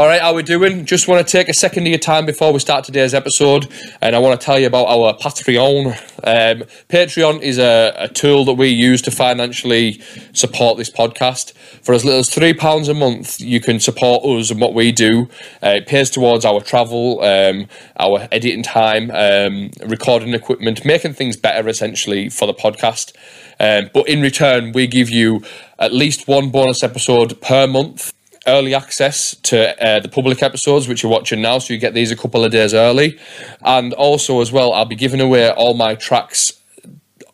All right, how we doing? Just want to take a second of your time before we start today's episode, and I want to tell you about our Patreon. Um, Patreon is a, a tool that we use to financially support this podcast. For as little as three pounds a month, you can support us and what we do. Uh, it pays towards our travel, um, our editing time, um, recording equipment, making things better essentially for the podcast. Um, but in return, we give you at least one bonus episode per month early access to uh, the public episodes which you're watching now so you get these a couple of days early. And also as well i'll be giving away all my tracks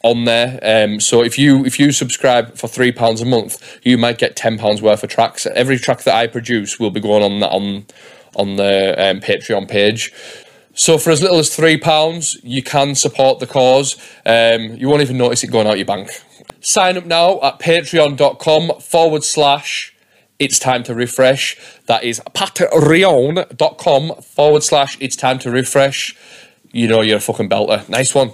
on there. Um, so if you if you subscribe for three pounds a month you might get ten pounds worth of tracks. Every track that i produce will be going on that on on the um, patreon page. So for as little as three pounds you can support the cause. Um, you won't even notice it going out your bank. Sign up now at patreon.com forward slash it's time to riffresh. That is patreon.com forward slash it's time to riffresh. You know you're a fucking belter. Nice one.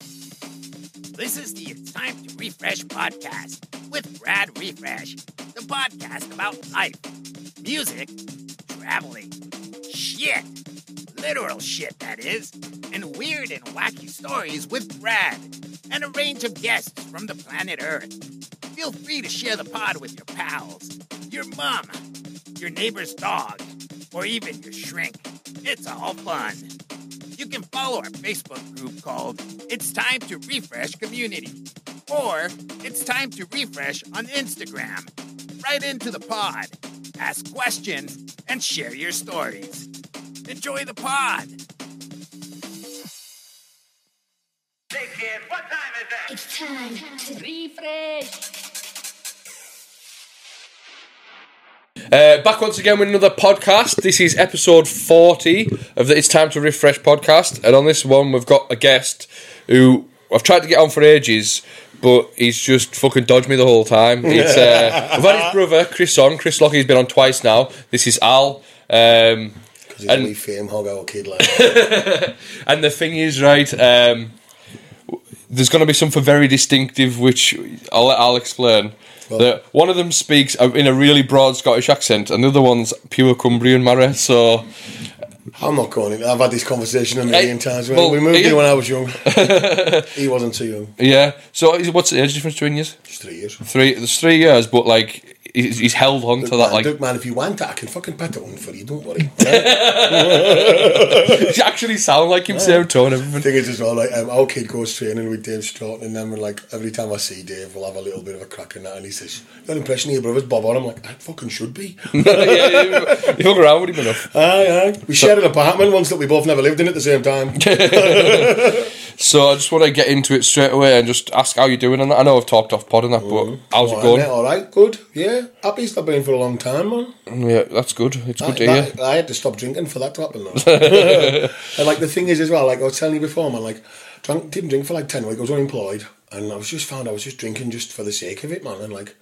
This is the It's Time to Riffresh podcast with Brad Riffresh, the podcast about life, music, traveling, shit, literal shit, that is, and weird and wacky stories with Brad and a range of guests from the planet Earth. Feel free to share the pod with your pals, your mom, your neighbor's dog, or even your shrink. It's all fun. You can follow our Facebook group called It's Time to Riffresh Community, or It's Time to Riffresh on Instagram. Right into the pod, ask questions, and share your stories. Enjoy the pod. Hey kid, what time is it? It's time to riffresh. Uh, back once again with another podcast. This is episode 40 of the It's Time to Riffresh podcast. And on this one, we've got a guest who I've tried to get on for ages, but he's just fucking dodged me the whole time. It's, uh, I've had his brother, Chris, on. Chris Lockie's been on twice now. This is Al. Um, Because he's And- a wee fame hog our kid like. and the thing is, right, um, there's going to be something very distinctive, which I'll let Al explain. that one of them speaks in a really broad Scottish accent, and the other one's pure Cumbrian, Mara. So, I'm not going in. I've had this conversation a million Hey, times. well, we moved in when I was young. he wasn't too young. yeah. So, what's the age difference between you? Just three years. Three. There's three years, but like he's, he's held on to that. man, Like look, man, if you want it, I can fucking pet it on for you. Don't worry. you actually sound like him, same tone, everything. thing is as well, like um, our kid goes training with Dave Stratton, and then we're like every time I see Dave, we'll have a little bit of a crack in that, and he says, "You got an impression of your brother's Bob on?" I'm like, "I fucking should be." yeah, you, you hung around with him enough. aye, aye. We shared an apartment once that we both never lived in at the same time. So I just want to get into it straight away and just ask how you're doing. And I know I've talked off pod and that, but how's it going? all right, good. Yeah, happy it's not been for a long time, man. Yeah, that's good. It's good I, to hear. I had to stop drinking for that to happen. Though. and like the thing is as well, like I was telling you before, man, like drank, didn't drink for like ten weeks. I was unemployed, and I was just found I was just drinking just for the sake of it, man. And like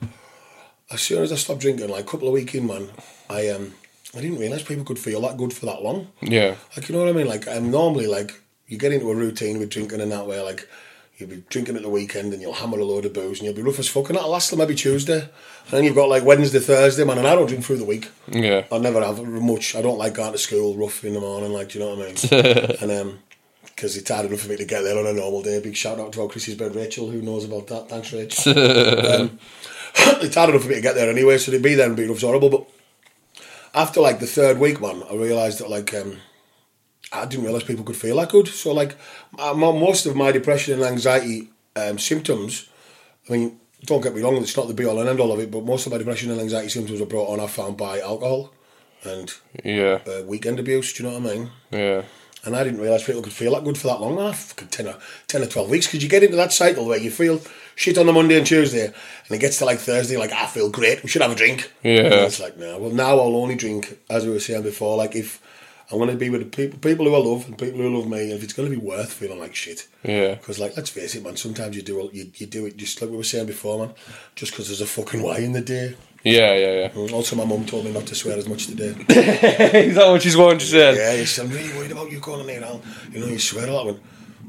as soon as I stopped drinking, like a couple of weeks in, man, I um I didn't realise people could feel that good for that long. Yeah. Like you know what I mean? Like I'm normally like you get into a routine with drinking and that way, like. You'll be drinking at the weekend and you'll hammer a load of booze and you'll be rough as fuck and that'll last till maybe Tuesday. And then you've got like Wednesday, Thursday, man, and I don't drink through the week. Yeah. I never have much. I don't like going to school rough in the morning, like, do you know what I mean? and um, because it's hard enough for me to get there on a normal day. Big shout out to our Chrissy's bed, Rachel, who knows about that. Thanks, Rachel. um, it's hard enough for me to get there anyway, so to be there and be rough's horrible. But after like the third week, man, I realised that like um, I didn't realise people could feel that good. So like my, my- most of my depression and anxiety um, symptoms, I mean, don't get me wrong, it's not the be all and end all of it, but most of my depression and anxiety symptoms were brought on, I found, by alcohol and Yeah. uh, weekend abuse. Do you know what I mean? Yeah. And I didn't realise people could feel that good for that long. Man, fucking 10 or, 10 or 12 weeks. Because you get into that cycle where you feel shit on the Monday and Tuesday, and it gets to like Thursday, like, I feel great, we should have a drink. Yeah. And it's like, no. Well, now I'll only drink, as we were saying before, like, if I'm going to be with the people, people who I love and people who love me, and if it's going to be worth feeling like shit. Yeah. Because, like, let's face it, man, sometimes you do you, you do it just like we were saying before, man, just because there's a fucking way in the day. Yeah, yeah, yeah. also, my mum told me not to swear as much today. yeah. Is that what she's going to say? Yeah, said, I'm really worried about you going on there now. You know, you swear a lot. I went,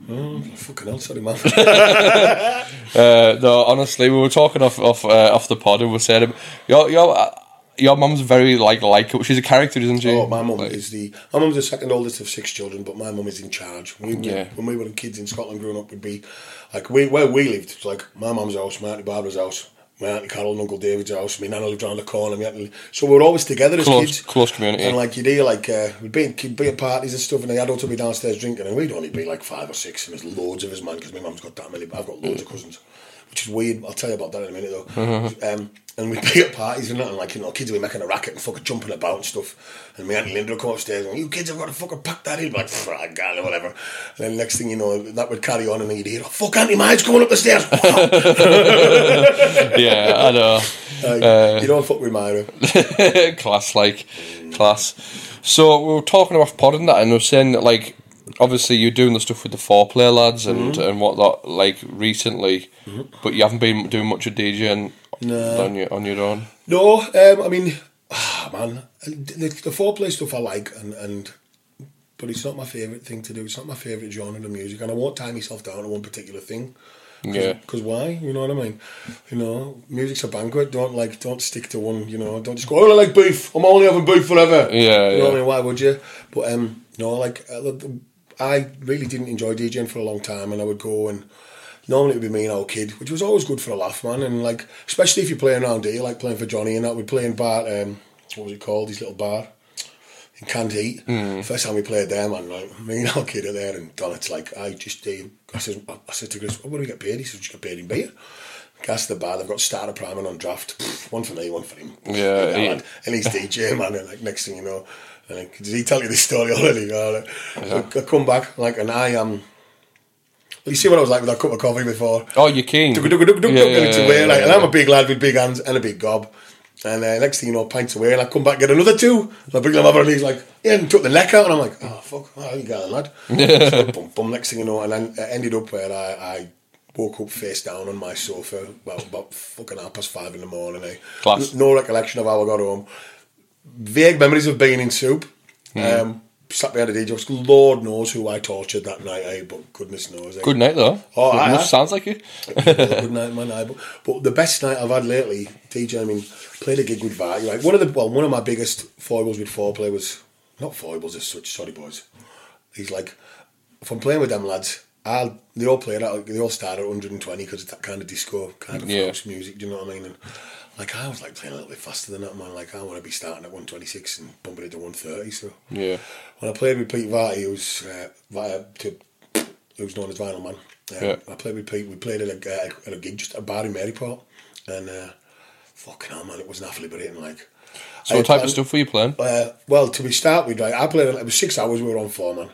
oh, fucking hell, sorry, man. Uh, no, honestly, we were talking off off uh, off the pod and we were saying, you're, uh, your mum's very like like she's a character, isn't she? Oh, my mum Like- is the my mum's the second oldest of six children, but my mum is in charge. We, Yeah. When we were kids in Scotland growing up, we'd be like we where we lived. It's like my mum's house, my auntie Barbara's house, my auntie Carol and Uncle David's house. My nana lived around the corner. Auntie, so we were always together as Close- kids, close community. And like you'd hear like uh, we'd be, at- be at parties and stuff, and the adults would be downstairs drinking, and we'd only be like five or six, and there's loads of us, man, because my mum's got that many. But I've got loads of cousins. Which is weird. I'll tell you about that in a minute though. Mm-hmm. Um, and we'd be at parties and that, and like you know, kids would be making a racket and fucking jumping about and stuff. And my auntie Linda would come upstairs and you kids have got to fucking pack that in, like "Fuck, God or whatever. And then next thing you know, that would carry on, and then you'd hear, oh, "Fuck, Auntie Mine's coming up the stairs." yeah, I know. Like, you uh, don't fuck with Myra. class, like class. So we were talking about pod and that, and we were saying that like obviously you're doing the stuff with the foreplay lads and Mm-hmm. and whatnot like recently, but you haven't been doing much of DJing No. on your on your own. No, um, I mean, ah, man, the, the foreplay stuff I like, and, and but it's not my favourite thing to do. It's not my favourite genre of music, and I won't tie myself down to one particular thing. Yeah. Because why? You know what I mean? You know, music's a banquet. Don't like, don't stick to one. You know, don't just go. Oh, I like beef. I'm only having beef forever. Yeah, You know what I yeah. mean? Why would you? But um, no, like uh, the- I really didn't enjoy DJing for a long time, and I would go and normally it would be me and our kid, which was always good for a laugh, man. And like, especially if you're playing around here, like playing for Johnny and that, we'd play in bar. Um, what was it called? His little bar in Canned Heat. First time we played there, man, like me and our kid are there, and Donnett's like, I just, uh, I said, I said to Chris, what do we get paid? He said, just get paid in beer. Gas the bar, they've got Staropramen on draft. One for me, one for him. Yeah, and, he- and he's DJ, man, and like next thing you know, like, did he tell you this story already? Uh, like, I come back, like, and I am. Um, well, you see what I was like with that cup of coffee before? Oh, you're keen. Yeah, yeah, away, like, and. I'm a big lad with big hands and a big gob. And uh, next thing you know, pints away, and I come back get another two. And I bring them over, and he's like, "Yeah," and took the neck out, and I'm like, "Oh fuck, oh, you got lad." so, boom, boom. Next thing you know, and then it ended up where I, I woke up face down on my sofa about about fucking half past five in the morning. Eh? Class. No recollection of how I got home. Vague memories of being in soup. Um, sat behind the DJ. desk. Lord knows who I tortured that night, eh? But goodness knows. Eh? Good night though. Oh, Enough aye. sounds like it. good night, my night. But, but the best night I've had lately, DJ. I mean, played a gig with Varty. Like one of the well, one of my biggest foibles with foreplay was not foibles as such. Sorry, boys. He's like, if I'm playing with them lads, I'll they all play that. They all start at 120 because it's that kind of disco kind of Yeah. music. Do you know what I mean? And like I was like playing a little bit faster than that, man. Like I want to be starting at 126 and bumping it to 130. So Yeah. when I played with Pete Varty, who was uh, via to who's known as Vinyl Man. Uh, Yeah. I played with Pete. We played at a, uh, at a gig just at a bar in Maryport, and uh, fucking hell, man, it was half liberating. Like, So I what type of stuff were you playing? Uh, well, to be start with, right, I played. It was six hours. We were on four, man.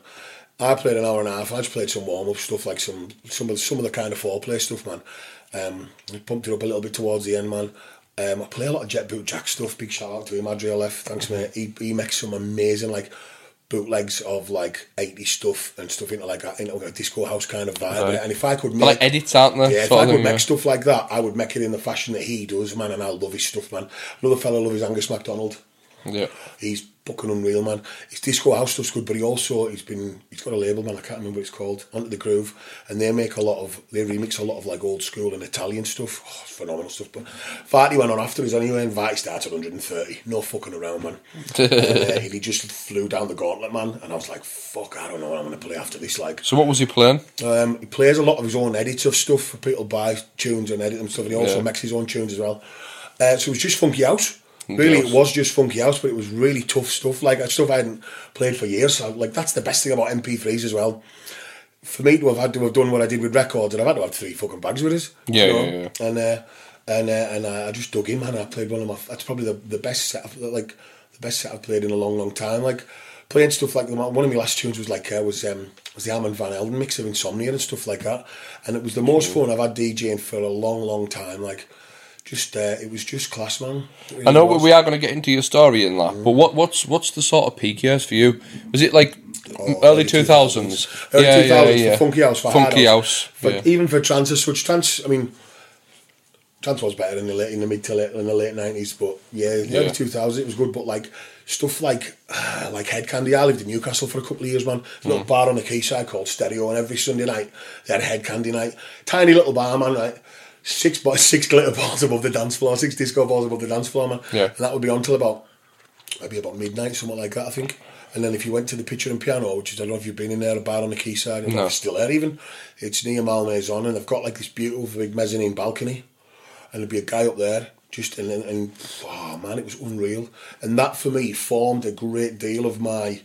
I played an hour and a half. I just played some warm up stuff, like some some of some of the kind of foreplay stuff, man. Um, I pumped it up a little bit towards the end, man. Um, I play a lot of Jet Boot Jack stuff. Big shout out to him, Adriel left. Thanks, mate. He, he makes some amazing like bootlegs of like 80 stuff and stuff into like a, into a disco house kind of vibe. Right. And if I could make like edits, aren't there? yeah, if I could make yeah. stuff like that, I would make it in the fashion that he does, man. And I love his stuff, man. Another fella love his Angus MacDonald. Yeah. He's fucking unreal, man. His disco house stuff's good, but he also he's been he's got a label, man. I can't remember what it's called. Onto the Groove, and they make a lot of they remix a lot of like old school and Italian stuff. Oh, phenomenal stuff. But Varty went on after us anyway, and Varty started 130. No fucking around, man. and, uh, he just flew down the gauntlet, man. And I was like, fuck, I don't know what I'm gonna play after this. Like, So what was he playing? um, he plays a lot of his own edits of stuff for people to buy tunes and edit them stuff, and he also Yeah. makes his own tunes as well. Uh, so it was just funky house. Really, it was just funky house, but it was really tough stuff. Like uh, stuff I hadn't played for years. So, like that's the best thing about MP3s as well. For me to have had to have done what I did with records, and I've had to have three fucking bags with us. Yeah, you know? yeah, yeah. And uh, and uh, and uh, I just dug in, man. I played one of my. That's probably the, the best set. Of, like the best set I've played in a long, long time. Like playing stuff like one of my last tunes was like uh, was um, was the Armand Van Helden mix of Insomnia and stuff like that. And it was the most fun I've had DJing for a long, long time. Like just uh, it was just class, man. Really I know was. we are going to get into your story in that, but what what's what's the sort of peak years for you? Was it like Oh, early two thousands? Early Yeah, 2000s yeah, yeah. for Funky House, for Funky House. For, yeah. Even for trance as such, trance, I mean, trance was better in the late, in the mid to late, in the late 90s, but yeah, the Yeah. early 2000s it was good, but like, stuff like like Head Candy, I lived in Newcastle for a couple of years, man. There's a Mm. little bar on the quayside called Stereo, and every Sunday night they had Head Candy night. Tiny little bar, man, right? Six by six glitter balls above the dance floor, six disco balls above the dance floor, man. Yeah. And that would be on till about maybe about midnight, something like that, I think. And then if you went to the Pitcher and Piano, which is I don't know if you've been in there, a bar on the quayside, I don't No. it's still there even. It's near Malmaison, and they've got like this beautiful big mezzanine balcony, and there'd be a guy up there. Just and, and, and oh man, it was unreal, and that for me formed a great deal of my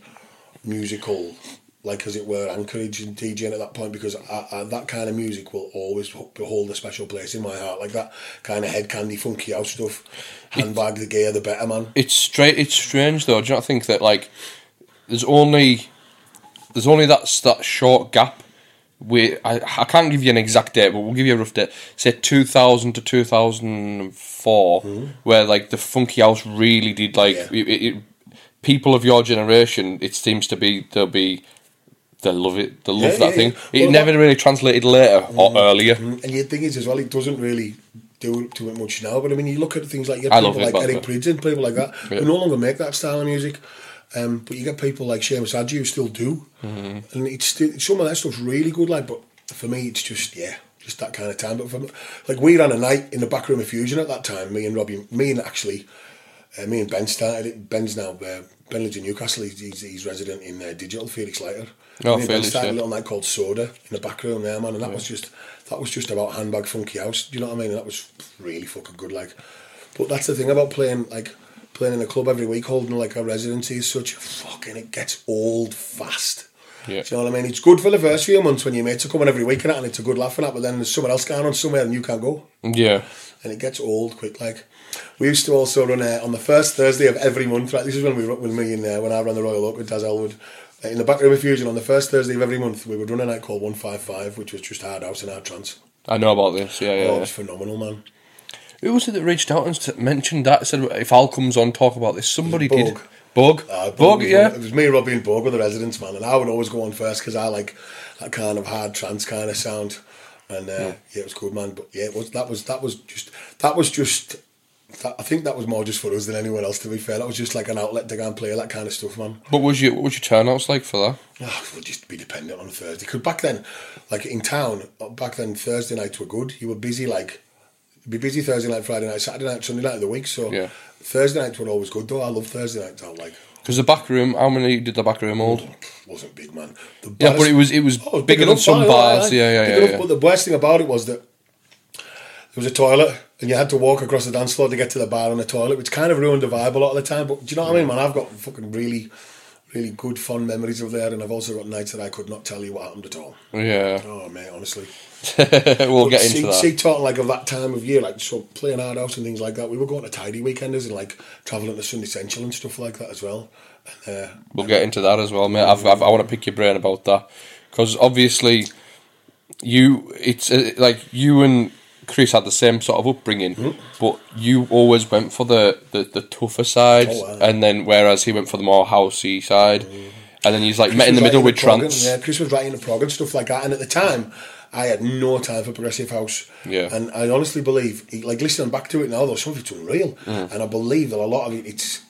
musical, like as it were, anchorage and DJing at that point because I, I, that kind of music will always hold a special place in my heart, like that kind of head candy, funky house stuff. Handbag, the gayer, the better, man. It's straight. It's strange though. Do you not think that like there's only there's only that that short gap. We I, I can't give you an exact date, but we'll give you a rough date. Say 2000 to 2004, where like the funky house really did like Mm-hmm. Yeah. it, it, people of your generation. It seems to be they'll be they love it. They love Yeah, that yeah, thing. It Well, never that- really translated later or earlier. And your thing is as well, it doesn't really do do it much now. But I mean, you look at things like you I get people like Eric. Prydz and people like that Yeah. who no longer make that style of music. Um, but you get people like Seamus Haji who still do, Mm-hmm. and it's still some of that stuff's really good. Like, but for me, it's just yeah, just that kind of time. But for me, like we ran a night in the back room of Fusion at that time. Me and Robbie, me and actually, uh, me and Ben started it. Ben's now uh, Ben lives in Newcastle. He's, he's, he's resident in uh, Digital. Felix Leiter. Oh, and Felix, started yeah. a little night called Soda in the back room there, man, and that was just that was just about handbag funky house. Do you know what I mean? And that was really fucking good. Like, but that's the thing about playing like playing in a club every week, holding like a residency is such fucking. It gets old fast. Yeah. Do you know what I mean? It's good for the first few months when your mates are coming every week and that, and it's a good laugh and that. But then there's someone else going on somewhere and you can't go Yeah. and it gets old quick. Like we used to also run uh, on the first Thursday of every month. Right, this is when we run with me and uh, when I ran the Royal Oak with Daz Elwood. Uh, in the back room of Fusion on the first Thursday of every month, we would run a night called One Five Five, which was just hard house and hard trance. I know about this. Yeah, yeah. Oh, yeah. it was phenomenal, man. Who was it that reached out and mentioned that? Said if Al comes on, talk about this. Somebody Bug. did. Bug. Uh, Bug. was Yeah. It was me, Robbie, and Bog were the residents, man, and I would always go on first because I like that kind of hard trance kind of sound, and uh, yeah. it was good, man. But yeah, it was that was that was just that was just. That, I think that was more just for us than anyone else. To be fair, that was just like an outlet to go and play that kind of stuff, man. What was your What was your turnouts like for that? Ah, oh, we'll just be dependent on Thursday. Because back then, like in town, back then Thursday nights were good. You were busy like, be busy Thursday night, Friday night, Saturday night, Sunday night of the week. So Yeah. Thursday nights were always good though. I love Thursday nights out. Like, Because the back room, how many did the back room hold? wasn't big man. The Yeah, but it was it was Oh, it was bigger than some oh, aye, bars. Yeah, yeah, yeah. yeah. But the worst thing about it was that there was a toilet and you had to walk across the dance floor to get to the bar and the toilet, which kind of ruined the vibe a lot of the time. But do you know what I mean, man? I've got fucking really, really good fond memories of there, and I've also got nights that I could not tell you what happened at all. Yeah, Oh mate, honestly. we'll get see, into that. See, talking like of that time of year, like so playing hard house and things like that. We were going to tidy weekenders and like travelling to Sundissential and stuff like that as well. And, uh, We'll get into that as well, mate. I've, I've, I want to pick your brain about that because obviously you, it's uh, like you and Chris had the same sort of upbringing, Mm-hmm. but you always went for the, the, the tougher side, Oh, wow. and then whereas he went for the more housey side, and then he's like Chris met in the middle with the trance. Yeah, Chris was writing the prog and stuff like that. And at the time, I had no time for progressive house. Yeah. And I honestly believe, like listening back to it now, though, some of it's unreal. Mm. And I believe that a lot of it, it's.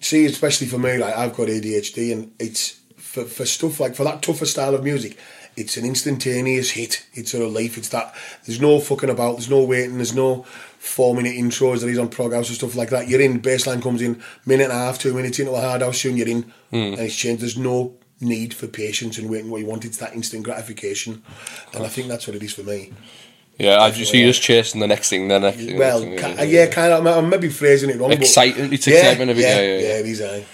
See, especially for me, like I've got ADHD, and it's for, for stuff like for that tougher style of music. It's an instantaneous hit. It's a relief. It's that there's no fucking about. There's no waiting. There's no four minute intros that he's on prog house and stuff like that. You're in. Baseline comes in minute and a half, two minutes into a hard house tune. You're in, hmm. and it's changed. There's no need for patience and waiting what you want. It's that instant gratification, and I think that's what it is for me. Yeah, I just, you're just chasing the next thing, the next thing. the Well, next thing, yeah, kind of. I'm maybe phrasing it wrong. but- Excitement- it's Yeah, excitement of it, Yeah, yeah, yeah, yeah. it is. aye.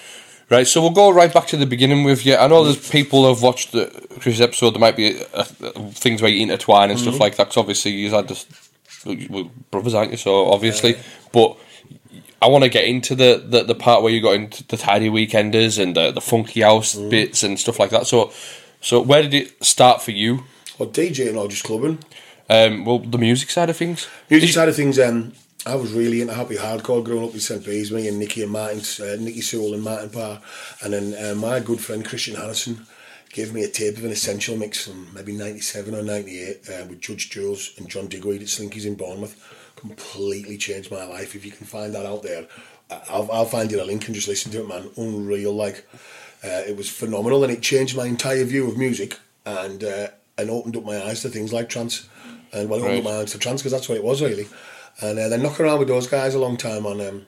Right, so we'll go right back to the beginning with you. I know there's people who have watched the Chris episode. There might be uh, things where you intertwine and Mm-hmm. stuff like that. Because obviously you had this, well, brothers, aren't you? So obviously, but I want to get into the, the, the part where you got into the tidy weekenders and the, the funky house Mm-hmm. bits and stuff like that. So, so where did it start for you? Or DJing or just clubbing. Um, well, the music side of things. Music side of things, um, I was really into happy hardcore growing up with St. Bees, me and Nicky and Martin, uh, Nicky Sewell and Martin Parr. And then uh, my good friend Christian Harrison gave me a tape of an essential mix from maybe 97 or 98 uh, with Judge Jules and John Digweed at Slinky's in Bournemouth. Completely changed my life. If you can find that out there, I'll, I'll find you a link and just listen to it, man. Unreal, like. Uh, it was phenomenal and it changed my entire view of music and uh, and opened up my eyes to things like trance and well, it Right. opened my eyes to trance because that's what it was really. And uh, then knocking around with those guys a long time on um,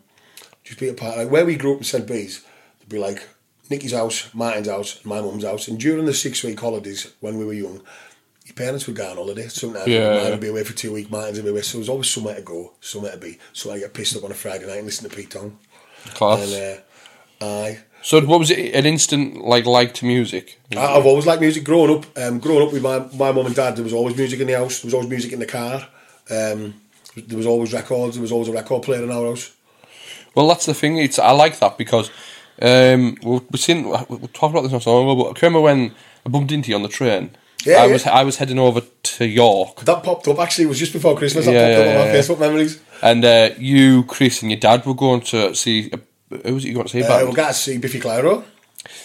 just be a part like where we grew up in St Bees. It'd be like Nicky's house, Martin's house, and my mum's house. And during the six week holidays when we were young, your parents would go on holiday. Sometimes Yeah. mine would be away for two weeks, Martin's would be away. So there was always somewhere to go, somewhere to be. So I get pissed up on a Friday night and listen to Pete Tong. Class. And uh, aye. so what was it? An instant like like to music? I- I've always liked music. Growing up, um, growing up with my my mum and dad, there was always music in the house. There was always music in the car. Um, there was always records. There was always a record player in our house. Well, that's the thing. It's I like that because um, we we've seen we we talked about this not so long ago. But I remember when I bumped into you on the train. Yeah, I yeah. was I was heading over to York, That popped up. Actually, it was just before Christmas. That Yeah, popped up on yeah, my yeah. Facebook memories. and uh, you, Chris, and your dad were going to see. Who was it you going to see? Uh, we got to see Biffy Clyro.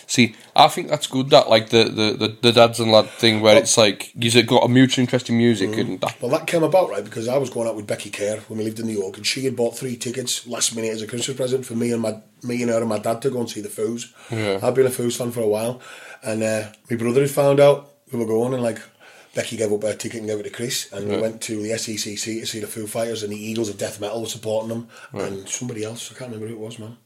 See, I think that's good. That like the the, the, the dads and lad thing where it's like you've got a mutual interest in music Mm. and that. Well, that came about right because I was going out with Becky Kerr when we lived in New York, and she had bought three tickets last minute as a Christmas present for me and my me and her and my dad to go and see the Foos. Yeah. I've been a Foos fan for a while, and uh, my brother had found out we were going, and like Becky gave up her ticket and gave it to Chris, and we went to the SECC to see the Foo Fighters, and the Eagles of Death Metal were supporting them, and somebody else I can't remember who it was, man.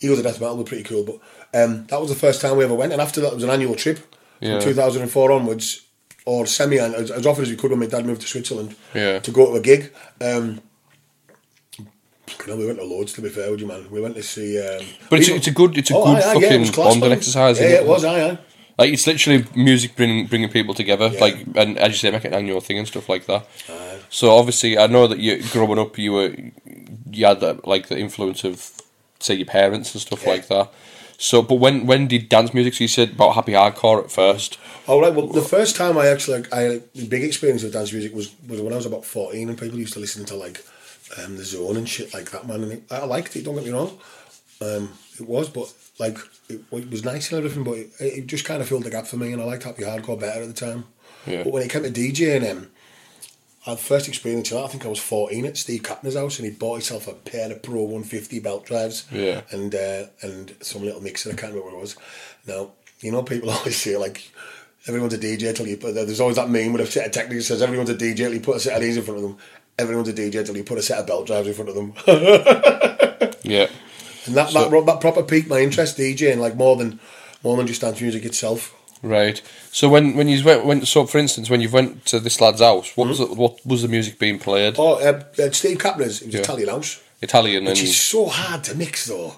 Eagles of Death Metal were pretty cool, but um, that was the first time we ever went, and after that it was an annual trip Yeah. from 2004 onwards, or semi as, as often as we could when my dad moved to Switzerland Yeah. to go to a gig. Um, you know, we went to loads. To be fair would you, man, we went to see. Um, But it's, it's a good it's a Oh, good aye, aye, fucking class, bonding exercise. Yeah, it was. Aye, aye. Like it's literally music bringing bringing people together. Yeah. Like and as you say, make it an annual thing and stuff like that. So obviously, I know that you growing up, you were you had that, like the influence of say your parents and stuff Yeah. like that. So, but when when did dance music? So you said about happy hardcore at first. All right. Well, the first time I actually I had a big experience with dance music was was when I was about fourteen, and people used to listen to like um, the Zone and shit like that, man. And it, I liked it. Don't get me wrong. Um, it was, but like it, it was nice and everything, but it, it just kind of filled the gap for me, and I liked happy hardcore better at the time. Yeah. But when it came to DJing, um, I first experience of that. I think I was fourteen at Steve Kapner's house, and he bought himself a pair of Pro One Fifty belt drives. Yeah. And uh, and some little mixer. I can't remember what it was. Now you know people always say like. Everyone's a DJ till you put. There's always that meme with a set of Technics that says everyone's a DJ till you put a set of these in front of them. Everyone's a DJ till you put a set of belt drives in front of them. Yeah. and that So- that, that proper piqued my interest DJing like more than more than just dance music itself. Right. So when when you went went so for instance when you went to this lad's house, what was Hmm? it, what was the music being played? Oh, uh, uh, Steve Kapner's. It was Yeah. Italian house, Italian and which is so hard to mix though.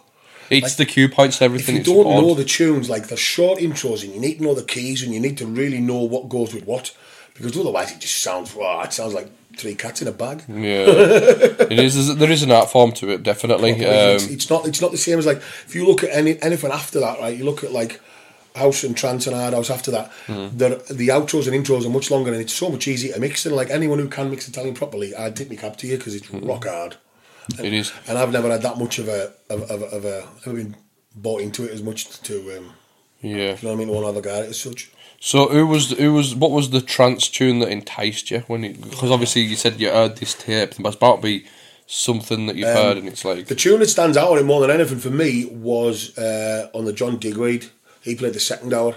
it's the cue points and If everything. you it's don't odd. know the tunes, like the short intros, and you need to know the keys, and you need to really know what goes with what, because otherwise it just sounds. Wow, it sounds like three cats in a bag. Yeah, it is. There is an art form to it, definitely. it's, Um, it's not. It's not the same as like if you look at any anything after that, right? You look at like house and trance and hard house after that. Hmm. The the outros and intros are much longer, and it's so much easier to mix. And like anyone who can mix Italian properly, I'd tip my cap to you because it's rock hard. it is. And I've never had that much of a of, of, of a. I've been bought into it as much to. Um, Yeah. you know what I mean? To want to have a go at it as such. So who was who was what was the trance tune that enticed you when it? because obviously you said you heard this tape, but it's about to be something that you've Um, heard and it's like The tune that stands out on it more than anything for me was uh, on the John Digweed. He played the second hour,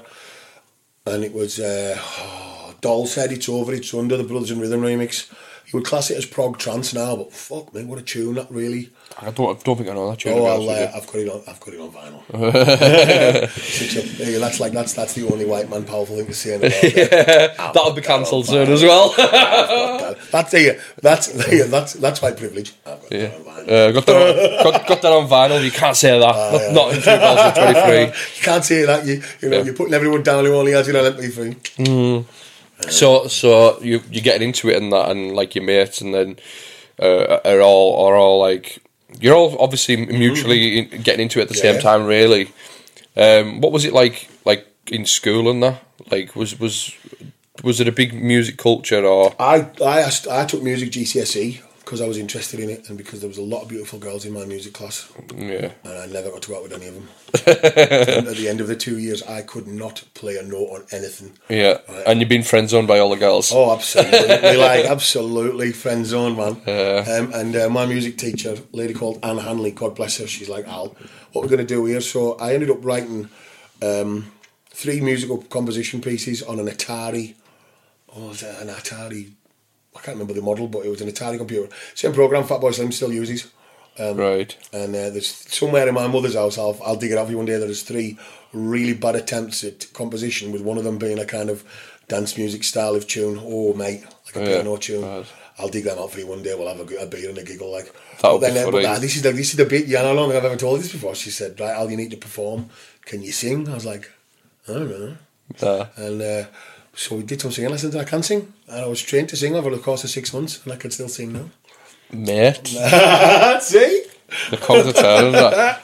and it was uh, oh, Doll said it's over, it's under the Brothers in Rhythm remix. You would class it as prog trance now, but fuck me, what a tune that really. I don't I don't think I know that tune. Oh, I'll, uh, I've got it on. I've got it on vinyl. Yeah, that's like that's that's the only white man powerful thing to say in the world. That'll be cancelled soon as well. That's yeah, that's yeah, that's that's white privilege. I've got yeah. vinyl. Uh, got, that on, got, got that on vinyl. You can't say that. Ah, not, not in 2023. you can't say that. You you know Yeah. you're putting everyone down who only has it on MP3. So so you you're getting into it and that and like your mates and then uh, are all are all like you're all obviously mutually in, getting into it at the same time really. Um, what was it like like in school and that? Like was was was it a big music culture or I I asked, I took music GCSE because I was interested in it and because there was a lot of beautiful girls in my music class yeah and I never got to work with any of them. at the end of the two years, I could not play a note on anything. yeah and you've been friend zoned by all the girls. Oh, absolutely! like absolutely, friend zone, man. Um, and uh, my music teacher, a lady called Anne Hanley, God bless her, she's like, Al, what we're going to do here? So I ended up writing um, three musical composition pieces on an Atari. Oh, was it an Atari I can't remember the model, but it was an Atari computer. Same program Fatboy Slim still uses. right. And uh, there's somewhere in my mother's house, I'll, I'll dig it out for you one day. There's three really bad attempts at composition, with one of them being a kind of dance music style of tune. Oh, mate, like a Oh, yeah. piano tune. Right. I'll dig them out for you one day. We'll have a, a beer and a giggle. Like, That would but be then, uh, but, uh, this is the this is the bit. Yeah, I don't think I've ever told this before. She said, "Right, Al, you need to perform. Can you sing?" I was like, "I don't know." Uh, And uh, so we did some singing lessons. and I can sing, and I was trained to sing over the course of six months, and I can still sing now. mate. See. The of turn.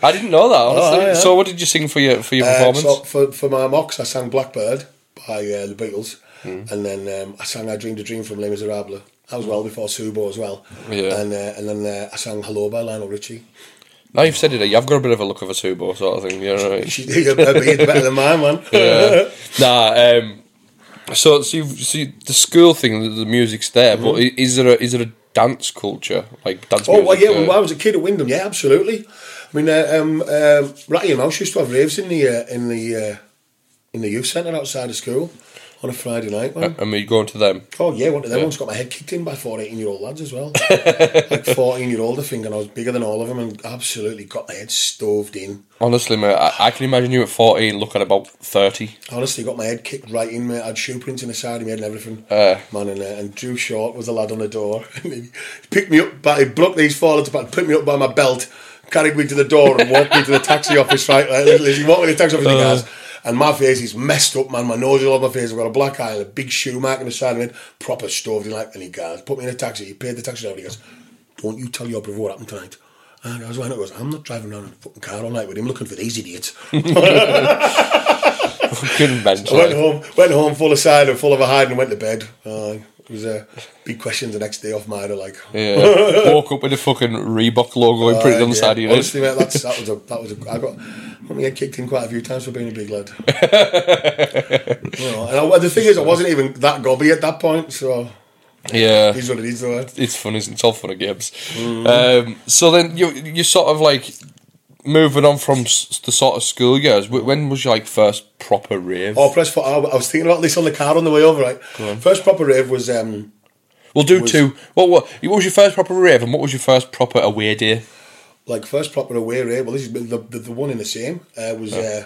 I didn't know that, honestly. Oh, yeah. So, what did you sing for your for your Uh, performance? so for, for my mocks, I sang Blackbird by uh, the Beatles, Hmm. and then um, I sang I Dreamed a Dream from Les Miserables. That was well before Subo as well. Yeah. And uh, and then uh, I sang Hello by Lionel Richie. now you've said it, you've got a bit of a look of a Subo sort of thing. You know what I mean? She did her better than mine, man. Yeah. nah. Um, so, so you see the school thing, the, the music's there, but is there a is there a dance culture like dance? Mm-hmm. Oh well, yeah. uh, When I was a kid at Wyndham, yeah, absolutely. I mean, uh, um, um, Ratty and Mouse used to have raves in the uh, in the uh, in the youth centre outside of school on a Friday night. Man. and we going to them. Oh yeah, one of them Yeah. ones got my head kicked in by four 18 year old lads as well. like 14 year old, I think, and I was bigger than all of them and absolutely got my head stoved in. Honestly, mate, I, I can imagine you at fourteen looking about thirty. Honestly, got my head kicked right in, mate. I had shoe prints in the side of my head and everything. Uh. Man, and, uh, and Drew Short was the lad on the door. And he picked me up, by, he blocked these four lads apart, picked me up by my belt, carried me to the door and walked me to the taxi office, right? Like, he walked me to the taxi office and he Uh. goes, and my face is messed up, man. My nose is all over my face. I've got a black eye and a big shoe mark on the side of it. proper stoved in like. And he goes, put me in a taxi. He paid the taxi driver. He goes, don't you tell your brother what happened tonight. And I was not? He goes, I'm not driving around in a fucking car all night with him looking for these idiots. Couldn't mention. I went home, went home full of cider, full of a hide, and went to bed. Uh, it was a big question the next day off Myra, like. Yeah, woke up with a fucking Reebok logo and printed on the Uh, side of your. Honestly, mate, that's, that was a that was a. I got my head kicked in quite a few times for being a big lad. you know, and I, the thing is, I wasn't even that gobby at that point, so Yeah, it is what it is, though. it's fun, isn't it? It's all fun and games. Mm-hmm. Um, so then you you sort of like moving on from s- the sort of school years. wh- When was your like first proper rave? Oh, press for. I was thinking about this on the car on the way over. Right, first proper rave was um, we'll do was- two. What, what what was your first proper rave, and what was your first proper away day? like first proper away rave. Well, this is the the, the one in the same. Uh, was uh,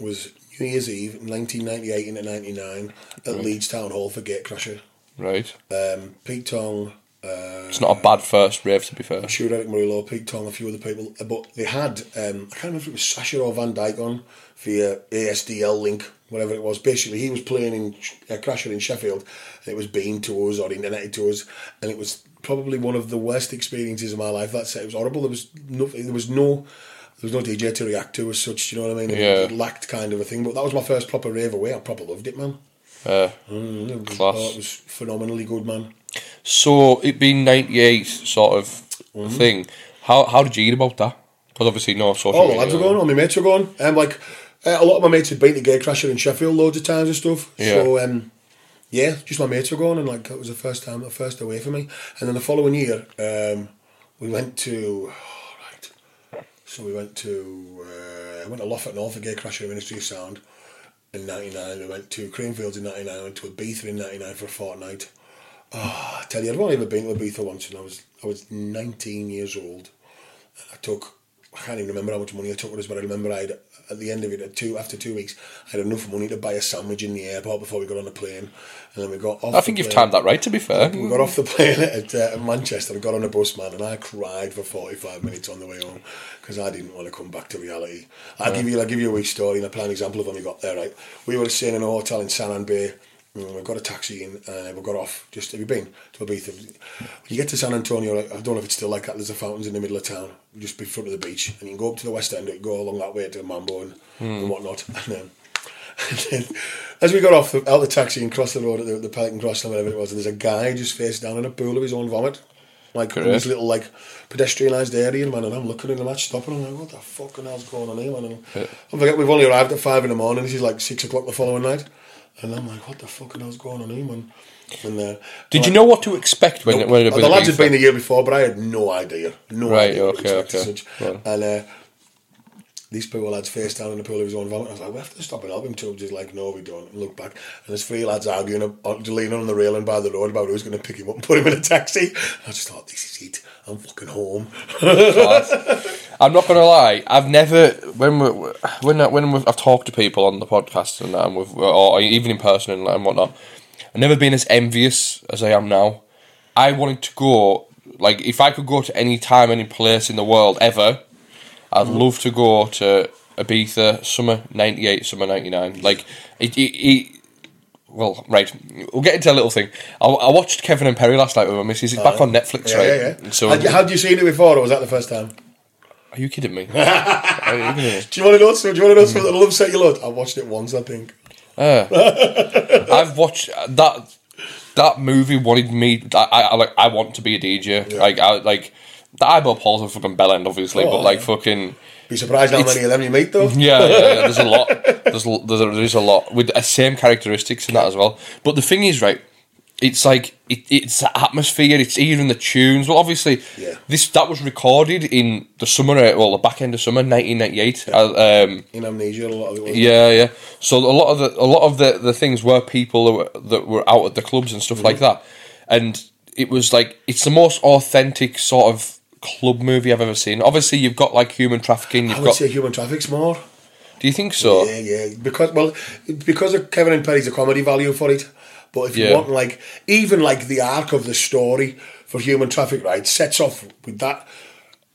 was New Year's Eve, nineteen ninety eight into ninety nine at Leeds Town Hall for Gatecrasher. Right, Um, Pete Tong. It's not a bad first rave to be fair. I'm sure Erick Morillo, Pete Tong, a few other people, Uh, but they had um, I can't remember if it was Sasha or Van Dyk on via ASDL link, whatever it was. Basically, he was playing in uh, Crasher in Sheffield, and it was beamed to us or internet to us, and it was probably one of the worst experiences of my life. That's it. It was horrible. There was no, there was no. There was no DJ to react to as such, do you know what I mean? It- Yeah. It lacked kind of a thing, but that was my first proper rave away. I proper loved it, man. Uh, Mm, it was, Class. oh, it was phenomenally good, man. So it being ninety eight sort of Mm-hmm. thing. How how did you eat about that? Because obviously no social. All the lads were going, all my mates were going. Um, like, uh, a lot of my mates had been to Gatecrasher in Sheffield loads of times and stuff. Yeah. So, um, yeah, just my mates were going, and like, it was the first time, the first away for me. And then the following year, um, we went to, oh, right, so we went to, uh, I went to Loffa North for Gatecrasher Ministry of Sound in 99. We went to Creamfields in 99, I went to Ibiza in 99 for a fortnight. Oh, I tell you, I've only ever been to Ibiza once, and I was I was 19 years old. I took I can't even remember how much money I took with us, but I remember I had at the end of it, at two after two weeks, I had enough money to buy a sandwich in the airport before we got on the plane, and then we got off. I think you've plane. timed that right. To be fair, We got off the plane at, uh, Manchester and got on a bus, man, and I cried for 45 minutes on the way home because I didn't want to come back to reality. I'll give you I'll give you a wee story and a plain example of when we got there, right? We were staying in a hotel in San Bay. Mm, and We got a taxi in and we got off. Just have you been to Ibiza? When you get to San Antonio, I don't know if it's still like that. There's a fountains in the middle of town, just in front of the beach, and you can go up to the west end, and go along that way to Mambo and, and hmm. whatnot. And then, and then, as we got off the, out the taxi and crossed the road at the, the Pelican Cross or whatever it was, and there's a guy just face down in a pool of his own vomit. Like in this little like pedestrianised area, man, and I'm looking at him, I'm stopping, I'm like, what the fucking hell's going on here, man? And I forget we've only arrived at five in the morning. This is like six o'clock the following night, and I'm like, what the fucking hell's going on here, man? And uh, did you know what to expect when, when it the lads had been the year before, but I had no idea. No Right, idea. okay, okay. such. Right. And uh, these poor lads face down in the pool of his own vomit. I was like, we have to stop and help him too. Just like, no, we don't. And look back, and there's three lads arguing, up- uh, leaning on the railing by the road about who's going to pick him up and put him in a taxi. I just thought, this is it. I'm fucking home. I'm not gonna lie. I've never when we when I- when I've talked to people on the podcast and and or even in person and, and whatnot. I've never been as envious as I am now. I wanted to go like if I could go to any time, any place in the world ever, I'd love to go to Ibiza summer '98, summer '99. Like it, it, it well, right. We'll get into a little thing. I, I watched Kevin and Perry last night with my missus. It's back oh, on Netflix, Yeah, right? yeah, yeah. So, had, you, had you seen it before, or was that the first time? are you kidding me? You kidding me? Do you want to know? Do you want to know something that love set you load? I watched it once, I think. Ah. I've watched uh, that. That movie wanted me. I, I I like. I want to be a DJ. Like I like. The eyeball Paul's a fucking bell end, obviously, Oh, but like yeah. fucking. Be surprised how many of them you meet, though. Yeah, yeah, yeah, there's a lot. There's a- there's there's a lot with the same characteristics in that as well. But the thing is, right? It's like it, it's the atmosphere. It's even the tunes. Well, obviously, Yeah. this that was recorded in the summer. uh, Well, the back end of summer, 1998. Uh, um, In amnesia, a lot of it was. yeah, yeah. So a lot of the a lot of the, the things were people that were, that were out at the clubs and stuff Mm-hmm. like that, and it was like it's the most authentic sort of club movie I've ever seen. Obviously, you've got like human trafficking. I You've would got. say human traffic's more. Do you think so? Yeah, yeah. Because well, because of Kevin and Perry's a comedy value for it. But if you Yeah. want like even like the arc of the story for human traffic, right, sets off with that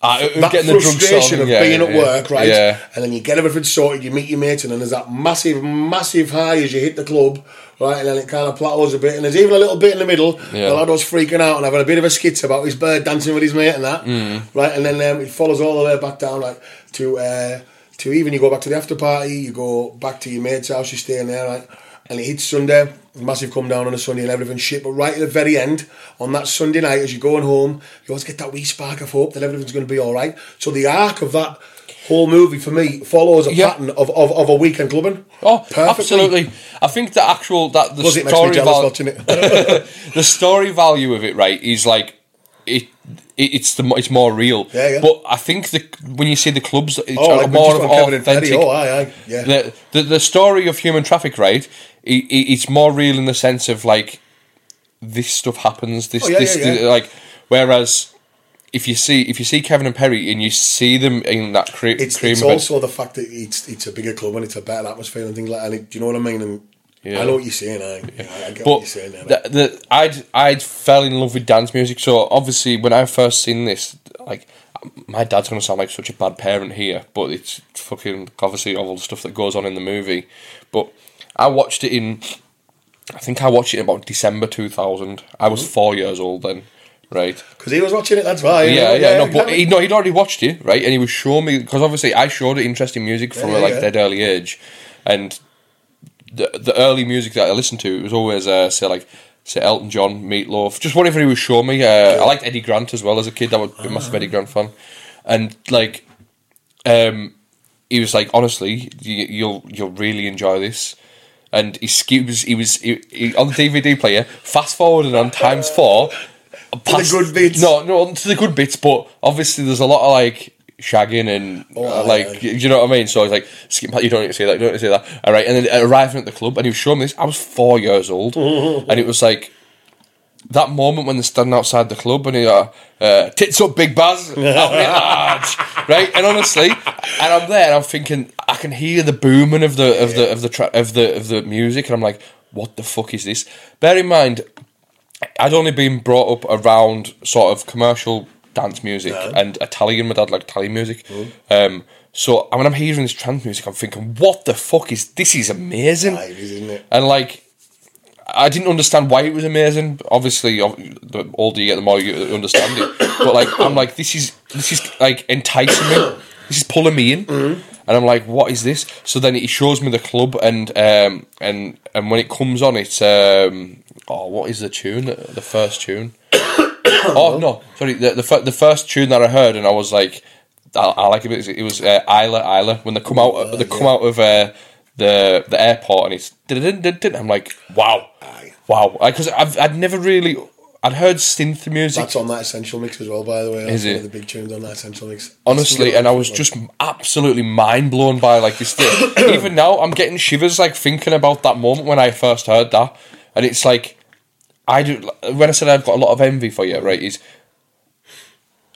Uh, that getting frustration on, of yeah, being at yeah. work, right? Yeah. And then you get everything sorted, you meet your mates, and then there's that massive, massive high as you hit the club, right? And then it kind of plateaus a bit, and there's even a little bit in the middle. Yeah. The lad was freaking out and having a bit of a skit about his bird dancing with his mate and that, Mm. right? And then um, it follows all the way back down, like to uh, to even you go back to the after party, you go back to your mate's house, you stay in there, right? And it hits Sunday, massive come down on a Sunday and everything shit. But right at the very end, on that Sunday night, as you're going home, you always get that wee spark of hope that everything's going to be all right. So the arc of that whole movie for me follows a Yeah. pattern of, of, of a weekend clubbing. Oh, Perfectly. absolutely. I think the actual that the Plus, it makes me story jealous val- watching it. the story value of it, right, is like it. it it's the it's more real. Yeah, yeah. But I think the when you see the clubs, it's oh, like more of on Kevin and authentic. Oh, aye, aye. Yeah. the, the the story of human traffic, right? It, it, it's more real in the sense of like this stuff happens. This, Oh, yeah, this, yeah, yeah. like whereas if you see if you see Kevin and Perry and you see them in that cre- it's, cream it's also the fact that it's it's a bigger club and it's a better atmosphere and things like that. And it, do you know what I mean? And Yeah. I know what you're saying. I, I get but what you're saying there. the, the, I'd I'd fell in love with dance music. So obviously, when I first seen this, like my dad's gonna sound like such a bad parent here, but it's fucking obviously all the stuff that goes on in the movie. But I watched it in, I think I watched it in about December two thousand. I was four years old then, right? Because he was watching it, that's why. Yeah, yeah, no, but he, no, he'd already watched it, right? And he was showing me because obviously I showed it interest in music from Yeah, a like yeah. dead early age, and the the early music that I listened to it was always uh, say like say Elton John, Meatloaf, just whatever he was showing me. Uh, I liked Eddie Grant as well as a kid. I was a massive. Eddie Grant fan, and like, um, he was like, honestly, you, you'll you'll really enjoy this. And he, was he was he, he, on the DVD player, fast forwarding on times four. past- good bits. No, no, to the good bits, but obviously there's a lot of like shagging and Oh, uh, like aye. y- you know what I mean. So I was like, skip you don't need to say that, you don't need to say that. All right, and then arriving at the club, and he was showing me this. I was four years old, and it was like that moment when they're standing outside the club and he uh, uh tits up big baz. Out large right? And honestly and I'm there and I'm thinking I can hear the booming of the of the of the tra- of the of the music and I'm like what the fuck is this? Bear in mind I'd only been brought up around sort of commercial dance music and Italian my dad liked Italian music. Um so when I'm hearing this trance music I'm thinking what the fuck is this is amazing. Aye, isn't it? and like I didn't understand why it was amazing. Obviously, the older you get, the more you understand it. But like, I'm like, this is this is like enticing me. This is pulling me in, and I'm like, what is this? So then he shows me the club, and um, and and when it comes on, it's um, oh, what is the tune? The, first tune. oh no, sorry, the the, the first tune that I heard, and I was like, I, I like it. It was uh, Ayla Ayla when they come out. They come out of uh, the the airport, and it's. I'm like, wow, Aye. wow, because I've I'd never really. I'd heard synth music. That's on that essential mix as well, by the way. Is That's one it? of the big tunes on that essential mix. honestly, and I was just absolutely mind blown by like this. Thing. Even now, I'm getting shivers like thinking about that moment when I first heard that, and it's like I do. When I said I've got a lot of envy for you, right? Is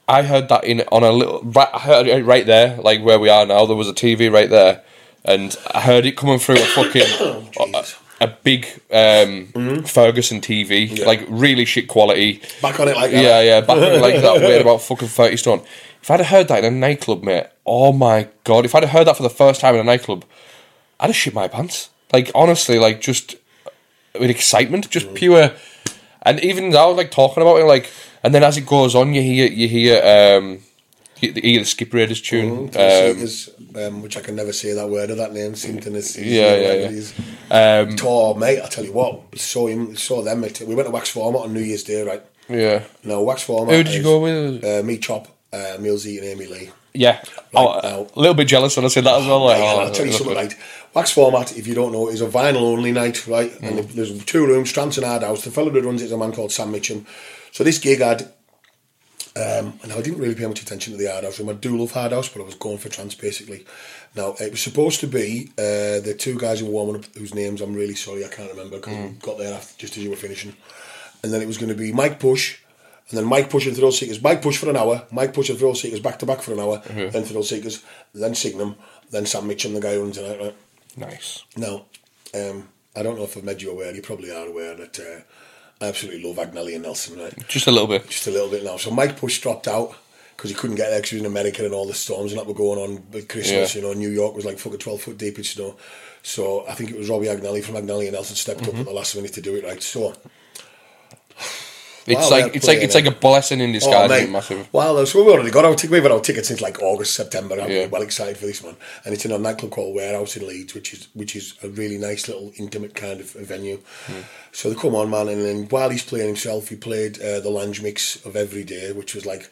I heard that in on a little. Right, I heard it right there, like where we are now. There was a TV right there, and I heard it coming through a fucking a, a big um, Ferguson TV, like really shit quality. Back on it like that. Yeah, yeah, back on it like that weird about fucking 30 stone. If I'd have heard that in a nightclub, mate, oh my god, if I'd have heard that for the first time in a nightclub, I'd have shit my pants. Like, honestly, like, just with excitement, just pure. And even now, like, talking about it, like, and then as it goes on, you hear, you hear, um, you you hear the Skip Raiders tune. Mm, Um, um, which I can never say that word of that name. Simpton is, is Yeah, yeah, yeah. um, Tor, mate, I tell you what, saw him, saw them. We went to Wax Format on New Year's Day, right? yeah. No, Wax Format. Who did you is, go with? Uh, me, Chop, uh, Millsy, and Amy Lee. Yeah. oh, now- a little bit jealous when I said that as well. Like, Right, and oh, I'll tell you something, right? Wax Format, if you don't know, is a vinyl only night, right? Mm. And there's two rooms, and Hard House. The fellow that runs it is a man called Sam Mitchum. So this gig had, um, and I didn't really pay much attention to the Hard House room. I do love Hard House, but I was going for Trance basically. Now, it was supposed to be uh, the two guys who were warming up, whose names I'm really sorry I can't remember because we got there after, just as you were finishing. And then it was going to be Mike Push, and then Mike Push and Thrill Seekers. Mike Push for an hour, Mike Push and Thrill Seekers back to back for an hour, then Thrill Seekers, then Signum, then Sam Mitchum, the guy who runs night, right? Nice. Now, um, I don't know if I've made you aware, you probably are aware that uh, I absolutely love Agnelli and Nelson, right? Just a little bit. Just a little bit now. So Mike Push dropped out because he couldn't get there because he was in America and all the storms and that were going on with Christmas. Yeah. You know, New York was like fucking 12 foot deep in snow. So I think it was Robbie Agnelli from Agnelli and Nelson stepped Mm-hmm. up at the last minute to do it right. So, It's Wow, like it's like it's it. like a blessing in oh, disguise. it? massive. Wow, so we've already got our ticket. We've had our tickets since like August, September. I'm Yeah. well excited for this one. And it's in a nightclub called Warehouse in Leeds, which is which is a really nice little intimate kind of venue. Hmm. So they come on, man, and then while he's playing himself, he played uh, the Lange mix of Every Day, which was like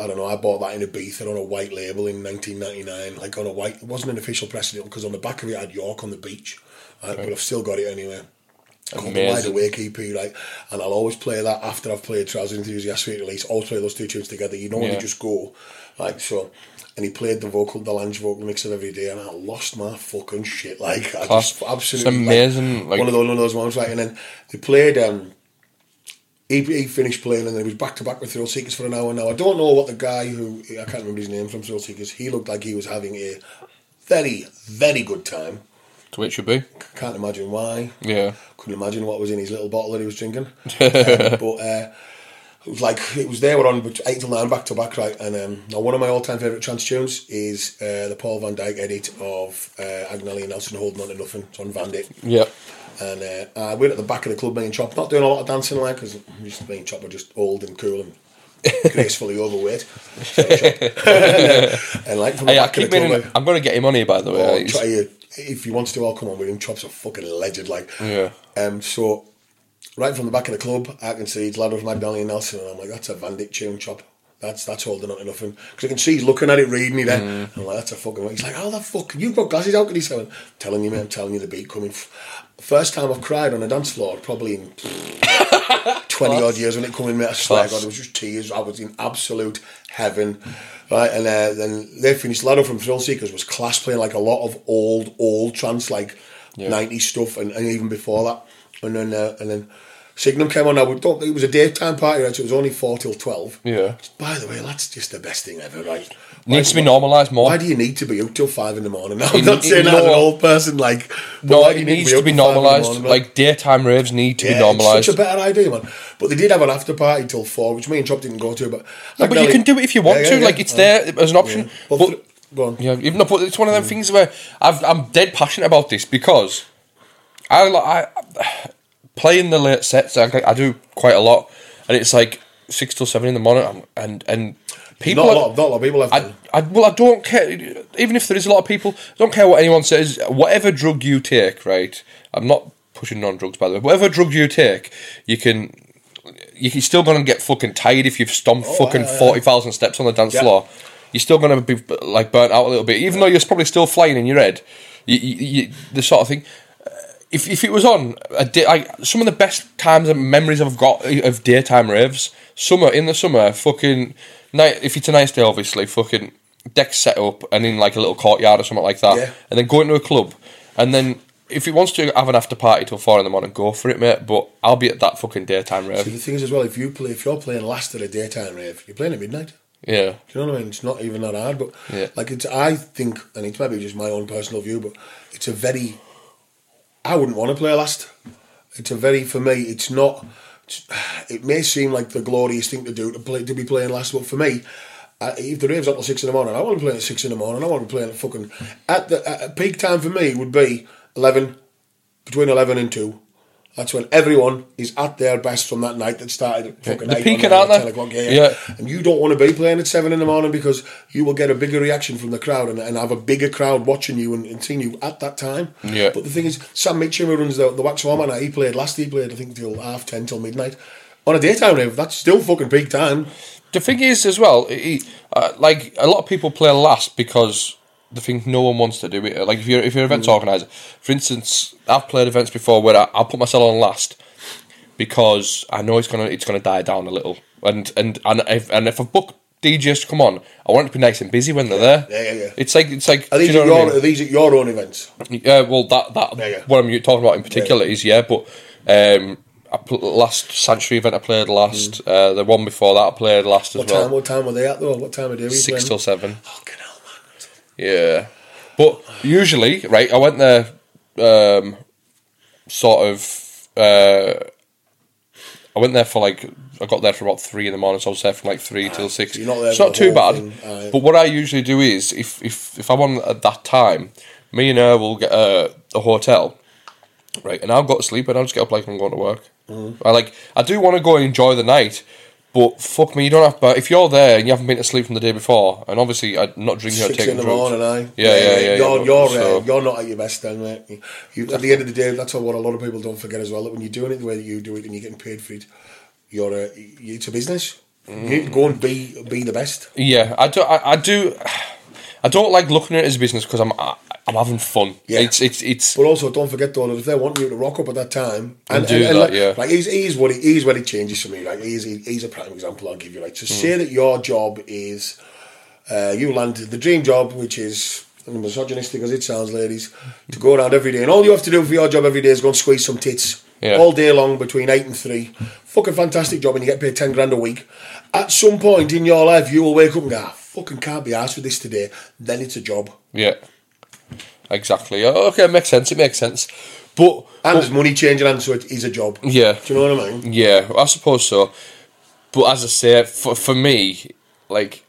I don't know. I bought that in a Ibiza on a white label in 1999, like on a white. It wasn't an official press deal because on the back of it I had York on the beach, uh, but I've still got it anyway. Called the Wide Amazing. Awake EP, right? And I'll always play that after I've played Trousers Enthusiast Sweet Release. Always play those two tunes together. You don't Yeah. to just go, like so. And he played the vocal, the Lange vocal mix of every day, and I lost my fucking shit. Like I Class. just absolutely It's amazing, like- one of those one of those moments, right? And then they played. um he, he finished playing and then he was back to back with Thrill Seekers for an hour. Now I don't know what the guy who I can't remember his name from Thrill Seekers. He looked like he was having a very very good time. To which should be. Can't imagine why. Yeah. Couldn't imagine what was in his little bottle that he was drinking. um, but uh, it was like it was there. We're on eight till nine back to back, right? And um, now one of my all-time favourite trance tunes is uh, the Paul Van Dyk edit of uh, Agnelli and Nelson holding on to nothing. It's on Vandit. Yeah. And uh, I went at the back of the club, and Chop, not doing a lot of dancing like, because me and Chop are just old and cool and gracefully overweight. And, like from Hey, I keep club, meaning, like, I'm going to get him on here, by the way. Oh, try you, if he wants to, I'll come on with him. Chop's a fucking legend, like. Yeah. Um. So, right from the back of the club, I can see it's Lad of Magdalene and Nelson, and I'm like, that's a Vandit tune, Chop. That's that's holding on to nothing. Because I can see he's looking at it, reading it. Then I'm like, that's a fucking. He's like, how the fuck? You've got glasses. How can he say? it?" Telling you, man. I'm telling you, the beat coming. First time I've cried on a dance floor, probably in 20 odd years when it come in, mate. I swear. God, it was just tears. I was in absolute heaven. Right, and uh, then they finished. Lado from Thrill Seekers was class playing like a lot of old, old trance, like 90s stuff, and, and even before that. And then, uh, and then Signum came on. Now, we don't, it was a daytime party, right? So it was only 4 till 12. Yeah. By the way, that's just the best thing ever, right? Needs to be normalised more. Why do you need to be out till 5 in the morning? I'm not saying that as an old person, like, No, it needs to be till 5 in the normalised. Like, daytime raves need to be normalised. It's such a better idea, man. But they did have an after party till four, which me and Chop didn't go to. But No, but you can do it if you want Yeah, to. yeah, like yeah. it's there as an option. But th- go on. yeah, even but it's one of them mm. things where I've, I'm dead passionate about this because I, li- I playing the late sets. I, I do quite a lot, and it's like six till seven in the morning, and and people. Not a are- lot, of, not a lot of people have. I, to. I, well, I don't care. Even if there is a lot of people, I don't care what anyone says. Whatever drug you take, right? I'm not pushing non-drugs, by the way. Whatever drug you take, you can. You're still going to get fucking tired if you've stomped oh, fucking Oh, yeah, yeah. forty thousand steps on the dance Yeah. floor. You're still going to be like burnt out a little bit, even though you're probably still flying in your head. You, you, you, the sort of thing. if if it was on a day, like some of the best times and memories I've got of daytime raves, summer in the summer, fucking night. If it's a nice day, obviously, fucking deck set up and in like a little courtyard or something like that, Yeah. and then go into a club, and then. If he wants to have an after party till four in the morning, go for it, mate. But I'll be at that fucking daytime See, rave. the thing is as well, if you play, if you're playing last at a daytime rave, you're playing at midnight. Yeah, Do you know what I mean? It's not even that hard, but Yeah. like it's. I think, and it's maybe just my own personal view, but it's a very. I wouldn't want to play last. It's a very for me. It's not. It may seem like the glorious thing to do to play to be playing last, but for me, uh, if the rave's up till six in the morning, I want to play at six in the morning. I want to play at fucking at the at peak time for me would be eleven, between eleven and two. That's when everyone is at their best from that night that started at fucking They're eight peaking, aren't ten o'clock. Yeah, Yeah. and you don't want to be playing at seven in the morning because you will get a bigger reaction from the crowd and, and have a bigger crowd watching you and, and seeing you at that time. Yeah. But the thing is, Sam Mitchell, who runs the, the Wax Format, he played last. He played, I think, till half ten till midnight. On a daytime rave, that's still fucking peak time. The thing is, as well, he, uh, like a lot of people play last because they think no one wants to do it. Like if you're if you're an events organizer, for instance, I've played events before where I, I'll put myself on last because I know it's gonna it's gonna die down a little, and and and if and if I book DJs to come on, I want it to be nice and busy when they're there. Yeah, yeah, yeah. It's like it's like Are these, you know at what I your, mean? are these at your own events? Yeah, well, that that Yeah, yeah. what I'm talking about in particular is yeah, but um, I pl- last Sanctuary event I played last. Uh, the one before that I played last as What well. time? What time were they at though? What time of day Six till seven. Man. Yeah, but usually, right? I went there, um, sort of. Uh, I went there for like I got there for about three in the morning, so I was there from like three till six. so not it's not too bad. aye. But what I usually do is, if if if I'm on at that time, me and her will get a, a hotel, right? And I'll go to sleep, and I'll just get up like I'm going to work. Mm-hmm. I like I do want to go and enjoy the night. But fuck me, you don't have. But if you're there and you haven't been to sleep from the day before, and obviously I'm not drinking or Six taking in the drugs, morning, aye. Yeah, yeah, yeah. You're yeah, you're so- uh, you're not at your best then, mate. You, at the end of the day, that's what a lot of people don't forget as well. That when you're doing it the way that you do it and you're getting paid for it, you're uh, it's a business. You go and be be the best. Yeah, I do. I, I do. I don't like looking at it as a business because I'm I'm having fun. Yeah. It's it's it's. But also, don't forget though if they want you to rock up at that time, and, do and, and that, like, yeah. like he's, he's what he, he's what it changes for me. Like he's he's a prime example. I'll give you like to say that your job is uh, you landed the dream job, which is and misogynistic as it sounds, ladies, to go around every day, and all you have to do for your job every day is go and squeeze some tits Yeah. all day long between eight and three. Fucking fantastic job, and you get paid ten grand a week. At some point in your life, you will wake up and go, "Ah, "Fucking can't be asked with this today." Then it's a job, Yeah. Exactly. Okay, it makes sense. It makes sense. But and there's money changing hands, so it is a job. yeah, Do you know what I mean? yeah, I suppose so. But as I say, for for me, like.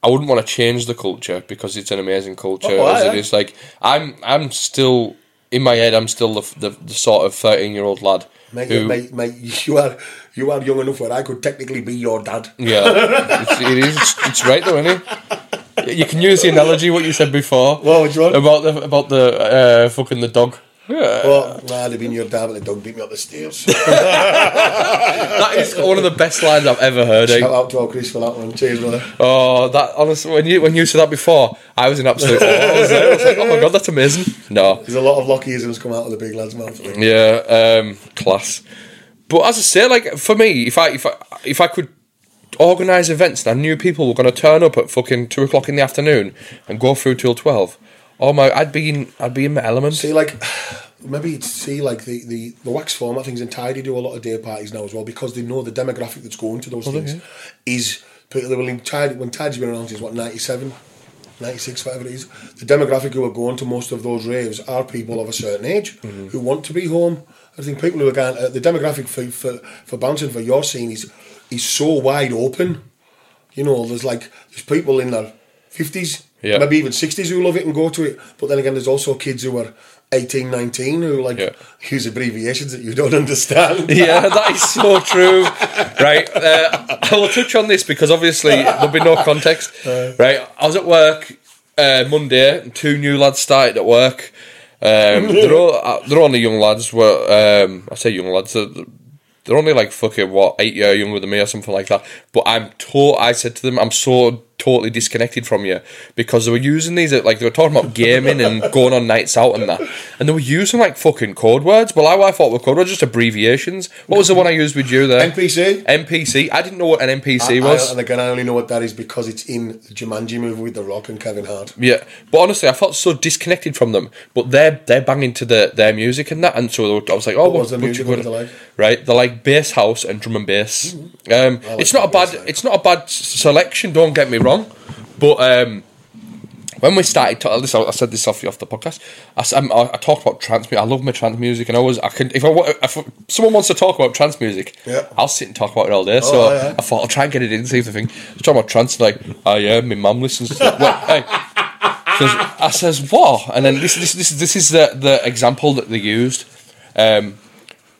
I wouldn't want to change the culture because it's an amazing culture Oh, as it Like I'm, I'm still in my head. I'm still the the, the sort of thirteen year old lad Mate, who, mate, mate, you are you are young enough where I could technically be your dad. Yeah, it's, it is. It's right though, isn't it? You can use the analogy what you said before. What, which one? About the about the uh, fucking the dog. Yeah, Well, nah, I'd have been your dad, but the dog beat me up the stairs. that is one of the best lines I've ever heard. Shout Eh? out to our Chris for that one. Cheers, brother. Oh, that honestly, when you when you said that before, I was in absolute awe. I was, there, I was like, oh my god, that's amazing. No, There's a lot of Lockyisms come out of the big lad's mouth. yeah, um, class. But as I say, like for me, if I if I if I could organise events and I knew people were going to turn up at fucking two o'clock in the afternoon and go through till twelve. Oh my, I'd be in I'd be in my element. See, like, maybe see, like the, the, the wax format things and Tidy do a lot of day parties now as well because they know the demographic that's going to those things is people that will Tidy when Tidy's been around since what 97, 96, whatever it is. The demographic who are going to most of those raves are people of a certain age who want to be home. I think people who are going uh, the demographic for, for for bouncing for your scene is is so wide open. You know, there's like there's people in their fifties, Yeah. maybe even sixties who love it and go to it. But then again, there's also kids who are 18, 19 who like Yeah. use abbreviations that you don't understand. Yeah, that is so true. Right, uh, I will touch on this because obviously there'll be no context. Right, I was at work uh, Monday. and Two new lads started at work. Um, they're all uh, they're only young lads. Well, um, I say young lads. They're, they're only like fucking what eight year younger than me or something like that. But I'm to- I said to them, I'm so totally disconnected from you because they were using these like they were talking about gaming and going on nights out and that, and they were using like fucking code words. Well, I, I thought were code words just abbreviations. What was the one I used with you there? NPC. NPC. I didn't know what an NPC I- was. and again, I only know what that is because it's in the Jumanji movie with The Rock and Kevin Hart. Yeah, but honestly, I felt so disconnected from them. But they're they're banging to the, their music and that, and so I was like, oh, What what, was the music? What gonna- was it like? Right, they're like bass house and drum and bass. Um, like it's not a bad it's not a bad selection. Don't get me wrong, but um, when we started, to, this I said this off off the podcast. I, I'm- I, I talked about trance music. I love my trance music, and I was I can if I if someone wants to talk about trance music, Yeah. I'll sit and talk about it all day. so Oh, yeah. I thought I'll try and get it in. See if the thing. Just talking about trance, like oh yeah, my mum listens. to Wait, hey. 'Cause I says what, and then this this this this is the the example that they used. Um,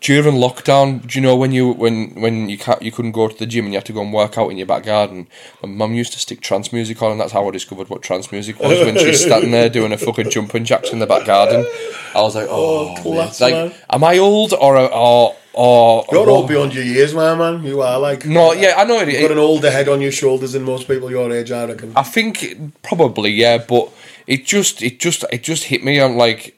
during lockdown, do you know when you when when you can't you couldn't go to the gym and you had to go and work out in your back garden? My mum used to stick trance music on, and that's how I discovered what trance music was. When she's standing there doing a fucking jumping jacks in the back garden, I was like, oh, Oh, class, like, man. am I old or or or? You're all beyond your years, my man. You are like. No, yeah, I know it. You've got an older head on your shoulders than most people your age, I reckon. I think probably yeah, but it just it just it just hit me. I'm like.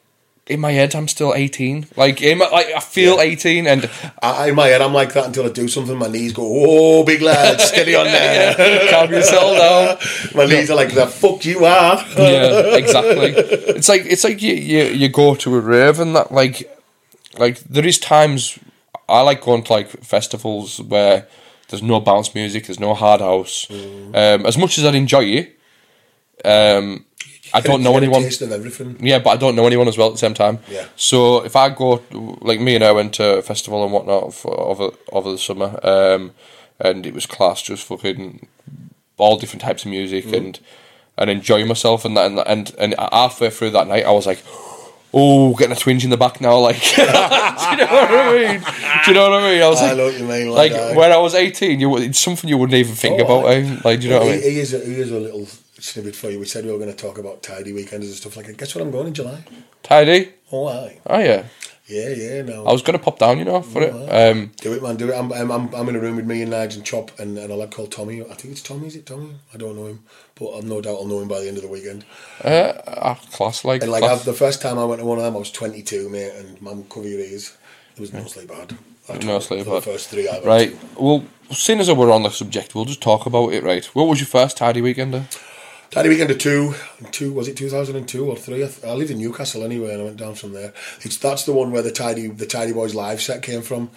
In my head, I'm still 18. Like, in my, like I feel Yeah. 18, and I, in my head, I'm like that until I do something. My knees go, oh, big lad, steady on there. calm yourself down. My knees are like, the fuck you are. yeah, exactly. It's like it's like you, you you go to a rave and that like like there is times I like going to like festivals where there's no bounce music, there's no hard house. Mm. Um, as much as I'd enjoy it, um, I don't know anyone. Taste of everything. Yeah, but I don't know anyone as well at the same time. Yeah. So if I go, like me and I went to a festival and whatnot for, over over the summer, um, and it was class, just fucking all different types of music Mm. and and enjoy myself and that and and and halfway through that night, I was like. Oh, getting a twinge in the back now, like, do you know what I mean? Do you know what I mean? I was I like, know what you mean. like Like, uh, when I was eighteen, you it's something you wouldn't even think Oh, about, I- eh? Like, do you know what I mean? he is a, he is a little snippet for you. We said we were going to talk about tidy weekends and stuff like that. Guess what I'm going in July? Tidy? Oh, aye. Oh yeah, Yeah, yeah, no. I was gonna pop down, you know, for it. Oh, Um, Do it, man. Do it. I'm, I'm, I'm, I'm in a room with me and Nige and Chop and, and a lad called Tommy. I think it's Tommy. Is it Tommy? I don't know him, but I've no doubt I'll know him by the end of the weekend. ah, class, like, And like class. The first time I went to one of them, I was 22, mate, and mum cover your ears. There was no sleep I had. No sleep for the had. first three I Right. to. Well, seeing as we're on the subject, we'll just talk about it. Right. What was your first tidy weekender? Tidy weekend of two, two was it 2002 or three? I, th- I lived in Newcastle anyway, and I went down from there. It's that's the one where the tidy the tidy boys live set came from,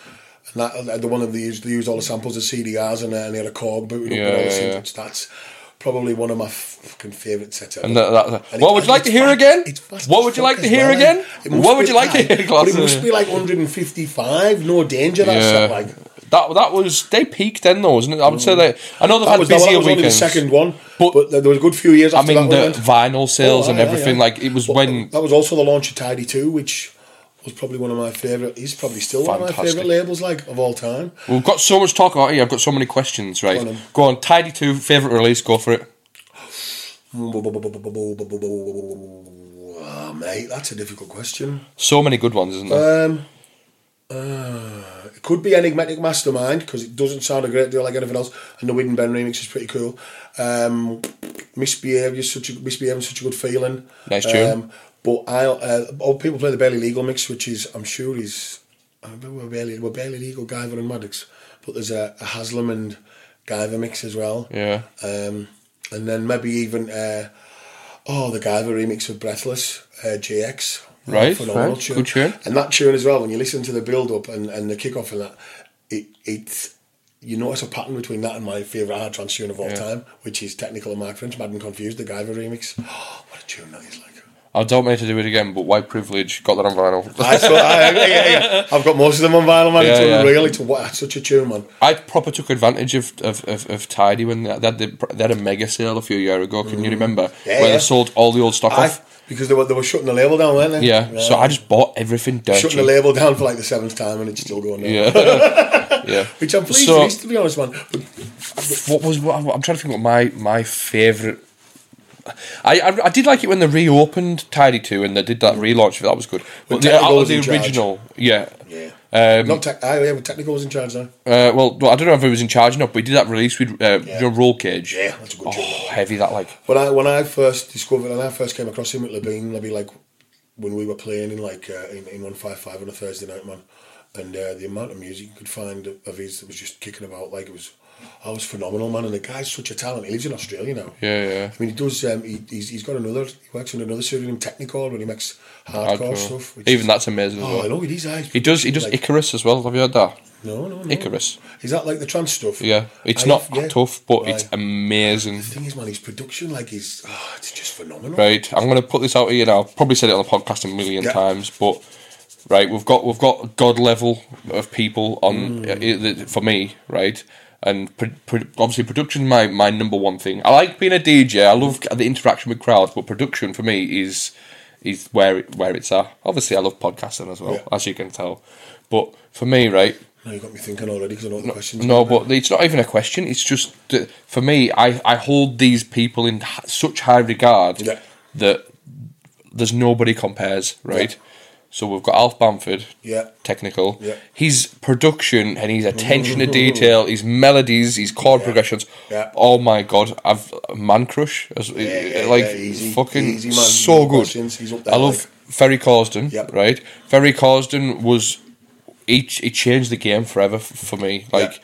and that uh, the one that they used they used all the samples of CDRs and, uh, and they had a Korg booted up Yeah, and all the yeah, yeah. That's probably one of my fucking favourite sets ever. And that, that, And what it- would you like to hear fast- again? What would you like to hear well, again? What would you like to hear, But it must be like 155. No danger. That Yeah. set like. That that was they peaked then though, wasn't it? I would say that I know they've That had was, that busier was only the weekends. second one, But- but, there was a good few years I after mean that the vinyl sales Oh, and aye, everything. aye. Like it was But when that was also the launch of Tidy Two, which was probably one of my favourite. He's probably still one of my Fantastic. favourite labels, like of all time. we've got so much to talk about here. I've got so many questions. Right, Go on then. go on. Tidy two favorite release. Go for it. Oh, mate, that's a difficult question. So many good ones, isn't there? Um, uh, it could be Enigmatic Mastermind because it doesn't sound a great deal like anything else, and the Wid and Ben remix is pretty cool. Um, Misbehaviour is such a Misbehaviour is such a good feeling. Nice tune. Um, but I, uh, all people play the Barely Legal mix, which is I'm sure is I remember we're barely we're barely legal Guyver and Maddox, but there's a, a Haslam and Guyver mix as well. yeah. Um, and then maybe even uh, oh the Guyver remix of Breathless uh, JX. Right, phenomenal right, good tune. And that tune as well, when you listen to the build up and, and the kick off and that, it it you notice a pattern between that and my favourite hard trance tune of all Yeah. time, which is Technikal and Mark French, Mad and Confused, the Guyver remix. Oh, what a tune that is like. I don't mean to do it again, but white privilege got that on vinyl. I I, yeah, yeah, got most of them on vinyl, man. Yeah, it's yeah. It's a, what, such a tune, man. I proper took advantage of of, of, of Tidy when they had, the, they had a mega sale a few years ago. Can you remember Mm. Yeah, where they sold all the old stock I, off? because they were, they were shutting the label down, weren't they? Yeah, so I just bought everything dirty. shutting the label down for like the seventh time and it's still going down. Yeah, yeah. Which I'm pleased So- to be honest, man. But What was what, I'm trying to think what my my favorite. I, I I did like it when they reopened Tidy Two and they did that relaunch. That was good. But the, Technikal out was the in charge. original, yeah, Yeah. Um, Not tech. Ah, yeah, Technikal was in charge now. uh, well, well, I don't know if he was in charge or not, but he did that release with uh, Yeah. Roll Cage. Yeah, that's a good Oh, that. heavy that like. When I when I first discovered and I first came across him at Labine, maybe like when we were playing in like uh, in, in one five five on a Thursday night, man, and uh, the amount of music you could find of his that was just kicking about like it was, I was phenomenal, man. And the guy's such a talent. He lives in Australia now. Yeah, yeah. I mean, he does. Um, he, he's, he's got another. He works on another pseudonym, Technical, when he makes hardcore, Hardcore. stuff. which Even is- that's amazing as Oh, I well. know with his eyes. He does. He does like, Icarus as well. Have you heard that? No, no, no. Icarus. Is that like the trance stuff? Yeah, it's I- not yeah. tough, but it's Right. amazing. The thing is, man, his production, like, he's oh, it's just phenomenal. Right, I'm going to put this out here now. I've probably said it on the podcast a million Yeah. times, but right, we've got we've got god level of people on Mm. uh, for me, right, and pro- pro- obviously production my my number one thing. I like being a DJ. I love the interaction with crowds, but production for me is is where it, where it's at. Obviously, I love podcasting as well, Yeah. as you can tell. But for me, right, Now you got me thinking already because I know the questions. no, but it's not even a question. It's just that for me, I, I hold these people in such high regard Yeah. that there's nobody compares, right? So we've got Alf Bamford, Yeah. Technikal. Yeah. His production and his attention to detail, his melodies, his chord Yeah. progressions. Yeah. Oh my god, I've man crush. As, yeah, like easy, fucking easy, man. so good. He's up there, I love like- Ferry Corsten, Yep. right? Ferry Corsten was he, he changed the game forever for me. Like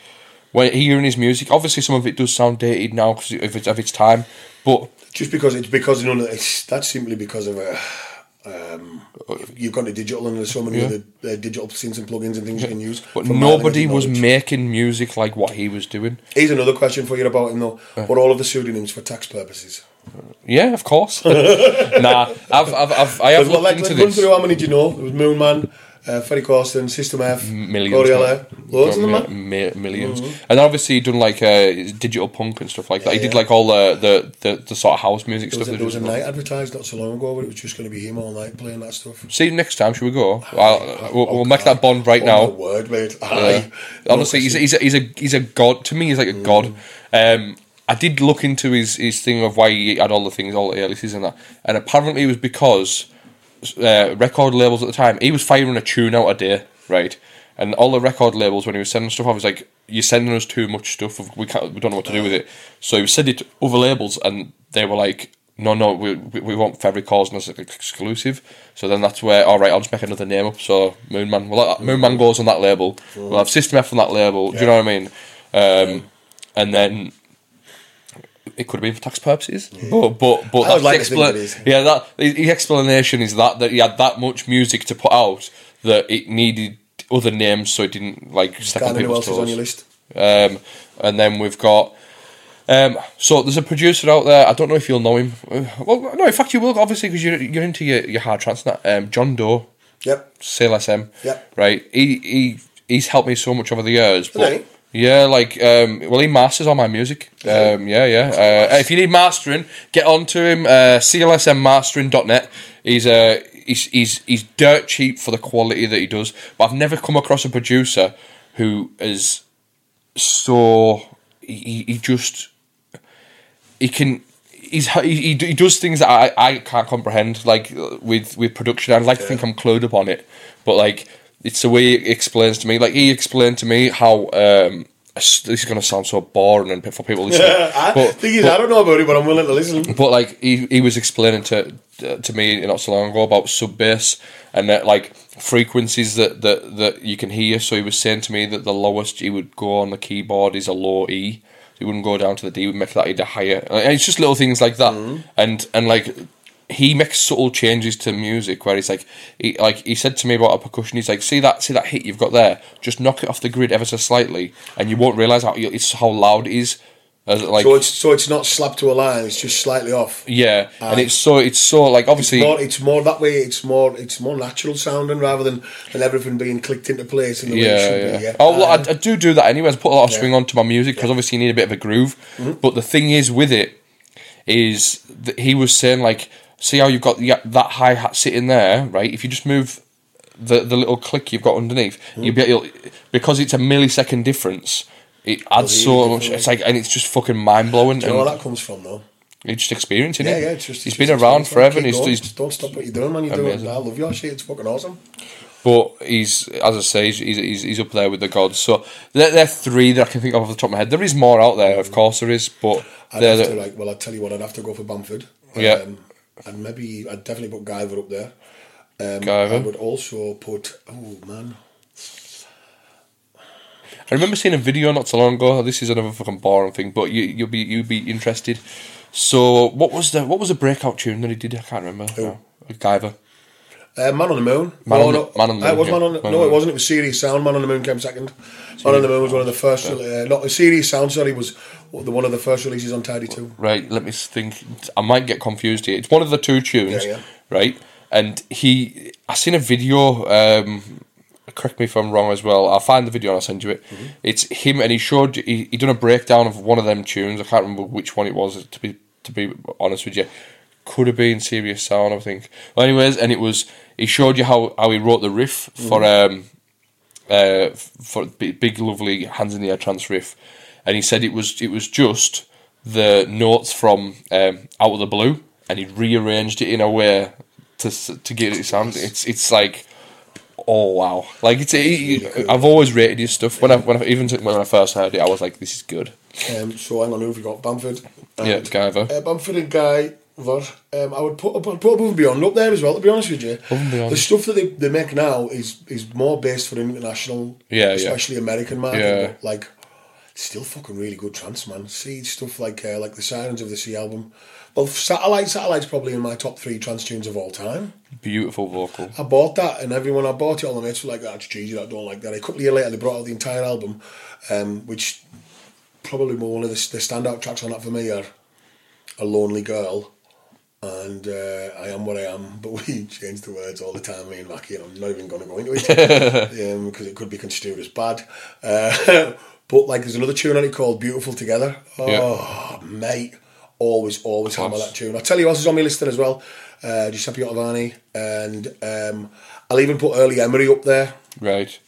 when hearing his music, obviously some of it does sound dated now because of its of its time, but just because it's because you know it's that's simply because of a. Um, you've gone to digital and there's so many Yeah. other uh, digital synths and plugins and things you can use. but nobody was knowledge. making music like what he was doing. Here's another question for you about him though. What all of the pseudonyms for tax purposes? Yeah, of course. nah, I've, I've, I've I have looked like, into like, run this. through how many do you know? There was Moonman, uh, Ferry Corsten, System F, Millions, loads of them, Mi- man. Mm-hmm. millions, and obviously he done like uh, digital punk and stuff like that. He Yeah, did yeah. like all the, the, the, the sort of house music There was, stuff. a, that there was a night advertised not so long ago where it was just going to be him all night playing that stuff. See, next time should we go? I'll, we'll, Oh, we'll make that bond right Oh, now. word, mate. Honestly, he's, he's, a, he's a he's a god to me. He's like a god. Um, I did look into his, his thing of why he had all the things, all the aliases and that, and apparently it was because uh, record labels at the time he was firing a tune out a day, right? And all the record labels when he was sending stuff off was like, "You're sending us too much stuff. We can't, we don't know what to do with it." So he sent it to other labels, and they were like, "No, no, we we, we want Ferry Corsten as an exclusive." So then that's where, all right, I'll just make another name up. So Moonman, well, that- Moonman goes on that label. We'll have System F on that label. Do you know what I mean? Um, and then it could have been for tax purposes, but but but I that's like expla- it is. yeah, that the explanation is that that he had that much music to put out that it needed other names, so it didn't like step on people's is on your toes. list. Um, and then we've got. Um, so there's a producer out there. I don't know if you'll know him. Uh, Well, no, in fact you will obviously because you're you're into your, your hard trance. that. Um, John Doe, Yep. Sale SM. Yep. Right. He he he's helped me so much over the years. But? Yeah, like um, well, he masters all my music. Um, yeah, yeah. Uh, if you need mastering, get on to him. Uh, CLSMmastering.net. He's uh, he's he's he's dirt cheap for the quality that he does. But I've never come across a producer who is so he, he just he can he's he, he does things that I, I can't comprehend like with with production I'd like to think I'm clued up on it but like it's the way he explains to me like he explained to me how um this is going to sound so boring and for people listening I, but, thing is, I don't know about it, but I'm willing to listen. but like he, he was explaining to to me not so long ago about sub bass and that like frequencies that, that that you can hear. So he was saying to me that the lowest he would go on the keyboard is a low E. He wouldn't go down to the D. Would make that either higher. And it's just little things like that. And and like he makes subtle changes to music where he's like he like he said to me about a percussion. He's like, see that see that hit you've got there. Just knock it off the grid ever so slightly, and you won't realize how it's how loud it is. As, like So it's so it's not slapped to a line; it's just slightly off. yeah, Aye. and ah. it's so it's so like obviously More, it's more that way. It's more it's more natural sounding rather than than everything being clicked into place in the way it yeah, should yeah. be. Yeah. Oh, well, I, um, I do do that anyways. I put a lot of Yeah. swing onto my music because obviously you need a bit of a groove. Mm-hmm. But the thing is with it is that he was saying like, see how you've got the, that hi hat sitting there, right? If you just move the the little click you've got underneath, you'll be able, because it's a millisecond difference. It adds so much. It's like, and it's just fucking mind blowing. Do you know where that comes from, though? you're just experiencing Yeah, it. yeah. It's just he's been around forever, and he's, going. he's don't stop what you're doing, man. You're doing. Amazing. I love your shit. It's fucking awesome. But he's, as I say, he's, he's, he's up there with the gods. So they're, they're three that I can think of off the top of my head. There is more out there, of course there is, but I'd they're to the, like. Well, I'd tell you what. I'd have to go for Bamford. Yeah. Um, and maybe I'd definitely put Guyver up there. Um, Guyver. I would also put. Oh man. I remember seeing a video not so long ago. This is another fucking boring thing, but you you'll be you'll be interested. So what was the what was the breakout tune that he did? I can't remember. No. Guyver. Uh, Man on the Moon. Man No, on no, Man on the uh, Moon, was yeah. Man on the, Man no, it wasn't. It was Serious Sound. Man on the Moon came second. Man on the Moon was one of the first. Uh, not Serious Sound. Sorry, was the one of the first releases on Tidy Two. Right, let me think. I might get confused here. It's one of the two tunes, Yeah, yeah. right? And he, I seen a video. Um, correct me if I'm wrong as well. I'll find the video and I'll send you it. Mm-hmm. It's him and he showed he, he done a breakdown of one of them tunes. I can't remember which one it was. To be to be honest with you, could have been Serious Sound. I think. Well, anyways, and it was he showed you how how he wrote the riff for um uh for big, lovely hands in the air trance riff, and he said it was it was just the notes from um, Out of the Blue, and he rearranged it in a way to to give it sound. It's it's like. Oh wow! Like it's, it, I've always rated his stuff. When I when I, even when I first heard it, I was like, "This is good." Um, so hang on, who have we got? Bamford. and- Yeah, Guyver. Uh, Bamford and Guy. Um, I would put I'd put Above and Beyond up there as well. To be honest with you, the stuff that they, they make now is is more based for international, Yeah, yeah. especially American market. Yeah. but, Like, still fucking really good trance, man. See stuff like uh, like the Sirens of the Sea album. Well, Satellite, Satellite's probably in my top three trance tunes of all time. Beautiful vocal. I bought that, and everyone I bought it, all the mates were like, "That's cheesy. I don't like that." A couple of years later, they brought out the entire album, um, which probably one of the, the standout tracks on that for me are "A Lonely Girl" and uh, "I Am What I Am." But we change the words all the time, me and Mackie, and I'm not even going to go into it because it could be construed as bad. Uh, but like, there's another tune on it called "Beautiful Together." Oh, mate, always, always hammer that tune. I'll tell you what else is on my list then as well. Uh, Giuseppe Ottaviani, and um, I'll even put Early Emery up there Right.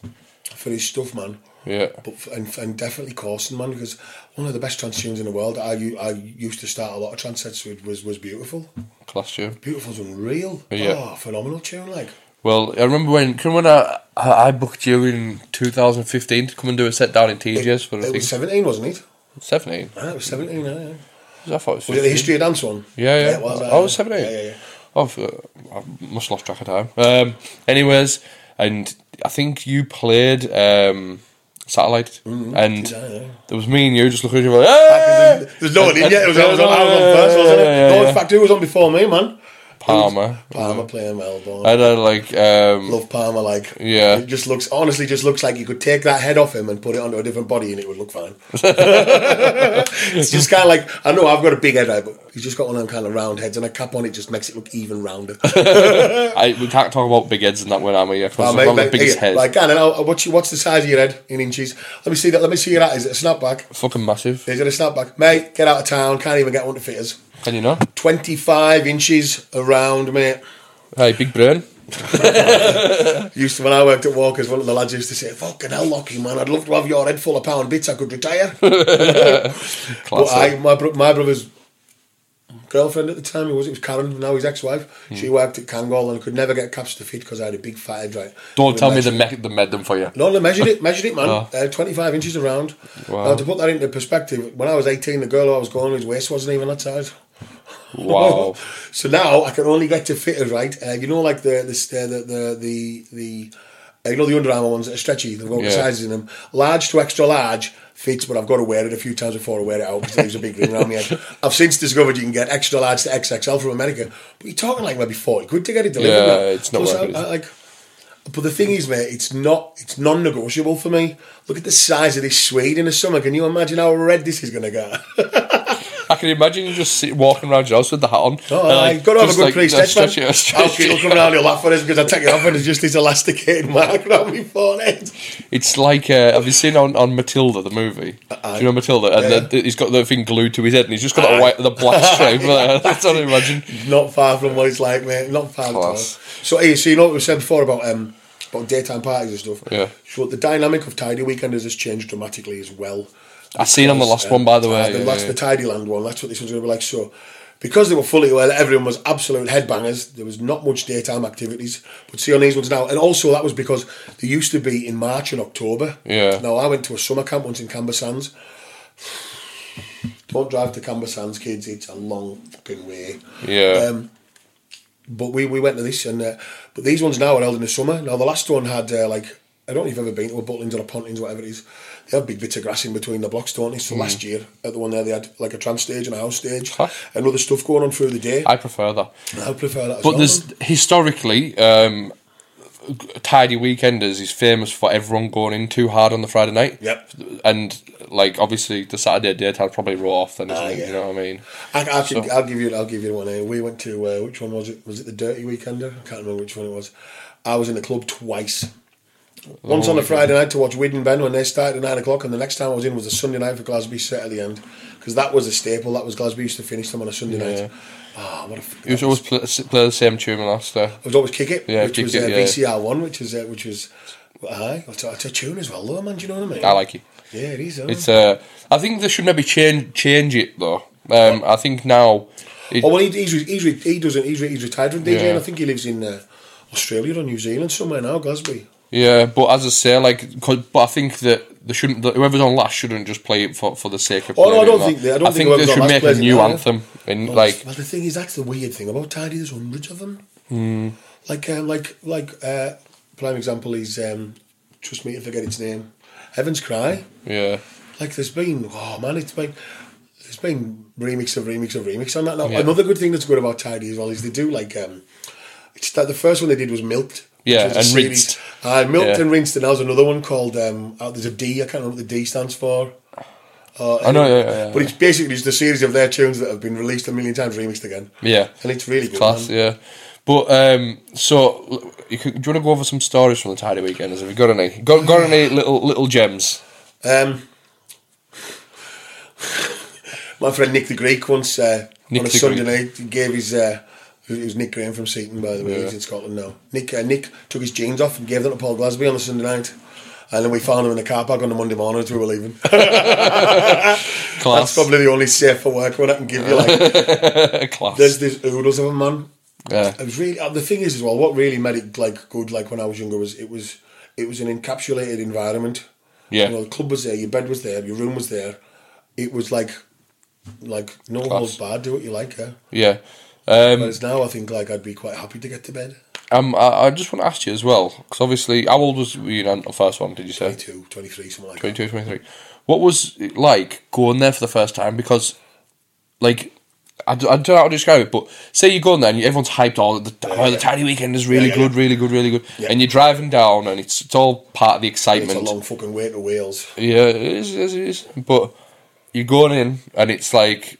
for his stuff, man. Yeah. But and, and definitely Corsten, man, because one of the best trance tunes in the world. I, I used to start a lot of trance sets with was was beautiful. Class tune. Beautiful's unreal. Yeah. Oh, phenomenal tune, like. Well, I remember when can when I I I booked you in 2015 to come and do a set down in TJ's for a It was seventeen, wasn't it? 17. Ah, it was seventeen. Yeah, yeah. I thought it was, Was it the history of dance one? Yeah, yeah. it was. I uh, was 17. Yeah, yeah, yeah. Oh, uh, I must have lost track of time. Um, anyways, and I think you played um, Satellite, mm-hmm. and Did I, yeah. there was me and you just looking at each other. Like, There's, eh! there's no one in yet. It was, I was on, I was on first, wasn't it? yeah, yeah, no, in fact, who was on before me, man? Palmer. Palmer playing Melbourne. I don't like, um, Love Palmer, like Yeah. It just looks honestly, just looks like you could take that head off him and put it onto a different body, and it would look fine. it's just kind of like I know I've got a big head, right, but he's just got one of them kind of round heads, and a cap on it just makes it look even rounder. I, we can't talk about big heads in that when I'm here Oh, because I'm the biggest head. Like, Gannon, I'll- what's your- what's the size of your head in inches? Let me see that. Let me see that. Is it a snapback? Fucking massive. Is it a snapback? Mate, get out of town. Can't even get one to fit us. Can you know? Twenty-five inches around, mate. Hey, big brain. Used to when I worked at Walkers, one of the lads used to say, "Fucking hell, Lockie, man, I'd love to have your head full of pound bits. I could retire." But I, my bro- my brother's girlfriend at the time, who was it was Karen, now his ex-wife. Hmm. She worked at Kangol and could never get caps to fit because I had a big fat head. Right? Don't We tell me measured- they, me- they made them for you. No, they measured it, measured it, man. Oh. Uh, Twenty-five inches around. Wow. Now to put that into perspective, when I was eighteen, the girl I was going with, waist wasn't even that size. Wow. so now I can only get to fitters, right? Uh, you know, like the the uh, the the the, the uh, you know the Under Armour ones that are stretchy. They've got Yeah. sizes in them. Large to extra large fits, but I've got to wear it a few times before I wear it out because there's a big ring around my head. I've since discovered you can get extra large to XXL from America, but you're talking like maybe forty quid to get it delivered. Yeah, now. it's not Plus, worth I- it, I like. But the thing is, mate, it's not. It's non-negotiable for me. Look at the size of this Swede in the summer. Can you imagine how red this is going to get? I can imagine you just sit, walking around your house with the hat on. Oh, and, I like, got to have a good like, man. stretch it, stretch I'll looking around, you'll laugh at this because I take it off and it's just this elasticated mark around my forehead. It's like, uh, have you seen on, on Matilda, the movie? Do you know Matilda? And Uh, Yeah. the, he's got the thing glued to his head and he's just got the, Aye. white, the black stripe there. That's what I imagine. Not far from what it's like, mate. Not far at all. Class. So, hey, so you know what we said before about um about daytime parties and stuff. Yeah. So the dynamic of Tidy Weekenders has changed dramatically as well. I seen on the last Because, one, by the way. uh, yeah, that's yeah. the Tidyland one. That's what this one's going to be like. So because they were fully well, everyone was absolute headbangers. There was not much daytime activities. But see on these ones now, and also that was because they used to be in March and October. Yeah. Now I went to a summer camp once in Camber Sands. Don't drive to Camber Sands, kids. It's a long fucking way. Yeah. Um, but we, we went to this, and uh, but these ones now are held in the summer. Now the last one had uh, like I don't know if you've ever been to a Butlins or a Pontins, whatever it is. They have big bits of grass in between the blocks, don't they? So last year at the one there, they had like a trance stage and a house stage, Huh. and other stuff going on through the day. I prefer that. I prefer that. As But well, there's man. historically, um, Tidy Weekenders is famous for everyone going in too hard on the Friday night. Yep. And like obviously the Saturday daytime probably raw off then, isn't Ah, it? yeah. You know what I mean? I, I so. I'll give you. I'll give you one. eh? We went to uh, which one was it? Was it the Dirty Weekender? I can't remember which one it was. I was in the club twice. Once on a Friday night to watch Wid and Ben when they started at nine o'clock, and the next time I was in was a Sunday night for Glasby set at the end because that was a staple. That was Glasby used to finish them on a Sunday Yeah. night. Ah, what a! f- You should always play, play the same tune last day. I was always kick it, Yeah, which Kick was It, uh, yeah. VCR one, which is uh, which was. Aye, it's a, it's a tune as well, though, man. Do you know what I mean? I like it. Yeah, it is. It's uh, I think they should maybe change change it though. Um, I think now. It, Oh well, he, he's, he's he doesn't he's, he's retired from DJing. Yeah. I think he lives in uh, Australia or New Zealand somewhere now, Glasby. Yeah, but as I say, like, 'cause- but I think that they shouldn't. That whoever's on last shouldn't just play it for, for the sake of. Oh, no, I don't think they- I don't I think think they should make a new anthem and Well, like. well, the thing is, that's the weird thing about Tidy. There's hundreds of them. Hmm. Like, um, like, like. Uh, prime example is um, trust me to forget its name. Heaven's Cry. Yeah, Like, there's been oh man, it's been there's been remix of remix of remix on that. Now, Yeah. another good thing that's good about Tidy as well is they do like um, it's that the first one they did was Milked. Yeah, was and series. Rinsed. Uh, milked Yeah. and rinsed, and now there's another one called um, oh, there's a D. I can't remember what the D stands for. Uh, I know, yeah, yeah, yeah. but it's basically just a series of their tunes that have been released a million times, remixed again. yeah, And it's really good. class. man. Yeah, but um, so could, do you want to go over some stories from the Tidy Weekenders? Have you got any? Got, got any little little gems? Um, my friend Nick the Greek once uh, on a Sunday Greek. night gave his. Uh, it was Nick Graham from Seaton, by the way. Yeah. He's in Scotland now. Nick uh, Nick took his jeans off and gave them to Paul Glasby on the Sunday night. And then we found him in the car park on the Monday morning as we were leaving. That's probably the only safe for work one I can give you. Like, class. there's there's oodles of a man. yeah, It was really uh, the thing is as well. What really made it like good, like when I was younger, was it was it was an encapsulated environment. yeah, You know, the club was there, your bed was there, your room was there. It was like, like no Class. holds barred. Do what you like. Yeah. yeah. Um, Whereas now, I think like I'd be quite happy to get to bed. um, I, I just want to ask you as well, because obviously, how old was you on the first one? Did you say 22, 23, something like 22, 23. What was it like going there for the first time? Because, like, I, I don't know how to describe it, but say you go in there and everyone's hyped all the, oh, the yeah. tidy weekend is really Yeah, yeah, good, really good, really good. Yeah. And you're driving down and it's, it's all part of the that. It's a long fucking way to Wales. Yeah, it is, it is, it is. But you're going in and it's like,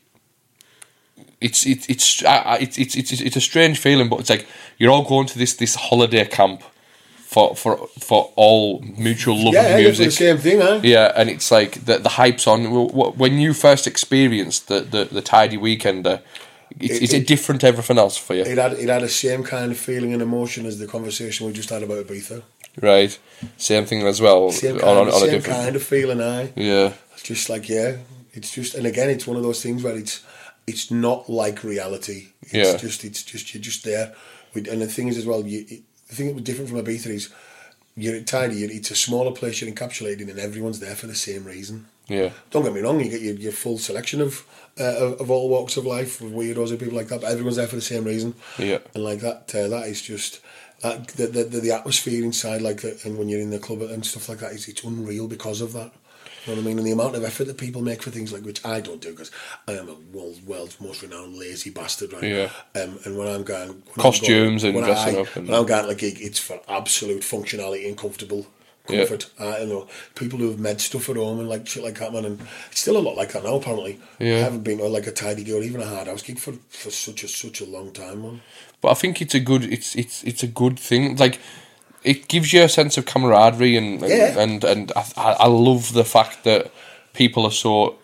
it's it's it's it's it's it's it's a strange feeling, but it's like you're all going to this this holiday camp for for for all mutual love Yeah, of yeah, yeah, the same thing, huh? Yeah, and it's like the the hype's on. Wh- wh- When you first experienced the the, the tidy weekender, uh, it's, It- is it it- different to everything else for you? It had it had the same kind of feeling and emotion as the conversation we just had about Ibiza. right, same thing as well. Same kind, on, of, on a same different. kind of feeling, I. Yeah, It's just like yeah, it's just and again, it's one of those things where it's it's not like reality. It's Yeah. just it's just you're just there. And the thing is as well, you, it, the thing that was different from Ibiza is you're at tidy. It's a smaller place. You're encapsulated, and everyone's there for the same reason. yeah, Don't get me wrong. You get your, your full selection of, uh, of of all walks of life, of weirdos and people like that. But everyone's there for the same reason. Yeah. And like that, uh, that is just that the, the the atmosphere inside, like the, and when you're in the club and stuff like that, is it's unreal because of that. You know what I mean? And the amount of effort that people make for things like which I don't do because I am a world's, world's most renowned lazy bastard, right? Yeah. Um, and when I'm going, when Costumes I'm and going, when dressing I, up and- when I'm going to a gig, it's for absolute functionality and comfortable Yeah. comfort. I you know people who have made stuff at home and like shit like that, man. And it's still a lot like that now. Apparently, Yeah. I haven't been like a tidy girl, even a hard house gig for, for such a such a long time, man. but I think it's a good it's it's it's a good thing. Like it gives you a sense of camaraderie and and Yeah. and, and I, I love the fact that people are so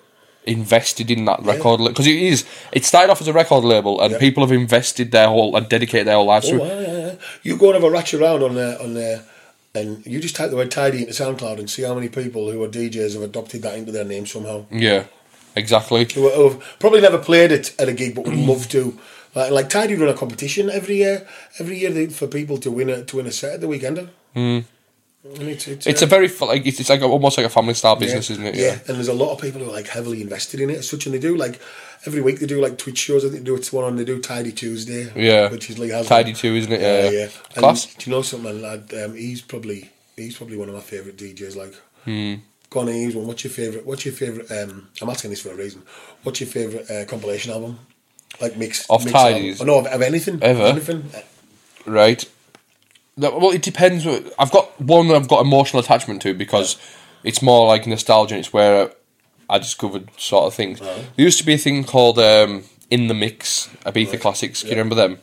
invested in that record because it is it started off as a record label and Yeah. people have invested their whole and dedicated their whole lives oh, to Oh, it. yeah, yeah, yeah. You go and have a ratchet around on there on there. And you just type the word tidy into SoundCloud and see how many people who are DJs have adopted that into their name somehow. Yeah, exactly. who have probably never played it at a gig, but would love to. Like, like Tidy run a competition every year, every year they, for people to win a to win a set at the weekend. Mm. It's it's, It's uh, a very like it's, like almost like a family style business, yeah, isn't it? Yeah. and there's a lot of people who are like heavily invested in it as such, and they do like every week they do like Twitch shows. I think they do it's one on they do Tidy Tuesday. Yeah. which is like has Tidy too, isn't it? Yeah, Yeah, yeah. And Class. do you know something, lad? Um, he's probably he's probably one of my favourite DJs. Like, Hmm. go on, he's one. What's your favourite? What's your favourite? Um, I'm asking this for a reason. What's your favourite uh, compilation album? Like mix Of mix Tidy's? album? Oh, no, of, of anything. Ever? Anything. right? Well, it depends. I've got one that I've got emotional attachment to because it's more like nostalgia. and It's where I discovered sort of things. Uh-huh. There used to be a thing called um, In the Mix, Ibiza Classics. Can you remember them?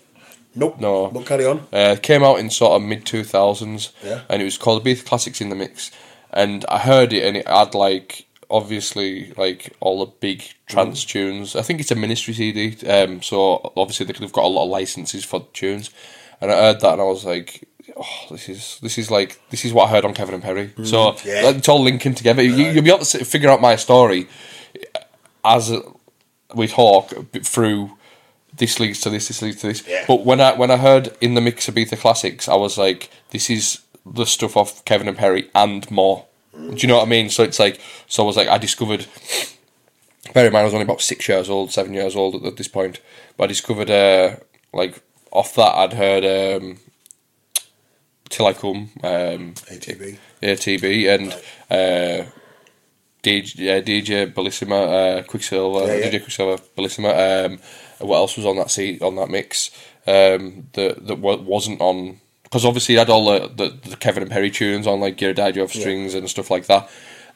Nope. No. But carry on. Uh, came out in sort of mid two thousands, Yeah. and it was called Ibiza Classics in the Mix. And I heard it, and it had like obviously like all the big trance Mm. tunes. I think it's a Ministry CD, um, so obviously they could have got a lot of licenses for tunes. And I heard that, and I was like, "Oh, this is this is like this is what I heard on Kevin and Perry." so Mm. yeah. like, it's all linking together. You, you'll be able to figure out my story as we talk through this leads to this, this leads to this. Yeah. But when I when I heard in the mix of Ibiza classics, I was like, this is the stuff off Kevin and Perry and more. Do you know what I mean? So it's like, so I was like, I discovered. Bear in mind, I was only about six years old, seven years old at, at this point. But I discovered, uh, like, off that, I'd heard um, Till I Come, um, ATB. ATB, and uh, DJ, yeah, DJ Bellissima, uh, Quicksilver, Yeah, yeah. DJ Quicksilver, Bellissima. Um, what else was on that seat on that mix? Um, that that wasn't on because obviously it had all the, the, the Kevin and Perry tunes on like Adagio for strings and stuff like that.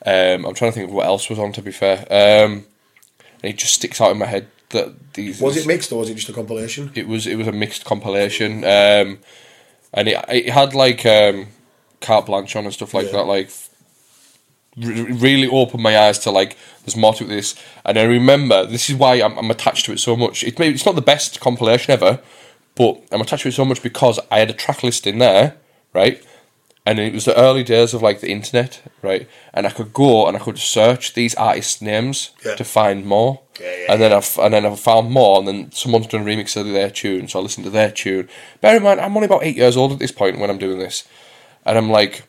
Um, I'm trying to think of what else was on. To be fair, um, and it just sticks out in my head that these Was it mixed or was it just a compilation? it was it was a mixed compilation, um, and it it had like um, carte blanche on and stuff like Yeah. that. Like, r- really opened my eyes to like there's more to this. And I remember this is why I'm, I'm attached to it so much. It it's not the best compilation ever, but I'm attached to it so much because I had a track list in there, right? And it was the early days of like the internet, right? And I could go and I could search these artists' names Yeah. to find more. Yeah, yeah, and then I've and then I've found more, and then someone's done a remix of their tune, so I listened to their tune. Bear in mind, I'm only about eight years old at this point when I'm doing this, and I'm like,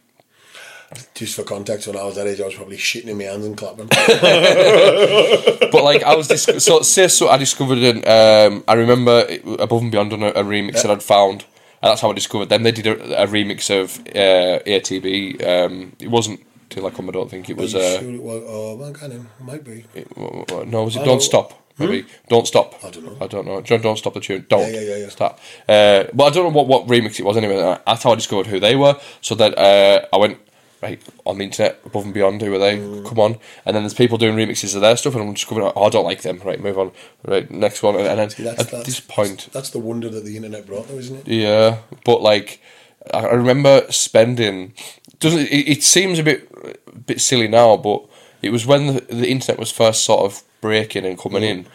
Just for context, when I was that age, I was probably shitting in my hands and clapping. but like I was dis- so say so I discovered it. Um, I remember it, above and beyond on a, a remix that I'd found, and that's how I discovered them. They did a, a remix of uh, ATB. Um, it wasn't till I come. I don't think it was. Uh, sure it was? Oh, man, can it might be. it- no, was it I Don't know- Stop? Maybe Don't Stop. I don't know. I don't know. Don't, don't stop the tune. Don't Yeah, yeah, yeah, yeah. stop. Uh, well, I don't know what, what remix it was anyway. That's how I discovered who they were. So that uh, I went right on the internet above and beyond. Who are they? Mm. Come on. And then there's people doing remixes of their stuff, and I'm discovering. Oh, I don't like them. Right, move on. Right, next one. And, and then See, that's, at that's, this point, that's the wonder that the internet brought, though, isn't it? yeah, but like I I remember spending. Doesn't it, it seems a bit a bit silly now, but it was when the, the internet was first sort of breaking and coming in,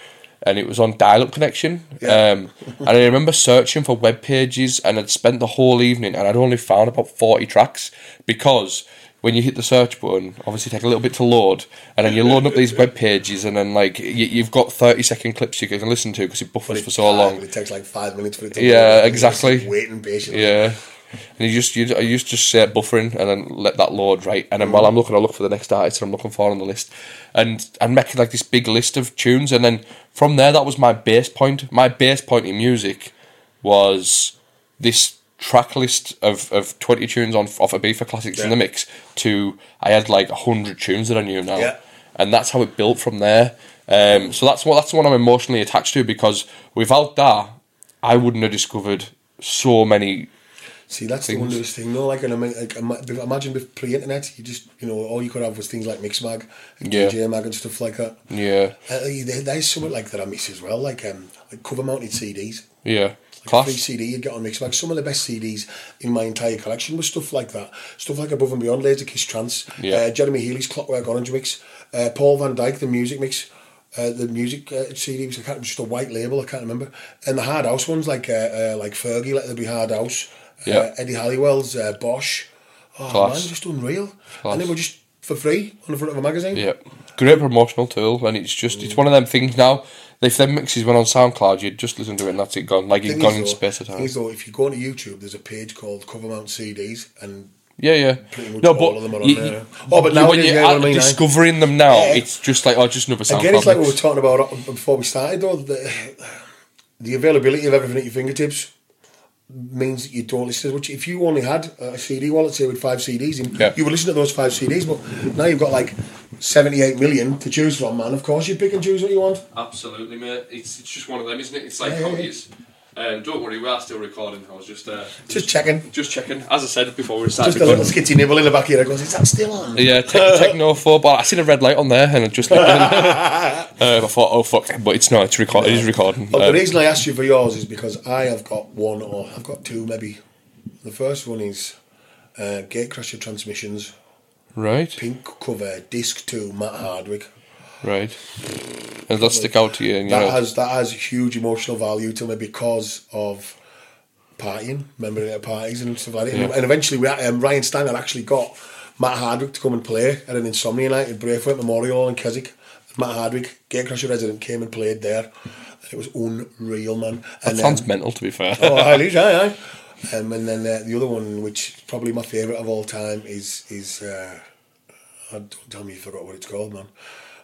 and it was on dial-up connection. Yeah. Um, and I remember searching for web pages, and I'd spent the whole evening, and I'd only found about forty tracks because. When you hit the search button, obviously take a little bit to load, and then you load up these web pages, and then like you, you've got thirty second clips you can listen to because it buffers for so long. It takes like five minutes for it to Yeah, load. exactly. Waiting patiently. Yeah. And you just you, I used to just say buffering and then let that load right, and then while I'm looking, I look for the next artist that I'm looking for on the list, and and making like this big list of tunes, and then from there that was my base point. My base point in music was this track list of, of twenty tunes on off Ibiza classics in the mix to I had like hundred tunes that I knew now, Yeah. and that's how it built from there. Um, so that's what that's the one I'm emotionally attached to because without that, I wouldn't have discovered so many See, that's the Things. wondrous thing, though. Like, and like, imagine with pre-internet, you just, you know, all you could have was things like Mixmag and Yeah. DJ Mag and stuff like that. Yeah, Uh, there- there's something like that I miss as well, like um, like cover-mounted CDs. yeah, class. CD. CD you'd get on Mixmag. Some of the best CDs in my entire collection was stuff like that. Stuff like Above and Beyond, Laser Kiss Trance, Yeah. uh, Jeremy Healy's Clockwork Orange Mix, uh, Paul Van Dyk, the music mix, uh, the music uh, CD was I can't, just a white label, I can't remember. And the Hard House ones, like uh, uh, like Fergie, Let There Be Hard House, Yeah. uh, Eddie Halliwell's uh, Bosh. Oh Class. man, just unreal. Class. And they were just for free on the front of a magazine. Yeah, great promotional tool, and it's just it's one of them things now. If them mixes went on SoundCloud, you'd just listen to it and that's it gone. Like it's gone in space of thing time. though, if you go onto YouTube, there's a page called Cover Mount CDs, and Yeah, yeah. pretty much No, all but of them are on you- there. you- Oh, but now when you're yeah, I mean, discovering them now, Yeah. it's just like oh, just another SoundCloud. Again, it's like we were talking about before we started, though. The, the availability of everything at your fingertips means that you don't listen as much. If you only had a CD wallet, say with five CDs, in, Yeah. you would listen to those five CDs. But now you've got like seventy-eight million to choose from, man. Of course, you pick and choose what you want. Absolutely, mate. It's it's just one of them, isn't it? It's like Yeah, how yeah, yeah. is. Um, don't worry, we are still recording. I was just uh, Just checking. just checking. As I said before we started Just a little skitty nibble in the back of your head goes, is that still on? Yeah, te- techno football. I seen a red light on there, and I just looked. in. uh, I thought, oh fuck, but it's not. It's record. It is recording. Well, Um, the reason I asked you for yours is because I have got one, or I've got two maybe. The first one is uh, Gatecrasher Transmissions, right, pink cover, disc two, Matt Hardwick. Right. And that stick out to you, That has that has huge emotional value to me because of partying, remembering it at parties and stuff like that. And, Yeah. and eventually, we, um, Ryan Stanger actually got Matt Hardwick to come and play at an Insomnia night at Braithwaite Memorial in Keswick. Matt Hardwick, Gatecrasher resident, came and played there. And it was unreal, man. that And, sounds um, mental. To be fair. oh, aye, Leach, aye, aye. Um, and then uh, the other one, which is probably my favourite of all time, is is uh, oh, don't tell me you forgot what it's called, man.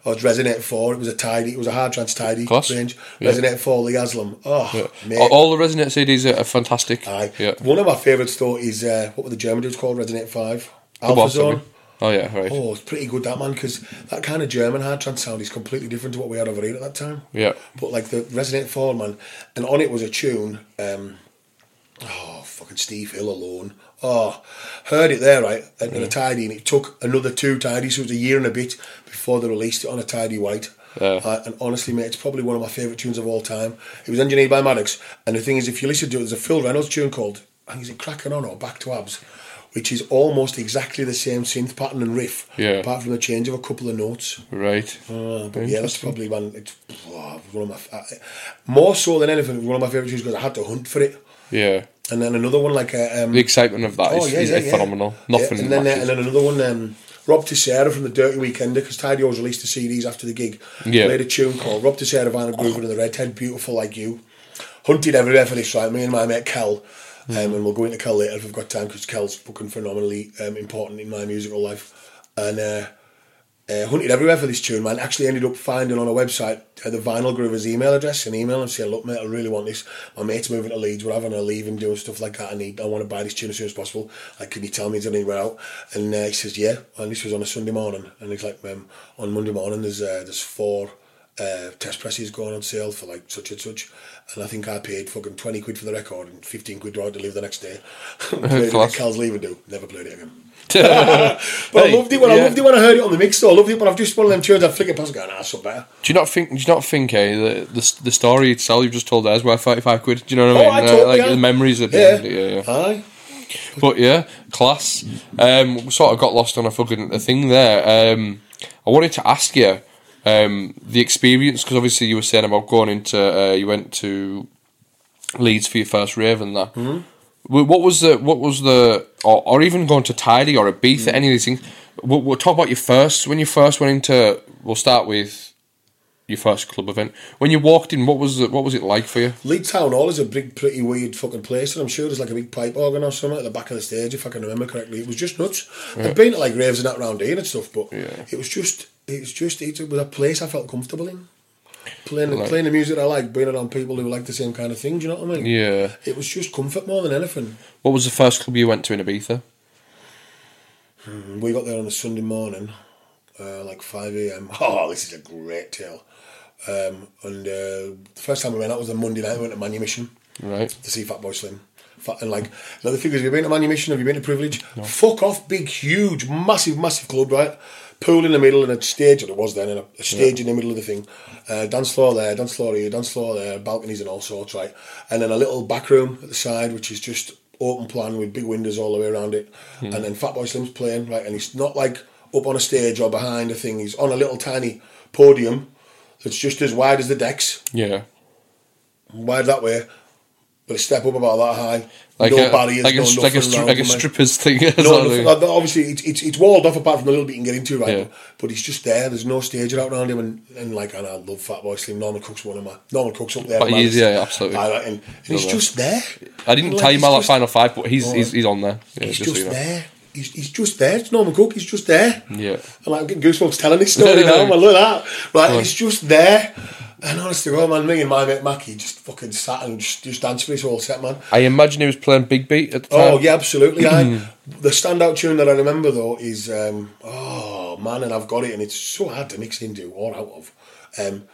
It's Resonate Four. It was a tidy. It was a hard trance tidy course. range. Yeah. Resonate Four, Lee Haslam. Oh, mate. all, the Resonate CDs are, are fantastic. Aye. Yeah. One of my favourites though is uh, what were the German dudes called? Resonate Five. Come Alpha on, Zone. Oh yeah, right. Oh, it's pretty good that man because that kind of German hard trance sound is completely different to what we had over here at that time. Yeah. But like the Resonate Four man, and on it was a tune. Um, oh, fucking Steve Hill alone. Oh, heard it there right at a tidy, and it took another two tidies, so it was a year and a bit before they released it on a tidy white. Yeah. Uh, and honestly, mate, it's probably one of my favourite tunes of all time. It was engineered by Maddox, and the thing is, if you listen to it, there's a Phil Reynolds tune called, I think is it Cracking On or Back to Abs, which is almost exactly the same synth pattern and riff, Yeah. apart from the change of a couple of notes. Right. Uh, but yeah, that's probably one. It's oh, one of my fa- more so than anything. it was One of my favourite tunes because I had to hunt for it. Yeah. And then another one like uh, um, The excitement of that is, oh yeah, is yeah, phenomenal. Nothing. And then uh, and then another one. Um, Rob Tissera from the Dirty Weekender because Tidy always released the CDs after the gig. Yeah. Played a tune called Rob Tissera, Vinyl Groover and the Redhead, Beautiful Like You. Hunted everywhere for this, right? Me and my mate Kel. Um, and we'll go into Kel later if we've got time because Kel's fucking phenomenally um, important in my musical life. And uh, uh, hunted everywhere for this tune, man. Actually ended up finding on a website uh, the Vinyl Groover's email address and email and saying, look, mate, I really want this. My mate's moving to Leeds. We're having a leave and doing stuff like that. I need, I want to buy this tune as soon as possible. Like, can you tell me is anywhere out? And uh, he says, yeah. And this was on a Sunday morning. And he's like, um, on Monday morning, there's uh, there's four uh, test presses going on sale for like such and such. And I think I paid fucking 20 quid for the record and 15 quid to leave the next day. played it Class. Cal's leave and do. Never played it again. But I loved it when I loved it when I heard it on the mix though. I loved it, but I've just one of them tunes I'd flick it past Going, go, nah, so better. Do you not think? Do you not think? Eh, the the, the story itself you've just told there is worth thirty five quid. Do you know what I Oh, mean? I Uh, totally like the memories of Yeah. end. Yeah, yeah. Aye. But yeah, class. Um, we sort of got lost on a fucking a thing there. Um, I wanted to ask you um, the experience because obviously you were saying about going into uh, you went to Leeds for your first rave and that. Mm-hmm. What was the what was the or, or even going to Tidy or a beef Ibiza mm. any of these things? We'll, we'll talk about your first when you first went into. We'll start with your first club event. When you walked in, what was it, what was it like for you? Leeds Town Hall is a big, pretty weird fucking place, and I'm sure there's like a big pipe organ or something at the back of the stage, if I can remember correctly. It was just nuts. I've been to like raves and that round here and stuff, but Yeah. it was just, it was just, it was a place I felt comfortable in. Playing, Right. playing the music I like, being around people who like the same kind of thing. Do you know what I mean? Yeah. It was just comfort more than anything. What was the first club you went to in Ibiza? We got there on a Sunday morning, uh, like 5 a.m. Oh, this is a great tale. Um, and uh, the first time we went out was on Monday night. We went to Manumission Right. to see Fatboy Slim. Fat, and like, another thing is, have you been to Manumission? Have you been to Privilege? Fuck off, big, huge, massive, massive club, right? Pool in the middle and a stage, or it was then, and a, stage in the middle of the thing. Uh, dance floor there, dance floor here, dance floor there, balconies and all sorts, right? And then a little back room at the side, which is just open plan with big windows all the way around it. And then Fatboy Slim's playing, right? And he's not like up on a stage or behind a thing. He's on a little tiny podium that's just as wide as the decks Yeah. wide that way, but a step up about that high. Like no a, barriers, like a, no stri- like a, stri- like a stripper's thing. No, nothing, like, obviously it's, it's it's walled off apart from a little bit you can get into, right? Yeah. But he's just there. There's no stage out around him, and, and like, and I love Fatboy Slim. Norman Cook's one of my Norman Cook's up there. But man. he is, yeah, absolutely. I and, and he's Love just there. I didn't Like, tell you he's about that final five, but he's Oh. he's, he's on there. Yeah, He's just so just you know. there. He's, he's just there. It's Norman Cook. He's just there. Yeah. And like, I'm getting goosebumps telling this story now. Man, look at that. Like, he's just there. And honestly, well, man, me and my mate Mackie just fucking sat and just, just danced for his whole set, man. I imagine he was playing Big Beat at the time. Oh yeah, absolutely. I, the standout tune that I remember though is um, oh man, and I've got it, and it's so hard to mix into or out of. Um,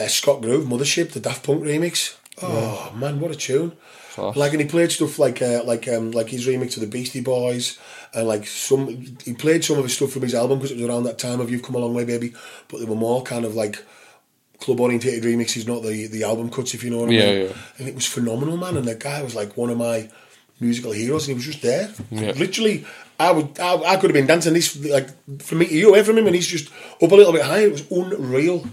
uh, Scott Groove, Mothership, the Daft Punk remix. Oh man, what a tune! Class. Like, and he played stuff like uh, like um, like his remix of the Beastie Boys, and like some he played some of his stuff from his album because it was around that time of You've Come a Long Way, Baby. But they were more kind of like club orientated remixes, not the the album cuts, if you know what I Yeah, mean. yeah. And it was phenomenal, man. And the guy was like one of my musical heroes, and he was just there. Yeah. Literally, I would, I, I could have been dancing this like from me to you away from him, and he's just up a little bit higher. It was unreal.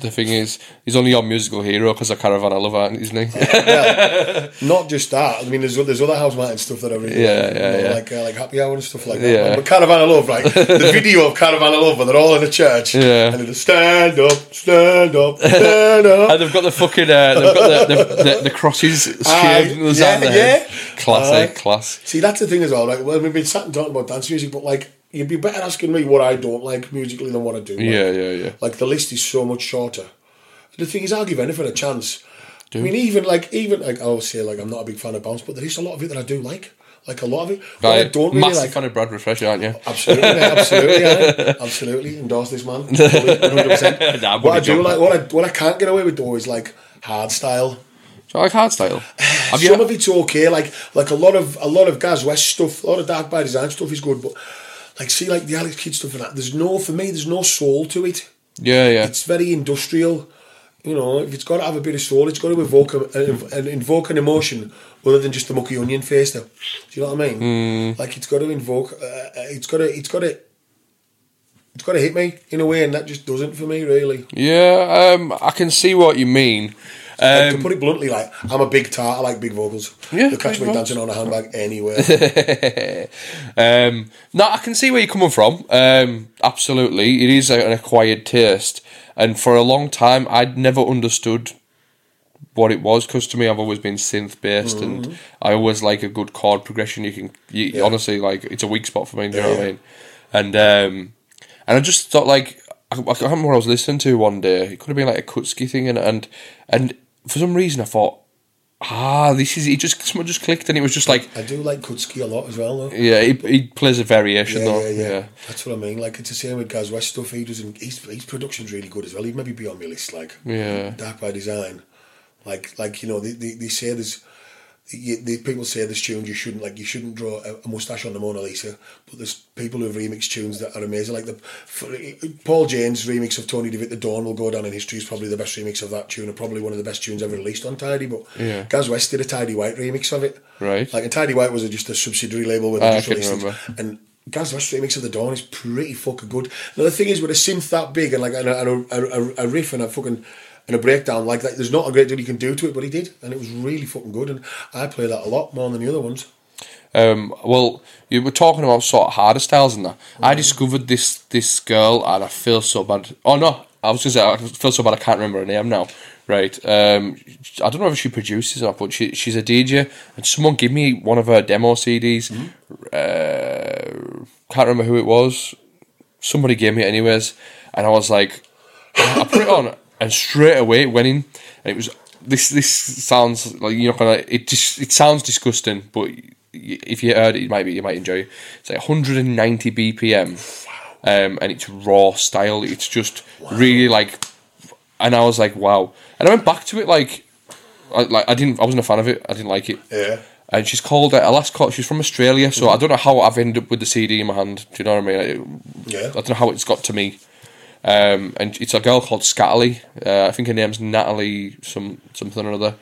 The thing is, he's only your musical hero because of Caravan Love isn't he? Not just that. I mean, there's there's other House Martin stuff that I really Yeah, like, you yeah, know, yeah. like uh, like Happy Hour and stuff like that. Yeah. But Caravan of Love, right? the video of Caravan of Love, where they're all in a church, Yeah. and they stand up, stand up, stand up. and they've got the fucking, uh, they've got the, the, the, the crosses shaved was yeah, yeah. Classic, Aye. class. See, that's the thing as well. Like, well, we've been sat and talking about dance music, but like, you'd be better asking me what I don't like musically than what I do. like. Yeah, yeah, yeah. Like the list is so much shorter. The thing is, I'll give anything a chance. I mean, even like, even like, I'll say, like, I'm not a big fan of bounce, but there is a lot of it that I do like. Like a lot of it. What I Right. don't really Massive like. fan of Brad Refresher, aren't you? Absolutely, mate, absolutely, aye. absolutely. Endorse this man. 100%. Nah, what I do like, what I what I can't get away with though is like hard style. Do you like hardstyle? Have Some you? of it's okay. Like like a lot of a lot of Gaz West stuff, a lot of Dark by Design stuff is good, but like see like the Alex Kidd stuff and that. There's no for me. There's no soul to it. Yeah, yeah. It's very industrial. You know, if it's got to have a bit of soul, it's got to evoke a, an invoke an emotion other than just the mucky onion face. Though, do you know what I mean? Like it's got to invoke. Uh, uh, it's got to. It's got to. It's got to hit me in a way, and that just doesn't for me really. Yeah, um, I can see what you mean. Like, to Um, put it bluntly, like I'm a big tart. I like big vocals. Yeah, you catch me vocals. dancing on a handbag anywhere. um, no, I can see where you're coming from. Um, absolutely, it is a- an acquired taste, and for a long time, I'd never understood what it was because to me, I've always been synth based, and I always like a good chord progression. You can, you, Yeah. honestly, like it's a weak spot for me. Do you know Yeah, what I mean? And um, and I just thought like I, I can't remember what I was listening to one day. It could have been like a Kutski thing, and and and for some reason, I thought. Ah, this is it. Just someone just clicked, and it was just like, I do like Kutski a lot as well, though. yeah, he, he plays a variation Yeah, though. yeah, yeah, yeah. That's what I mean. Like it's the same with Gaz West stuff. He doesn't. His, his production's really good as well. He'd maybe be on my list. Like Yeah. Dark by Design. Like like you know they, they, they say there's. You, the people say there's tunes you shouldn't like. You shouldn't draw a, a mustache on the Mona Lisa. But there's people who've remixed tunes that are amazing. Like the for, Paul Jane's remix of Tony De Vit, "The Dawn" will go down in history. Is probably the best remix of that tune, and probably one of the best tunes ever released on Tidy. But Yeah. Gaz West did a Tidy White remix of it. Right. Like and Tidy White was just a subsidiary label with Ah, I just can released it. remember. And Gaz West remix of the Dawn is pretty fucking good. Now the thing is with a synth that big and like and a, and a, a, a riff and a fucking and a breakdown like that, there's not a great deal you can do to it, but he did, and it was really fucking good. And I play that a lot more than the other ones. Um, well, you were talking about sort of harder styles and that. I discovered this this girl, and I feel so bad. Oh no, I was gonna say I feel so bad. I can't remember her name now. Right. Um, I don't know if she produces or not, but she she's a DJ, and someone gave me one of her demo CDs. Uh, can't remember who it was. Somebody gave me it anyways, and I was like, I put it on, and straight away it went in, and it was this. This sounds like you're not gonna. It just it sounds disgusting, but if you heard it, you might be you might enjoy. it. It's like 190 BPM, um, and it's raw style. It's just really like, and I was like, wow. And I went back to it like, I, like I didn't. I wasn't a fan of it. I didn't like it. Yeah. And she's called. Uh, last call. She's from Australia, so I don't know how I've ended up with the CD in my hand. Do you know what I mean? Yeah. I don't know how it's got to me. Um, and it's a girl called Scatterly. Uh, I think her name's Natalie some something or other.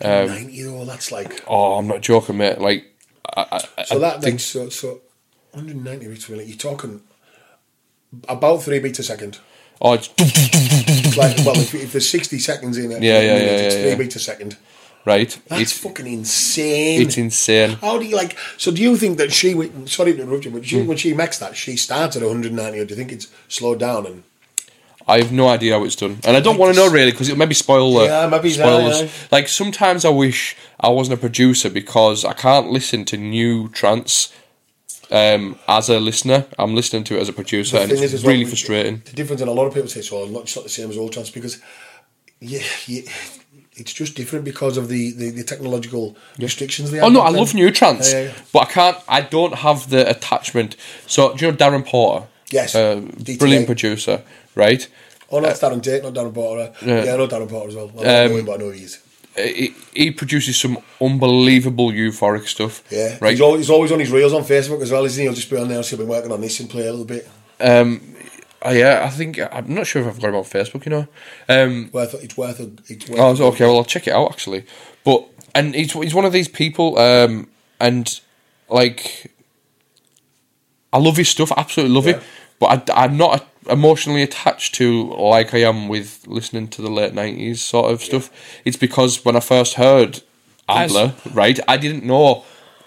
Um, Ninety though, that's like Oh, I'm not joking, mate. Like, I, I, so I that think like so so 190 beats a minute. You're talking about three beats a second. oh, it's like well, if, if there's 60 seconds in it, Yeah, yeah, minute, yeah, it's yeah, three yeah. beats a second. right? That's it's fucking insane. it's insane. How do you like? So do you think that she? Sorry to interrupt you, but she, when she makes that, she starts at 190, or do you think it's slowed down? And I have no idea how it's done, and I don't want to know really because it'll maybe spoil the Yeah, maybe spoil that, yeah. Like sometimes I wish I wasn't a producer because I can't listen to new trance um, as a listener. I'm listening to it as a producer, and it's is as well, really frustrating. The difference, and a lot of people say, so not- it's not the same as old trance because, yeah, yeah, it's just different because of the, the, the technological restrictions. They Oh no, I love new trance, Yeah, yeah, yeah. but I can't. I don't have the attachment. So do you know Darren Porter? Yes, uh, brilliant producer, right? Oh, no, it's Darren Tate, not Darren Porter. Yeah. Yeah, I know Darren Porter as well. I don't Um, know him, but I know he is. He, he produces some unbelievable euphoric stuff. Yeah, right. He's always, he's always on his reels on Facebook as well, isn't he? He'll just be on there and I've been working on this and play a little bit. Um, oh, yeah, I think I'm not sure if I've got on Facebook. You know, um, Worth, it's worth a. It's worth oh, okay. Well, I'll check it out actually. But and he's he's one of these people, um, and like I love his stuff. Absolutely love Yeah. it. But I, I'm not emotionally attached to like I am with listening to the late nineties sort of stuff. It's because when I first heard Adler, right, I didn't know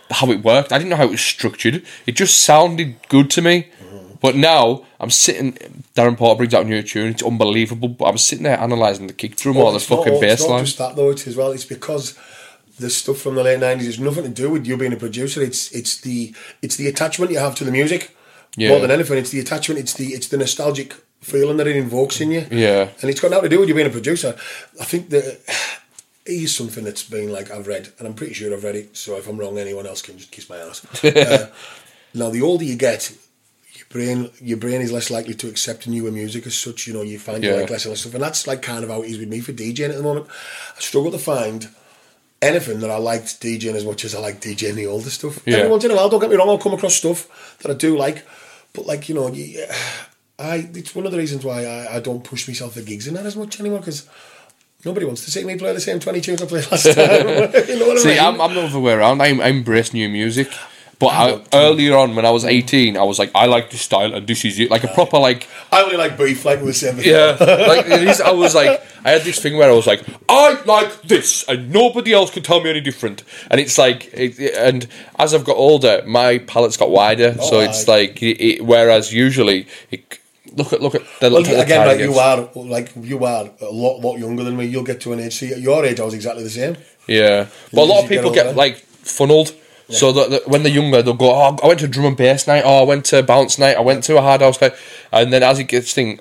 how it worked. I didn't know how it was structured. It just sounded good to me. Mm-hmm. But now I'm sitting. Darren Porter brings out a new tune. It's unbelievable. But I'm sitting there analysing the kick drum or the fucking all- bass It's not line. just that though. It's as well. It's because the stuff from the late nineties has nothing to do with you being a producer. It's it's the it's the attachment you have to the music Yeah. more than anything. It's the attachment. It's the it's the nostalgic feeling that it invokes in you. Yeah. and it's got nothing to do with you being a producer. I think that. Is something that's been like I've read, and I'm pretty sure I've read it. So if I'm wrong, anyone else can just kiss my ass. uh, now, the older you get, your brain your brain is less likely to accept newer music as such. You know, you find you like less and less stuff, and that's like kind of how it is with me for DJing at the moment. I struggle to find anything that I liked DJing as much as I like DJing the older stuff. Yeah. Every once in a while, don't get me wrong, I'll come across stuff that I do like, but like you know, I it's one of the reasons why I, I don't push myself for gigs in that as much anymore because. Nobody wants to see me play the same 20 tunes I played last time. you know what I See, mean? I'm, I'm the other way around. I, I embrace new music. But I I, don't too. earlier on, when I was 18, I was like, I like this style and this is it. Like a proper, like, I only like beef, like we were saying before. yeah. like, it is, I was like, I had this thing where I was like, I like this and nobody else can tell me any different. And it's like, it, it- and as I've got older, my palate's got wider. Oh, so Oh, it's aye. like, it, it, whereas usually, it, look at, look at the, Well, the again, like you are, like you are a lot, lot younger than me. You'll get to an age. See, at your age, I was exactly the same. Yeah, but a lot as of you get people get, older. like funneled. So that, that when they're younger, they'll go, "Oh, I went to drum and bass night. Oh, I went to bounce night. I went to a hard house night." And then as it gets thing,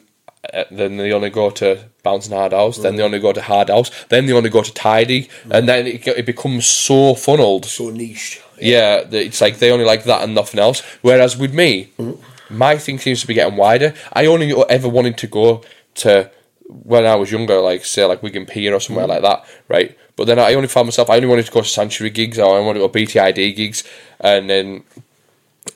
uh, then they only go to bounce and hard house. Then they only go to hard house. Then they only go to tidy. And then it, it becomes so funneled. So niche. Yeah, that it's like they only like that and nothing else. Whereas with me, Mm-hmm. my thing seems to be getting wider. I only ever wanted to go to when I was younger, like say like Wigan Pier or somewhere Mm-hmm. like that, right? But then I only found myself. I only wanted to go to Sanctuary gigs or I wanted to go BTID gigs, and then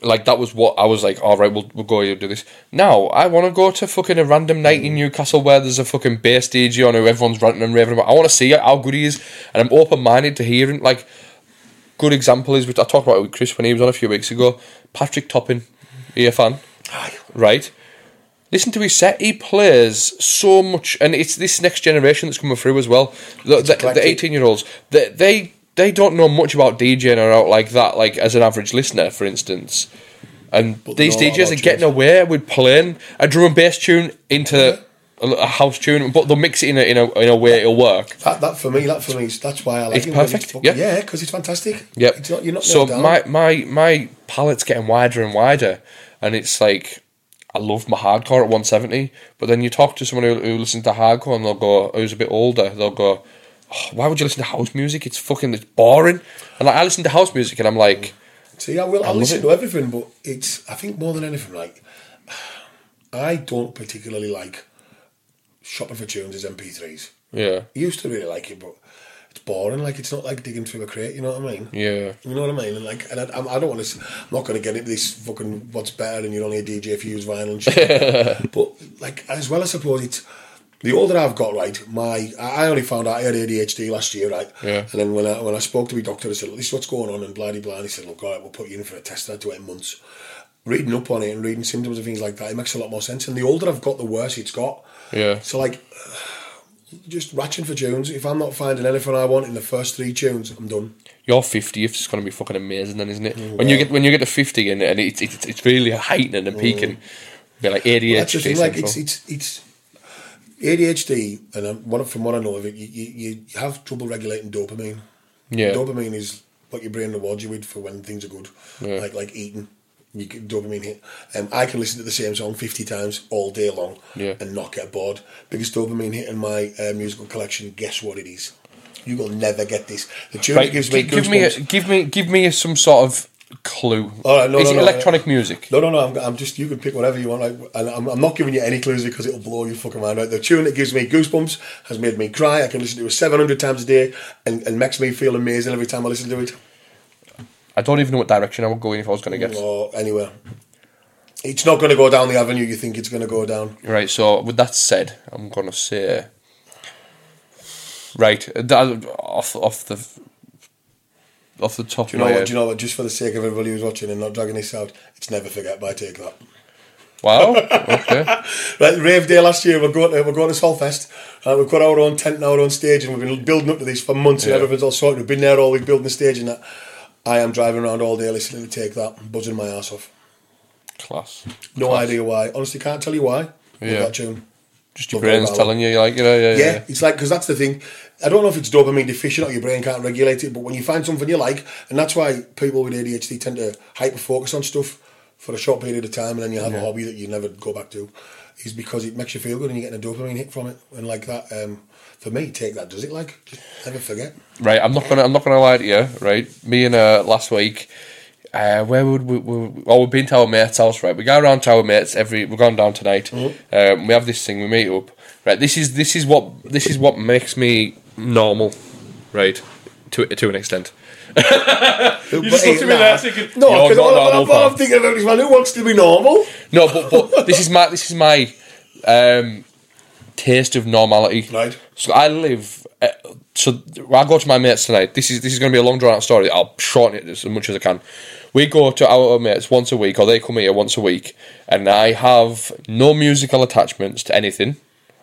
like that was what I was like. All right, we'll we'll go and do this. Now I want to go to fucking a random night in Newcastle where there's a fucking bass DJ on who everyone's ranting and raving about. I want to see how good he is, and I'm open minded to hearing like good example is which I talked about it with Chris when he was on a few weeks ago. Patrick Topping, are you a fan? Right. Listen to his set. He plays so much, and it's this next generation that's coming through as well. The, the, the eighteen-year-olds, they, they they don't know much about DJing or out like that. Like as an average listener, for instance, and But these DJs are getting away with playing a drum and bass tune into a, a house tune, but they'll mix it in a in a, in a way it'll work. That, that for me, that for me, that's why I like It's 'cause perfect, fucking- yeah. yeah, because it's fantastic. Yep. It's not, you're not so my my my palette's getting wider and wider, and it's like I love my hardcore at 170. But then you talk to someone who, who listens to hardcore and they'll go, who's a bit older, they'll go, oh, why would you listen to house music? It's fucking it's boring. And like I listen to house music and I'm like, See, I will. I, love listen it. to everything, but it's. I think more than anything, like I don't particularly like shopping for tunes as MP3s. yeah, I used to really like it, but boring. Like it's not like digging through a crate. You know what I mean? yeah, You know what I mean? And like, and I, I'm- don't want to. I'm not going to get into this fucking what's better and you're only a DJ if you use vinyl and shit. but like, as well, I suppose it's the older I've got. Right, my I I only found out I had ADHD last year. Right, Yeah. And then when I when I spoke to my doctor, I said, "Look, "This is what's going on," and bloody blah. He said, "Look, all right, we'll put you in for a test. I do it in months." Reading up on it and reading symptoms and things like that, it makes a lot more sense. And the older I've got, the worse it's got. yeah. So like, just ratching for tunes. If I'm not finding anything I want in the first three tunes, I'm done. Your fiftieth is going to be fucking amazing, then, isn't it? Mm, when you get when you get to fifty and, and it's, it's it's really heightening and mm. peaking. Be like ADHD. That's the thing. Like it's it's it's ADHD, and what, from what I know of it, you, you, you have trouble regulating dopamine. yeah, Dopamine is what your brain rewards you with for when things are good, Yeah. like like eating. You get dopamine hit. Um, I can listen to the same song fifty times all day long Yeah. and not get bored. Biggest dopamine hit in my uh, musical collection. Guess what it is? You will never get this. The tune right. that gives me gi- give me a, give me give me some sort of clue. All right, no, is no, it no, electronic music? No, no, no. I'm, I'm just you can pick whatever you want. Like, and I'm, I'm not giving you any clues because it'll blow your fucking mind out. The tune that gives me goosebumps has made me cry. I can listen to it 700 times a day and, and makes me feel amazing every time I listen to it. I don't even know what direction I would go in if I was going to guess. Or anywhere. It's not going to go down the avenue you think it's going to go down. Right. So with that said, I'm going to say. Right, that, off off the off the top Do you of know my what? head. Do you know what? Just for the sake of everybody who's watching and not dragging this out, it's never forget by take that. Wow. Okay. Right, rave day last year. We're going to we're going to Solfest. Uh, we've got our own tent and our own stage, and we've been building up to this for months, and everything's all sorted. We've been there all week building the stage, and that. I am driving around all day listening to Take That, buzzing my ass off. Class. No Class. idea why. Honestly, can't tell you why. Yeah. that tune. Just your Love brain's telling you, like, you know, yeah, yeah. Yeah, yeah. it's like because that's the thing. I don't know if it's dopamine deficient or your brain can't regulate it, but when you find something you like, and that's why people with ADHD tend to hyper focus on stuff for a short period of time, and then you have a hobby that you never go back to, is because it makes you feel good and you're getting a dopamine hit from it, and like that. Um, for me, take that. Does it like just never forget? Right, I'm not gonna, I'm not gonna lie to you. Right, me and uh, last week, uh, where would we? we well, we've been to our mate's house. Right, we go around to our mates every. We're going down tonight. Um, we have this thing. We meet up. Right, this is this is what this is what makes me normal. Right, to to an extent. You just looked at me there thinking, no, because not all, normal, all, all I'm thinking about is man, who wants to be normal? No, but but this is my this is my um, taste of normality. Right. So I live. Uh, so I go to my mates tonight. This is this is going to be a long drawn out story. I'll shorten it as much as I can. We go to our mates once a week, or they come here once a week, and I have no musical attachments to anything.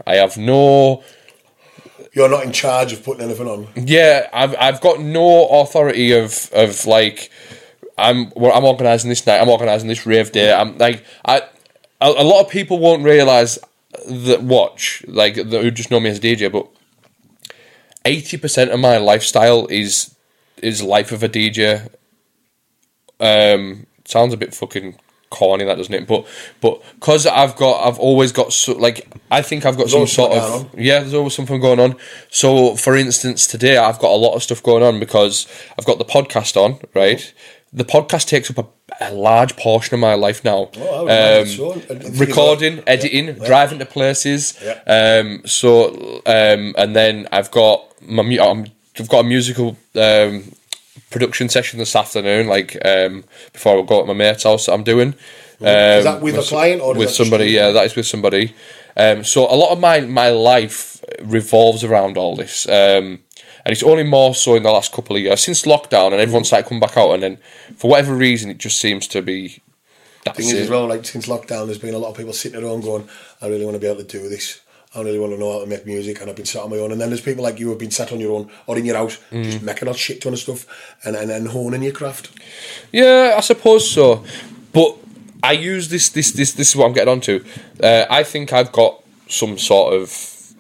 I have no. You're not in charge of putting anything on. Yeah, I've I've got no authority of of like I'm well, I'm organising this night. I'm organising this rave day. I'm like I a, a lot of people won't realise that watch like who just know me as a DJ, but eighty percent of my lifestyle is is life of a DJ. Um, sounds a bit fucking corny, that doesn't it? But but because I've got I've always got so like I think I've got some sort of yeah. There's always something going on. So for instance, today I've got a lot of stuff going on because I've got the podcast on. Right, the podcast takes up a, a large portion of my life now. Oh, I would imagine so. And the thing is, recording, like- editing, Yeah, yeah. driving to places. Yeah. Um, so um, and then I've got my um, I've got a musical um, production session this afternoon. Like um, before I go to my mate's house, that I'm doing. Um, Is that with a client or with somebody? Yeah, that is with somebody. Um, so a lot of my my life revolves around all this. Um, and it's only more so in the last couple of years since lockdown and everyone started coming back out and then for whatever reason it just seems to be that's thing is it. as well, like since lockdown, there's been a lot of people sitting at home going, I really want to be able to do this. I really want to know how to make music, and I've been sat on my own. And then there's people like you who have been sat on your own or in your house, Mm. just making a shit ton of stuff and, and, and honing your craft. Yeah, I suppose so. But I use this. This. This. This is what I'm getting onto. Uh, I think I've got some sort of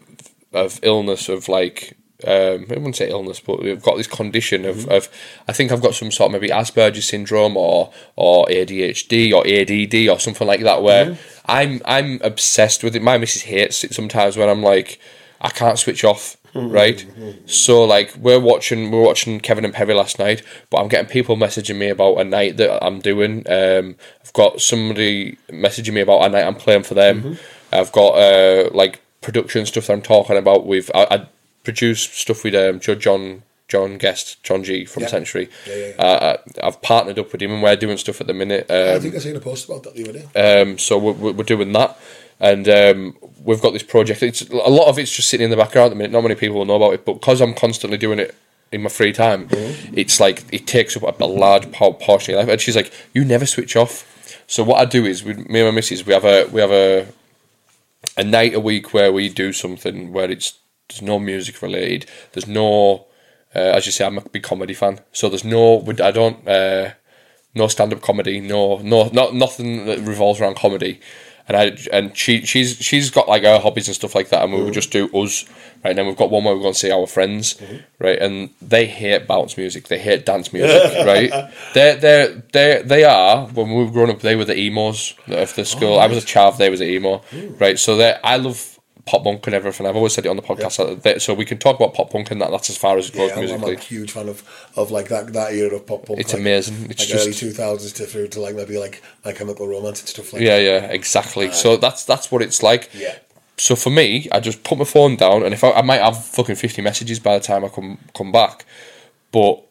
of illness of like. Um, I wouldn't say illness, but we've got this condition of, of. I think I've got some sort of maybe Asperger's syndrome or or ADHD or ADD or something like that, where I'm I'm obsessed with it. My missus hates it sometimes when I'm like, I can't switch off. Right, so like we're watching, we we're watching Kevin and Perry last night, but I'm getting people messaging me about a night that I'm doing. Um, I've got somebody messaging me about a night I'm playing for them. I've got uh, like production stuff that I'm talking about. With I, I produce stuff with um, John John Guest John G from Yeah. Century. Yeah, yeah. Uh, I- I've partnered up with him and we're doing stuff at the minute. I Um, think I seen a post about that the other day. um, so we're, we're doing that, and um, we've got this project. It's a lot of it's just sitting in the background at the minute. Not many people will know about it, but because I'm constantly doing it in my free time, it's like it takes up a, a large po- portion of your life. And she's like, "You never switch off." So what I do is, with me and my missus, we have a we have a a night a week where we do something where it's There's no music related. There's no, uh, as you say, I'm a big comedy fan. So there's no, I don't, uh, no stand up comedy. No, no, not nothing that revolves around comedy. And I and she she's she's got like her hobbies and stuff like that, and we would just do us. Right now we've got one where we're going to see our friends, right? And they hate bounce music, they hate dance music, right? They they they they are when we were growing up, they were the emos of the school. I was a chav, they was an emo, right? So they I love pop punk and everything. I've always said it on the podcast, so that- so we can talk about pop punk and that. That's as far as it goes Yeah, I'm, I'm a huge fan of, of like that that era of pop punk. It's like, amazing. It's like just- early two thousands to through to like maybe like My Chemical Romance and stuff like Yeah, that. yeah, exactly. So that's that's what it's like. Yeah. So for me, I just put my phone down, and if I, I might have fucking fifty messages by the time I come come back, but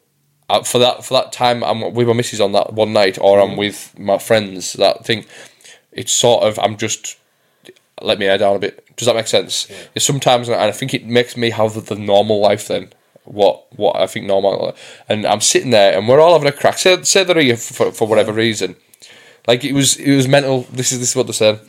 uh, for that for that time I'm with my missus on that one night, or I'm with my friends. That thing, it's sort of I'm just let me head down a bit. Does that make sense? It's sometimes, and I think it makes me have the, normal life then. What what I think normal, and I'm sitting there, and we're all having a crack. Say say here for for whatever reason. Like it was it was mental. This is this is what they're saying.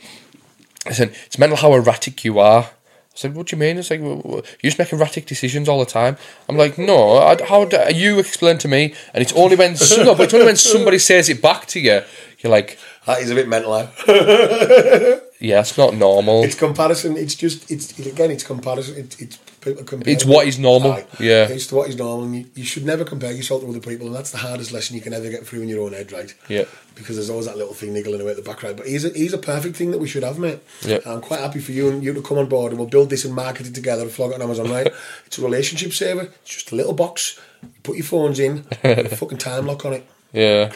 I said, it's mental how erratic you are. I said, what do you mean? It's like, "Well, well, you just make erratic decisions all the time. I'm like, no, I, how do you explain to me? And it's only when, no, but it's only when somebody says it back to you, you're like, That is a bit mental. yeah, it's not normal. It's comparison. It's just it's it, again. It's comparison. It's it's people compare. It's what is normal, Aye. yeah. it's what is normal. And you, you should never compare yourself to other people, and that's the hardest lesson you can ever get through in your own head, right? Yeah. Because there's always that little thing niggling away at the background. But he's a, he's a perfect thing that we should have, mate. Yeah. I'm quite happy for you and you to come on board, and we'll build this and market it together and flog it on Amazon, right? it's a relationship saver. It's just a little box. You put your phones in, put a fucking time lock on it. Yeah.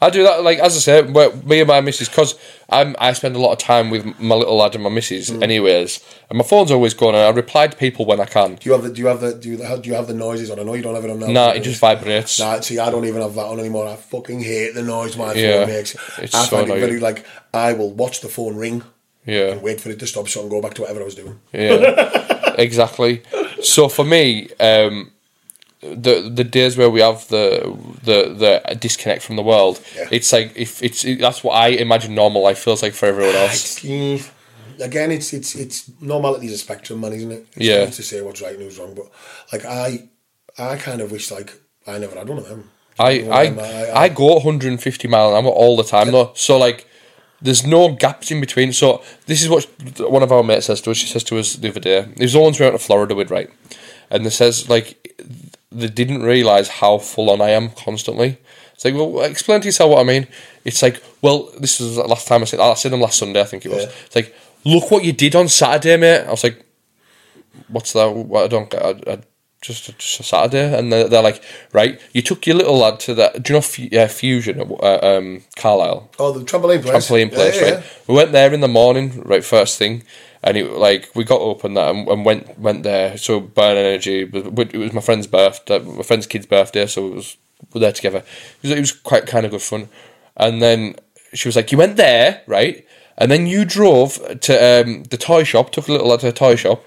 I do that, like, as I said, where me and my missus, because I spend a lot of time with my little lad and my missus, Mm. anyways, and my phone's always going, and I reply to people when I can. Do you have the do you have the do you, do you have the noises on? I know you don't have it on now. Nah, it just vibrates. Nah, see, I don't even have that on anymore. I fucking hate the noise my Yeah, phone makes. it's I so find it annoying. very like I will watch the phone ring Yeah. and wait for it to stop so I can go back to whatever I was doing. Yeah, exactly. So for me, um, the the days where we have the the the disconnect from the world, Yeah. it's like if it's it, that's what I imagine normal life feels like for everyone else. It's, mm, again, it's it's it's normality is a spectrum, man, isn't it? It's Yeah. to say what's right and who's wrong, but like I, I kind of wish like I never had one of them. I You know, I, I'm- I go 150 mile an hour all the time though. So like, there's no gaps in between. So this is what one of our mates says to us. She says to us the other day. It was the ones we went to Florida with, right? And they says like they didn't realize how full on I am constantly. It's like, well, explain to yourself what I mean. It's like, well, this was the last time I said. I said them last Sunday, I think it was. Yeah. It's like, look what you did on Saturday, mate. I was like, what's that? What I don't get. I, I, just, just a Saturday, and they're, they're like, right, you took your little lad to that. Do you know Fu- uh, Fusion at uh, um, Carlisle? Oh, the trampoline place. trampoline Yeah, place, yeah, right? We went there in the morning, right, first thing, and it like we got up and that and, and went went there. So Burn Energy, it was my friend's birthday, my friend's kid's birthday, so it was we were there together. It was, it was quite kind of good fun, and then she was like, "You went there, right?" And then you drove to um, the toy shop, took a little lad to a toy shop.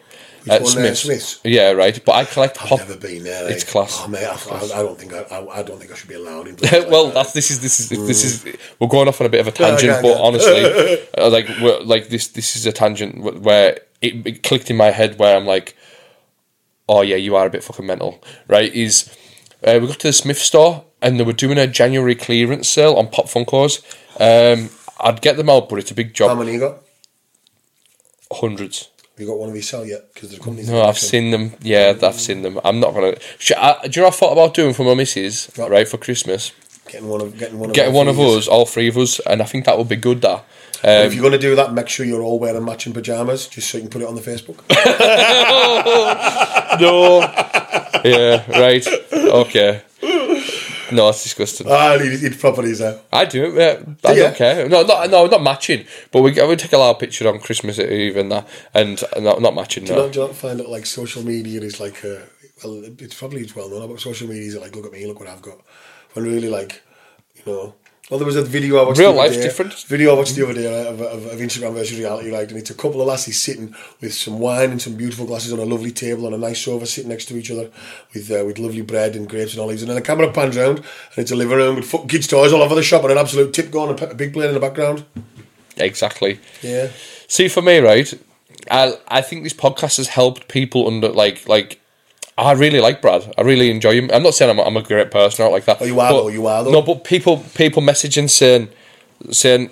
At Smyths. Smyths? Yeah, right. But I collect I've pop. never been there. It's class. Oh mate, I, I, I don't think I, I, I don't think I should be allowed in. like well, that. that's this is this is this is we're going off on a bit of a tangent, but honestly, uh, like we're, like this this is a tangent where it, it clicked in my head where I'm like, oh yeah, you are a bit fucking mental, right? Is uh, we got to the Smith store and they were doing a January clearance sale on Pop Funkos. Um, I'd get them out, but it's a big job. How many you got? Hundreds. Have you got one of these sell yet? Because the companies. No, I've seen them. Yeah, I've seen them. I'm not gonna. Sh- I, do you know what I thought about doing for my missus? What? Right for Christmas, getting one of getting one of getting one of us, all three of us, and I think that would be good. That. And um, if you're going to do that, make sure you're all wearing matching pajamas, just so you can put it on the Facebook. No. yeah, right. Okay. No, it's disgusting. ah, it, it properly is. I do Yeah. I Do don't care. No, not no, not matching. But we we take a lot of pictures on Christmas Eve and that, and not not matching. Do you, No. not, do you not find it like social media is like, uh, well, it's probably it's well known about social media is like, look at me, look what I've got. When really like, you know, well, there was a video I watched. Real the other life's day, different. Video I watched the other day right, of, of, of Instagram versus reality, right? And it's a couple of lassies sitting with some wine and some beautiful glasses on a lovely table on a nice sofa, sitting next to each other with uh, with lovely bread and grapes and olives. And then the camera pans round and it's a living room with fucking kids' toys all over the shop and an absolute tip going and Peppa Pig plane in the background. Exactly. Yeah. See, for me, right, I I think this podcast has helped people under like like. I really like Brad. I really enjoy him. I'm not saying I'm, a- I'm a great person, or like that. Oh, you are but- though, you are though. No, but people people messaging saying saying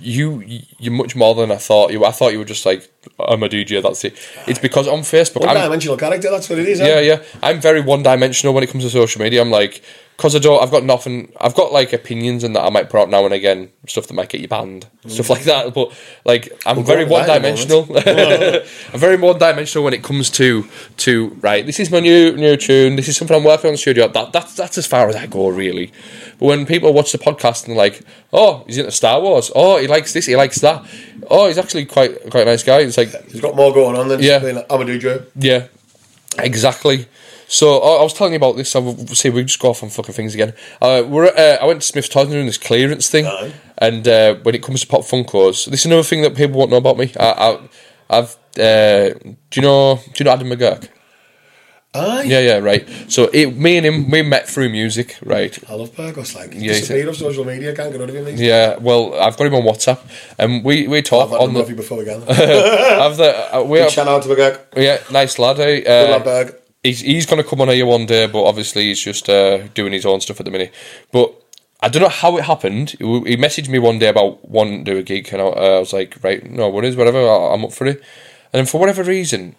you you're much more than I thought you. I thought you were just like I'm a DJ. That's it. It's because on Facebook, One I'm, dimensional character, that's what it is. yeah, eh? yeah. I'm very one dimensional when it comes to social media. I'm like, cause I don't, I've got nothing. I've got like opinions and that I might put out now and again, stuff that might get you banned, stuff like that. But like, I'm We'll very one dimensional. I'm very one dimensional when it comes to to right. This is my new new tune. This is something I'm working on in the studio. That that's that's as far as I go really. But when people watch the podcast and they're like, oh, he's into Star Wars. Oh, he likes this. He likes that. Oh, he's actually quite quite a nice guy. It's like He's got more going on than Yeah. just being like, I'm a DJ. yeah, exactly. So I I was telling you about this. I will see we just go off on fucking things again. Uh, we're at, uh, I went to Smyths Toys and doing this clearance thing, Aye. and uh, when it comes to pop funkos, this is another thing that people won't know about me. I, I, I've uh, do you know do you know Adam McGurk? Aye. Yeah, yeah, right. So it, me and him we met through music, right? I love Burgos, like. He's Yeah, disappeared off social media, can't get rid of him. Yeah, well, I've got him on WhatsApp, and we we I've talk had on the. off you before we can. I've the uh, we have, Shout out to Burgos. yeah, nice lad. Eh? Good Uh, lad, Berg. He's he's going to come on here one day, but obviously he's just uh, doing his own stuff at the minute. But I don't know how it happened. He messaged me one day about wanting to do a gig, and I, uh, I was like, right, no worries, whatever, I'm up for it. And then for whatever reason,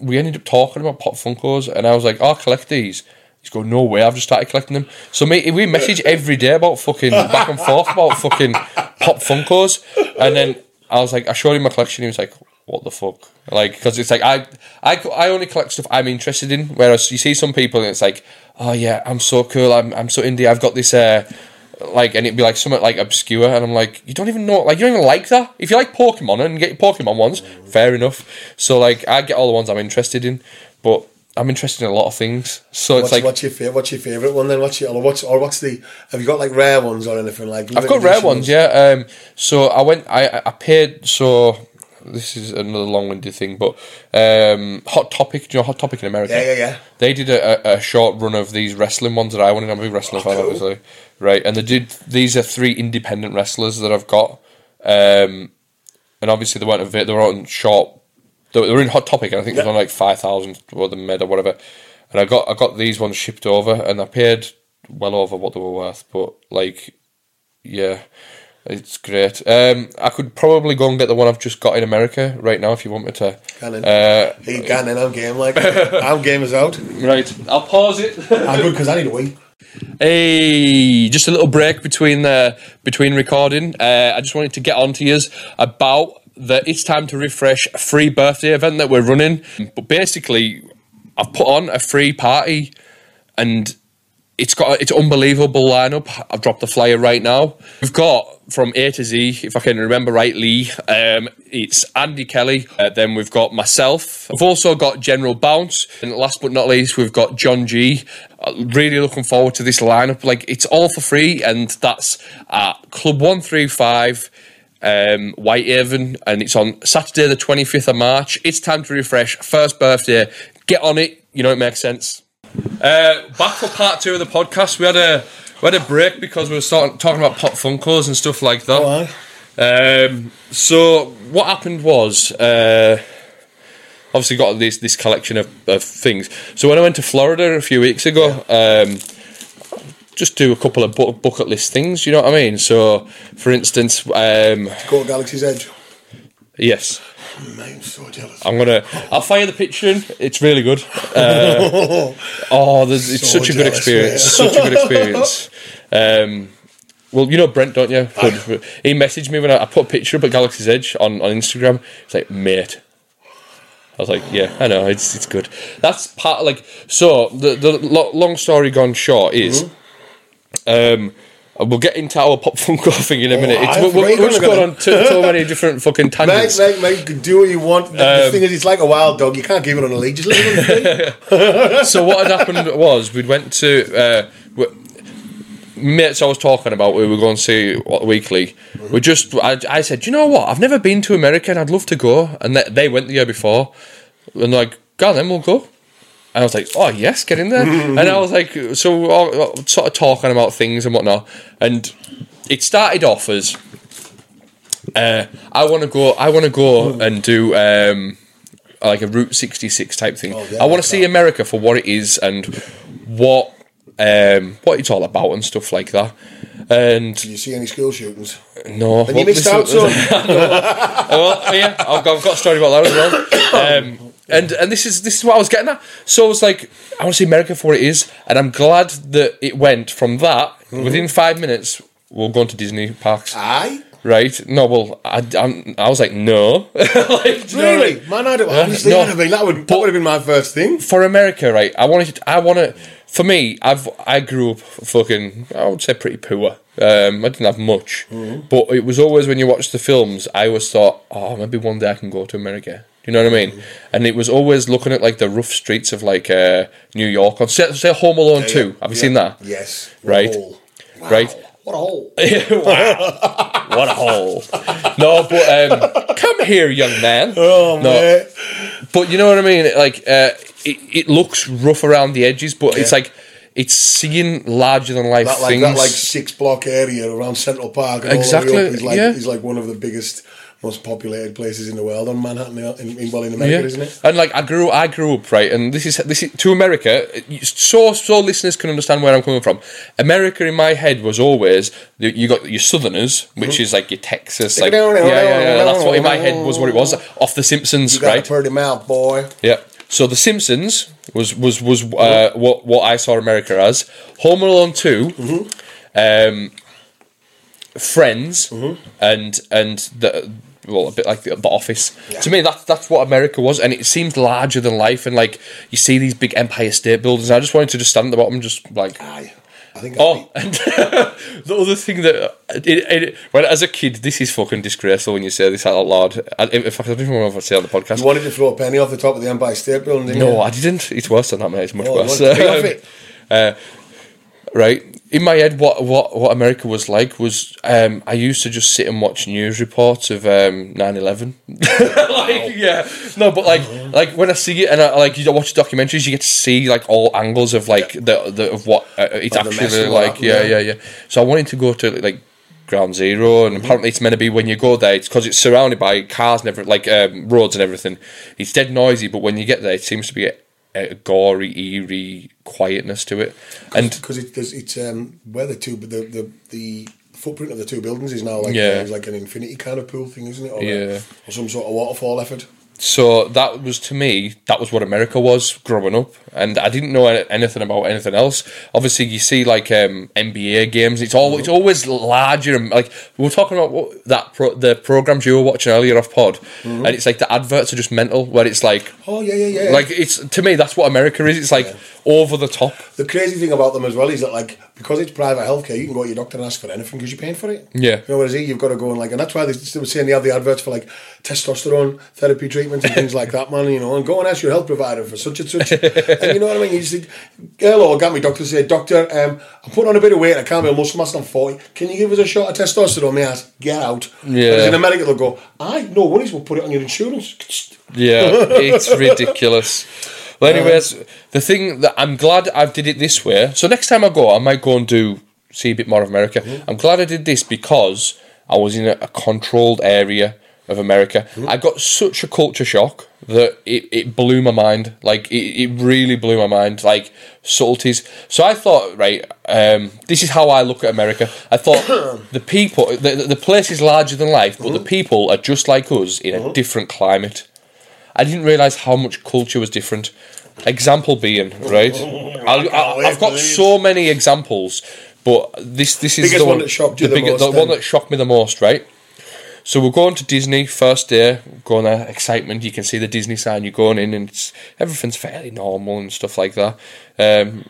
we ended up talking about pop funkos, and I was like, oh, I collect these. He's going, no way, I've just started collecting them. So mate, we message every day about fucking back and forth about fucking pop funkos, and then I was like, I showed him my collection. He was like, what the fuck? Like, because it's like I, I, I only collect stuff I'm interested in. Whereas you see some people, and it's like, oh yeah, I'm so cool. I'm, I'm so indie. I've got this. Uh, like, and it'd be like somewhat like obscure, and I'm like, you don't even know, like, you don't even like that. If you like Pokemon and get your Pokemon ones, fair enough. So like, I get all the ones I'm interested in, but I'm interested in a lot of things. So it's What's, like, what's your favorite? What's your favorite one then? What's your or what's or what's the? Have you got like rare ones or anything like? I've got rare ones, yeah. Um, so I went, I, I paid, so this is another long-winded thing, but um, Hot Topic, do you know Hot Topic in America? Yeah, yeah, yeah. They did a, a, short run of these wrestling ones that I wanted. I'm a big wrestling fan, cool. obviously, right? And they did. These are three independent wrestlers that I've got, um, and obviously they weren't. They were on short. They were in Hot Topic, and I think it was Yeah. on like five thousand or the made or whatever. And I got I got these ones shipped over, and I paid well over what they were worth. But like, yeah, it's great. Um, I could probably go and get the one I've just got in America right now if you want me to. Can in. Uh, He can in. I'm game. Like I'm game is out. right, I'll pause it. I'm good because I need a wee. Hey, just a little break between the between recording. Uh, I just wanted to get on to you about the It's Time to Riffresh a free birthday event that we're running. But basically, I've put on a free party and it's got it's unbelievable lineup. I've dropped the flyer right now. We've got from A to Z, if I can remember rightly, um, it's Andy Kelly. Uh, then we've got myself. We've also got General Bounce, and last but not least, we've got John G. Uh, really looking forward to this lineup. Like it's all for free, and that's at Club One Three Five um, Whitehaven, and it's on Saturday, the 25th of March. It's time to riffresh. First birthday. Get on it. You know, it makes sense. Uh, back for part two of the podcast. We had a we had a break because we were starting, talking about pop funkos and stuff like that. Oh. Um, so what happened was, uh, obviously got this this collection of, of things. So when I went to Florida a few weeks ago, um, just do a couple of bu- bucket list things. You know what I mean? So, for instance, um, Go to Galaxy's Edge. yes, I'm so jealous. I'm gonna. I'll fire the picture in. It's really good. Uh, oh, it's So such a good jealous, experience. Such a good experience. Um, well, you know Brent, don't you? Good. He messaged me when I, I put a picture up at Galaxy's Edge on, on Instagram. He's like, mate. I was like, yeah, I know, it's it's good. That's part like so. The the lo- long story gone short is, um, we'll get into our pop funko thing in a minute. It's, I we're, we're, we're just going on too, so many different fucking Mate, tangents. mate, mate, you can do what you want. The, the Um, thing is, it's like a wild dog. You can't keep it on a lead. Just leave it on the so what had happened was we went to uh, mates I was talking about. We were going to see what weekly. We just I, I said, you know what? I've never been to America and I'd love to go. And they, they went the year before, and like, "Go on, then we'll go." And I was like, "Oh yes, get in there." and I was like, so all, sort of talking about things and whatnot, and it started off as uh, I want to go. I want to go and do um, like a Route 66 type thing. Oh, yeah, I want to see. America for what it is and what um, what it's all about and stuff like that. And Do you see any school shootings? no, And you missed out, son. well, yeah, I've got, I've got a story about that as well. Um, and and this is this is what I was getting at. So I was like I want to see America for what it is, and I'm glad that it went from that Mm-hmm. within five minutes. We're going to Disney parks, Aye. right? No, well, I, I'm, I was like, no, like, do you know Really? Man, I don't honestly, no. I'd have been, that would that would have been my first thing. for America, right? I wanted. I want to. For me, I've I grew up fucking. I would say pretty poor. Um, I didn't have much, but it was always when you watch the films, I always thought, oh, maybe one day I can go to America. You know what I mean? And it was always looking at like the rough streets of like uh, New York. On say, say Home Alone Two. Have you seen that? Yes. Right. What a hole. Wow. Right. What a hole. wow, what a hole! No, but um, come here, young man. Oh, no, mate. but you know what I mean. Like, uh, it, it looks rough around the edges, but it's like it's seeing larger than life That like things. that like six block area around Central Park and Exactly, all the way up is like yeah. is like one of the biggest, most populated places in the world on Manhattan in, in well in America, isn't it? And like I grew, I grew up right, and this is this is to America. So so listeners can understand where I'm coming from. America in my head was always you got your Southerners, which Mm-hmm. is like your Texas, like yeah, yeah, yeah. That's what in my head was what it was off the Simpsons, You right? pretty mouth, boy. Yeah. So The Simpsons was was was uh, what what I saw America as. Home Alone 2 um, Friends, and and the well a bit like the, the Office. To me, that's that's what America was, and it seemed larger than life. And like you see these big Empire State Buildings, I just wanted to just stand at the bottom, just like. Aye. I think. Oh, and the other thing that it, it, well, as a kid, this is fucking disgraceful when you say this out loud. I, in fact, I don't even know if I say on the podcast. you wanted to throw a penny off the top of the Empire State Building, didn't you? No, I didn't. It's worse than that, mate. It's much Oh, worse. wanted to pay off it. Uh, right. In my head, what, what, what America was like was um, I used to just sit and watch news reports of um, 9-11. like, yeah. No, but like like when I see it and I, like you watch documentaries, you get to see like all angles of like the, the of what uh, it's Of the mess actually and what like. happened, Yeah, yeah. yeah, yeah. So I wanted to go to like ground zero and apparently it's meant to be when you go there it's because it's surrounded by cars and everything like um, roads and everything it's dead noisy but when you get there it seems to be a, a gory eerie quietness to it and because it, it's um, where the two the, the the footprint of the two buildings is now like Yeah. uh, it's like an infinity kind of pool thing, isn't it? Or, a- Yeah. or some sort of waterfall effort. So that was to me, that was what America was growing up, and I didn't know anything about anything else. Obviously, you see like um, NBA games; it's all it's always larger and like we were talking about what, that pro, the programs you were watching earlier off pod, and it's like the adverts are just mental. Where it's like, Oh yeah, yeah, yeah. like it's to me that's what America is. It's like over the top. the crazy thing about them as well is that like because it's private healthcare, you can go to your doctor and ask for anything because you're paying for it. Yeah. You know, whereas here you've got to go and like, and that's why they, they were saying they have the adverts for like testosterone therapy treatments and things like that, man. You know, and go and ask your health provider for such and such. and you know what I mean? You just think, hello, got me doctor say, doctor, um, I'm putting on a bit of weight. I can't be a muscle mass. I'm 40. Can you give us a shot of testosterone? Me ask, get out. Yeah. Whereas in America they'll go, aye, no worries, we'll put it on your insurance. Yeah, it's ridiculous. Well, anyways, the thing that I'm glad I did it this way. So next time I go, I might go and do see a bit more of America. Mm-hmm. I'm glad I did this because I was in a, a controlled area of America. Mm-hmm. I got such a culture shock that it, it blew my mind. Like it, it really blew my mind. Like subtleties. So I thought, right, um, this is how I look at America. I thought the people, the, the place is larger than life, but the mm-hmm. people are just like us in a different climate. I didn't realize how much culture was different. Example being right, I'll, I'll, i've got so many examples, but this this is the one that shocked you the most, the one that shocked me the most. Right, so we're going to Disney first day, going there, excitement. You can see the Disney sign. You're going in, and it's, everything's fairly normal and stuff like that. Um,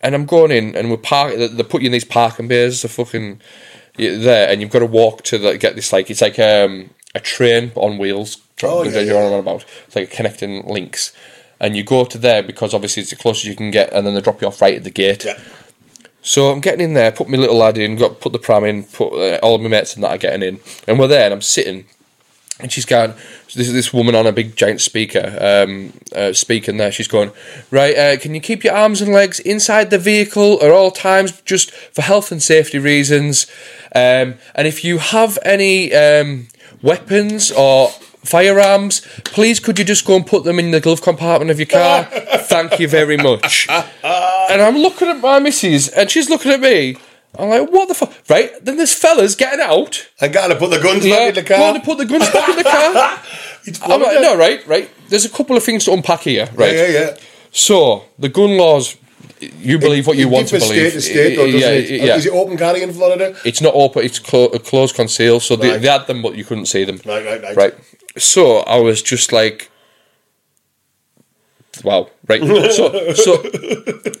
and I'm going in, and we're park. They they put you in these parking bays. The fucking there, and you've got to walk to the, get this like it's like um, a train on wheels. Oh, yeah, you're yeah. on about. It's like connecting links, and you go to there because obviously it's the closest you can get, and then they drop you off right at the gate. Yeah. So I'm getting in there, put my little lad in, got put the pram in, put uh, all of my mates and that are getting in, and we're there, and I'm sitting, and she's going. This is this woman on a big giant speaker, um, uh, speaking there. She's going, right. Uh, can you keep your arms and legs inside the vehicle at all times, just for health and safety reasons? Um, and if you have any um, weapons or firearms, please could you just go and put them in the glove compartment of your car? Thank you very much. And I'm looking at my missus, and she's looking at me. I'm like, what the fuck? Right? Then there's fellas getting out. I gotta put the guns Yeah, back in the car. to put the guns back in the car. I'm like, no, right, right. There's a couple of things to unpack here, right? Yeah, yeah, yeah. So the gun laws, you believe what you want to believe. State to state, though, yeah, it? yeah. Is it open carry in Florida? It's not open. It's clo- closed conceal. So they, they had them, but you couldn't see them. Right, right, right. Right. So I was just like, wow. Right. So so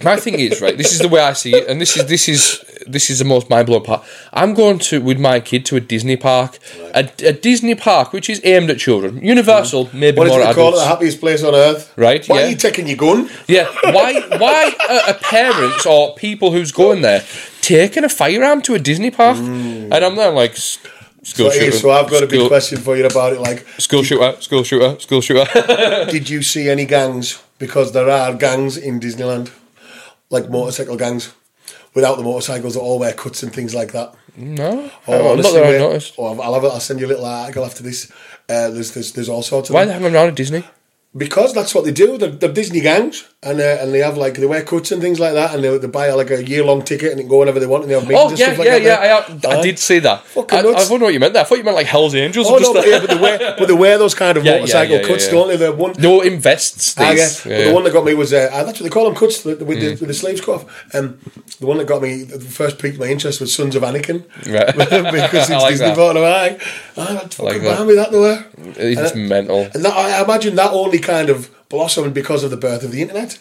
my thing is right. This is the way I see it, and this is this is this is the most mind blowing part. I'm going to with my kid to a Disney park, a, a Disney park which is aimed at children. Universal, mm. maybe What is more they call it? adults. The happiest place on earth? Right, Why yeah. are you taking your gun? Yeah, why why are, are parents or people who's going there taking a firearm to a Disney park? Mm. And I'm there like school So, shooter. so I've got a big school, question for you about it. Like, School shooter, school shooter, school shooter. did you see any gangs? Because there are gangs in Disneyland, like motorcycle gangs, without the motorcycles that all wear cuts and things like that. no, Oh, not honestly, that I noticed. oh, I'll have. I'll send you a little article after this. Uh, there's, there's there's all sorts of Why are them. they hanging around at Disney? because that's what they do. They're, they're Disney gangs, and uh, and they have like they wear coats and things like that, and they, they buy like a year long ticket and they can go whenever they want, and they have meetings Oh yeah, stuff like yeah, yeah. I, I, I did see that. Fucking I, I nuts. wonder what you meant there. I thought you meant like Hell's Angels. Oh no, but, the- yeah, but they wear but they wear those kind of Yeah, motorcycle yeah, cuts, yeah. don't they? The one. no invests. Ah, yeah. These. But the one that got me was uh, ah, that's what they call them cuts the, the, with, the, with the sleeves cut off. Um, the one that got me the first piqued my interest was Sons of Anakin Right. because I it's like Disney that. bought them. Aye, ah, that's like fucking that. behind me that though. eh? It's mental. And that, I imagine that only kind of blossomed because of the birth of the internet.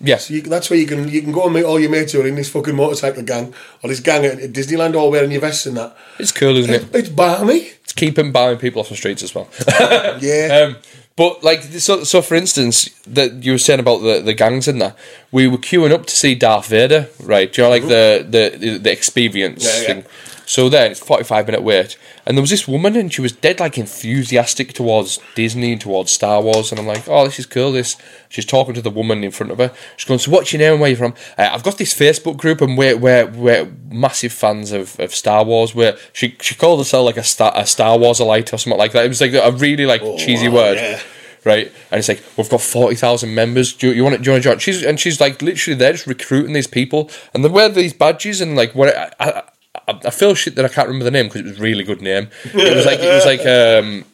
Yes. So you, that's where you can you can go and meet all your mates who are in this fucking motorcycle gang or this gang at, at Disneyland all wearing your vests and that. It's cool, isn't it? It's balmy. It's keeping buying people off the streets as well. Yeah. Um, but like so, so for instance, that you were saying about the, the gangs and that, we were queuing up to see Darth Vader, right? Do you know like the the the experience Yeah, yeah. thing? So then it's forty five minute wait, and there was this woman, and she was dead like enthusiastic towards Disney and towards Star Wars, and I'm like, oh, this is cool. This she's talking to the woman in front of her. She's going, so what's your name? and Where you from? Uh, I've got this Facebook group, and we're we're, we're massive fans of, of Star Wars. Where she she called herself like a Star a Star Wars elite or something like that. It was like a really like cheesy wow, word. yeah. Right, and it's like we've got forty thousand members. Do you, you want to? Do you want to join? She's and she's like literally there just recruiting these people, and they wear these badges and like what I, I, I, I feel shit that I can't remember the name because it was a really good name. It was like it was like um,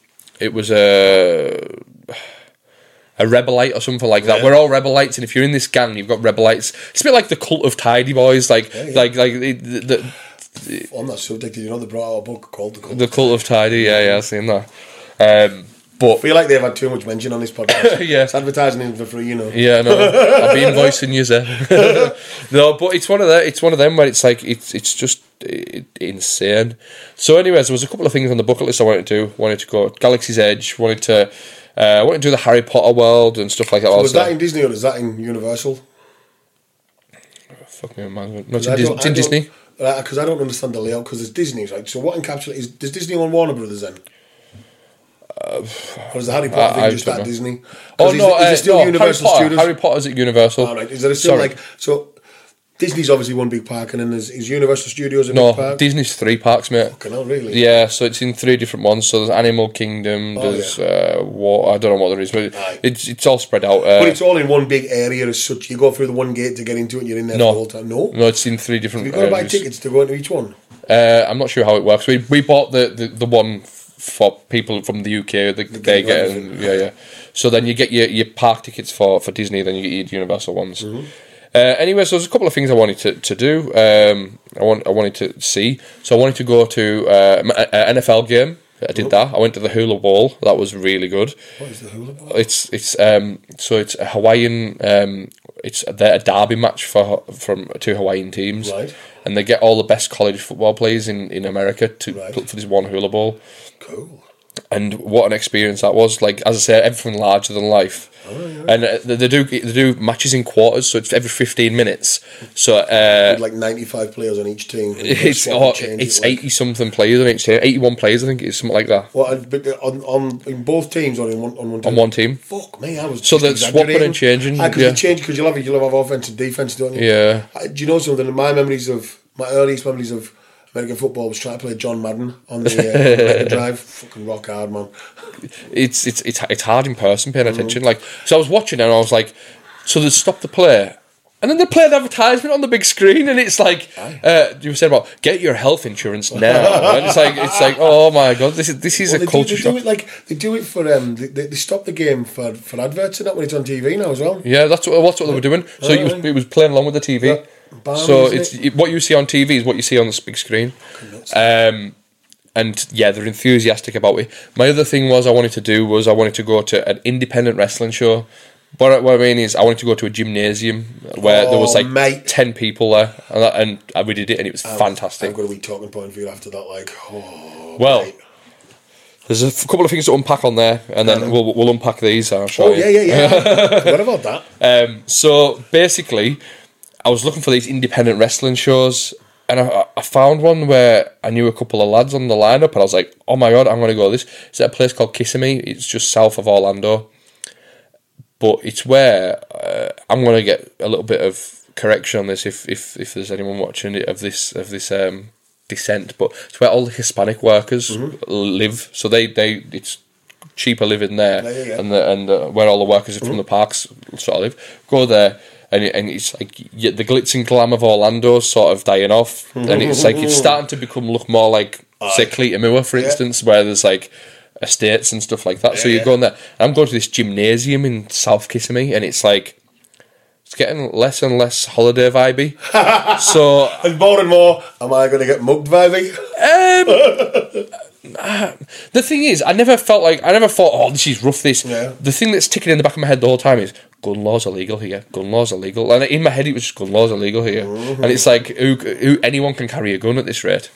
it was a a rebelite or something like that. Yeah. We're all rebelites, and if you're in this gang, you've got rebelites. It's a bit like the cult of tidy boys, like yeah. like like the, the, On that subject, did you know they brought out a book called The Cult? the cult of tidy. Yeah, yeah, I've seen that. Um, I but feel like they've had too much mention on this podcast. Yeah. It's advertising in for free, you know. Yeah, no, I've been voicing you, there. no, but it's one of the, it's one of them where it's like it's it's just i insane. So, anyways, there was a couple of things on the bucket list I wanted to do. Wanted to go Galaxy's Edge. Wanted to uh, wanted to do the Harry Potter world and stuff like that. Was also, that in Disney or is that in Universal? fuck me, man. No, it's in, Dis- it's in Disney. Because I don't understand the layout. Because there's Disney, right? So what encapsulates is does Disney own Warner Brothers then? Or is the Harry Potter I- thing I just at know. Disney? Oh is, no, it- is uh, it still no, Universal Harry Potter. Studios? Harry Potter's at Universal. All right. Is there still Sorry. like so? Disney's obviously one big park, and then there's is Universal Studios a no, big park. Disney's three parks, mate. Fucking hell, really? Yeah, so it's in three different ones. So there's Animal Kingdom, Oh, there's uh, what I don't know what there is, but Aye. it's it's all spread out. Uh, But it's all in one big area as such. You go through the one gate to get into it, and you're in there No. the whole time. No, no, it's in three different. you've got to buy tickets to go into each one. Uh, I'm not sure how it works. We we bought the, the, the one for people from the UK. The, they get yeah yeah. So then you get your, your park tickets for, for Disney. Then you get your Universal ones. Mm-hmm. Uh, anyway, so there's a couple of things I wanted to, to do. Um, I want I wanted to see. So I wanted to go to uh, m- a- a NFL game. I did that. I went to the Hula Bowl. That was really good. What is the hula ball? It's it's um so it's a Hawaiian um it's a, a derby match for from two Hawaiian teams, Right. And they get all the best college football players in, in America to Right. put for this one hula bowl. Cool. and what an experience that was! Like as I said, everything larger than life. And uh, they, they do they do matches in quarters, so it's every fifteen minutes. So uh, Like 95 players on each team. it's oh, it's it, like- eighty something players on each team, eighty one players, I think it's something like that Well, but on, on in both teams or in one on one team? on one team. Fuck me, I was So they're swapping and changing, I could yeah. change because you'll have you'll have offense and defense, don't you? Yeah. I, do you know something? My memories of my earliest memories of American football was trying to play John Madden on the uh, Mega Drive. Fucking rock hard, man. it's it's it's it's hard in person paying Mm. attention. Like so, I was watching it and I was like, so they stopped the play. And then they play an advertisement on the big screen, and it's like uh, you were saying about get your health insurance now. and it's like it's like oh my god, this is this is Well, a they, do, culture they shock. do it like they do it for um. They, they, stop the game for for adverts and that when it's on TV now as well. Yeah, that's what that's what they were doing. So it was, it was playing along with the TV. Yeah. Balmy, so it's it? it, what you see on TV is what you see on the big screen. Um, and yeah, they're enthusiastic about it. My other thing was I wanted to do was I wanted to go to an independent wrestling show. What, I- what I mean is I wanted to go to a gymnasium where there was Oh, like mate. ten people there, and, and we did it, and it was fantastic. I'm going to be talking point for you after that. Like, oh, Well, mate. There's a couple of things to unpack on there, and then we'll we'll unpack these. I'll show oh you. yeah, yeah, yeah. what about that. Um, so basically, I was looking for these independent wrestling shows, and I, I found one where I knew a couple of lads on the lineup, and I was like, "Oh my god, I'm going to go this." It's at a place called Kissimmee. It's just south of Orlando, but it's where uh, I'm going to get a little bit of correction on this if if if there's anyone watching it of this of this um, descent. But it's where all the Hispanic workers live, so they they it's cheaper living there, and the, and uh, where all the workers from the parks sort of live. Go there, and it, and it's like y the glitz and glam of Orlando's sort of dying off, and it's like it's starting to become look more like say Cleator Moor, for instance, where there's like estates and stuff like that. so you're yeah. going there. I'm going to this gymnasium in South Kissimmee, and it's like. It's getting less and less holiday vibey. so And more and more, am I going to get mugged, Vivey? Um, the thing is, I never felt like I never thought, oh, this is rough. This Yeah. the thing that's ticking in the back of my head the whole time is gun laws illegal here. Gun laws illegal, and in my head it was just gun laws illegal here. Mm-hmm. And it's like who, who anyone can carry a gun at this rate.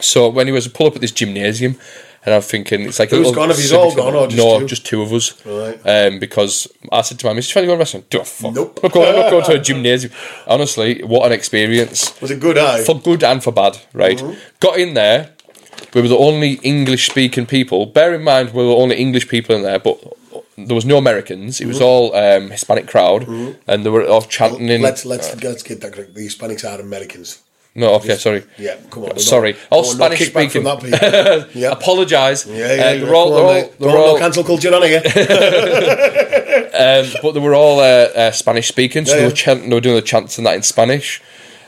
So when he was pull up at this gymnasium, and I'm thinking it's like Who's gone? Have you all gone or just no, two? just two of us. Right. Um, because I said to my missus, "Trying to go to wrestling." Do a fuck. Nope. I'm not going, I'm not going to a gymnasium. Honestly, what an experience Was it good, eye? for good and for bad, right? Got in there. We were the only English speaking people. Bear in mind, we were the only English people in there, but there was no Americans. It was all um, Hispanic crowd, and they were all chanting in. Let's let's let's get that correct. The Hispanics are Americans. no, okay, sorry. Yeah, come on. Sorry, No, all no Spanish speaking. From that, people. yeah. Apologise. Yeah, yeah, Uh, yeah. they're all, Come they're all, mate. they're Don't all- no cancel culture on here. um, but they were all uh, uh, Spanish speaking, so Yeah, they, yeah. were chanting, they were doing the chants and that in Spanish.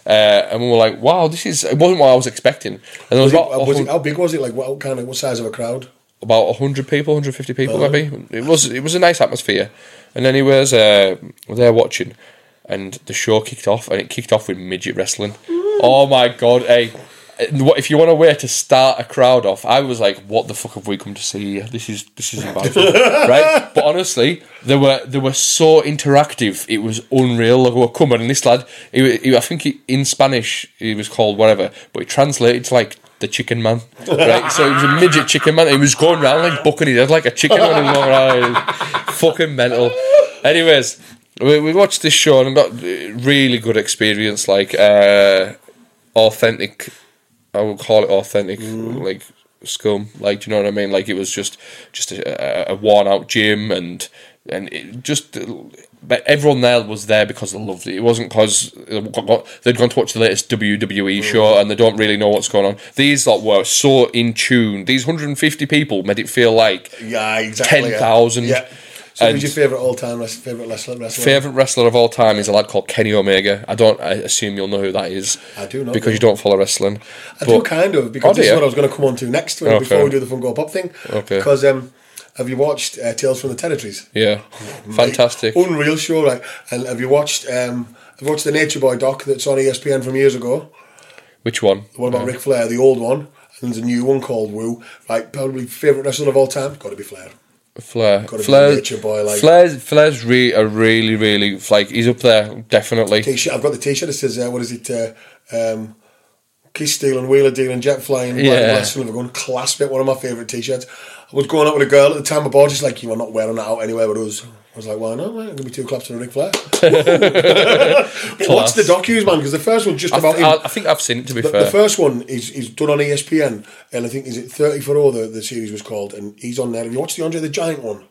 Uh, and we were like, "Wow, this is it wasn't what I was expecting." And there was, Was it, about, was it, how big was it? Like what kind of what size of a crowd? About 100 people 150 people Uh-huh. maybe. It was it was a nice atmosphere. And anyways uh, we're there watching and the show kicked off and it kicked off with midget wrestling. Oh my god hey. If you want a way to start a crowd off I was like what the fuck have we come to see here? This is this is embarrassing right? But honestly they were they were so interactive it was unreal. Like we were coming and this lad he, he, I think he, in Spanish he was called whatever but it translated to like the chicken man right so it was a midget chicken man he was going around like bucking his head like a chicken on his going fucking mental anyways we, we watched this show and got really good experience like uh authentic I would call it authentic, like scum. Like, do you know what I mean? Like, it was just just a, a worn out gym, and and it just. But everyone there was there because they loved it. It wasn't because they'd gone to watch the latest WWE show and they don't really know what's going on. These lot were so in tune. These 150 people made it feel like Yeah, exactly. 10,000. Yeah. So And- who's your favourite all time wrestler? Favourite wrestler? wrestler? Favorite wrestler of all time is a lad called Kenny Omega. I don't. I assume you'll know who that is. I do know because him. you don't follow wrestling. I do kind of because Oh, this is what I was going to come on to next Okay. before we do the Funko Pop thing. Okay. Because um, have you watched uh, Tales from the Territories? Yeah, fantastic. Unreal show, right? And have you watched um, have you watched the Nature Boy doc that's on ESPN from years ago? Which one? The one about Ric Flair, the old one. And there's a new one called Woo. Like probably favourite wrestler of all time. Got to be Flair. Flair. Gotta be Flair. Nature Boy, like- Flair's Flair's re- a really really like he's up there definitely. T-shirt. I've got the T-shirt. It says, uh, "What is it? Uh, um, kiss stealing, wheeler dealing, jet flying, Yeah. yeah. wrestling, we're going clasp it. One of my favourite t-shirts. I was going out with a girl at the time. My boy just like you are not wearing that out anywhere with us. I was like, why not? Mate? I'm gonna be two claps to Ric Flair. watch the docus, man, because the first one's just I, about him. I, think I've seen it to be The, fair. the first one is, is done on ESPN, and I think is it thirty for all oh, the, the series was called, and he's on there. Have you watched the Andre the Giant one?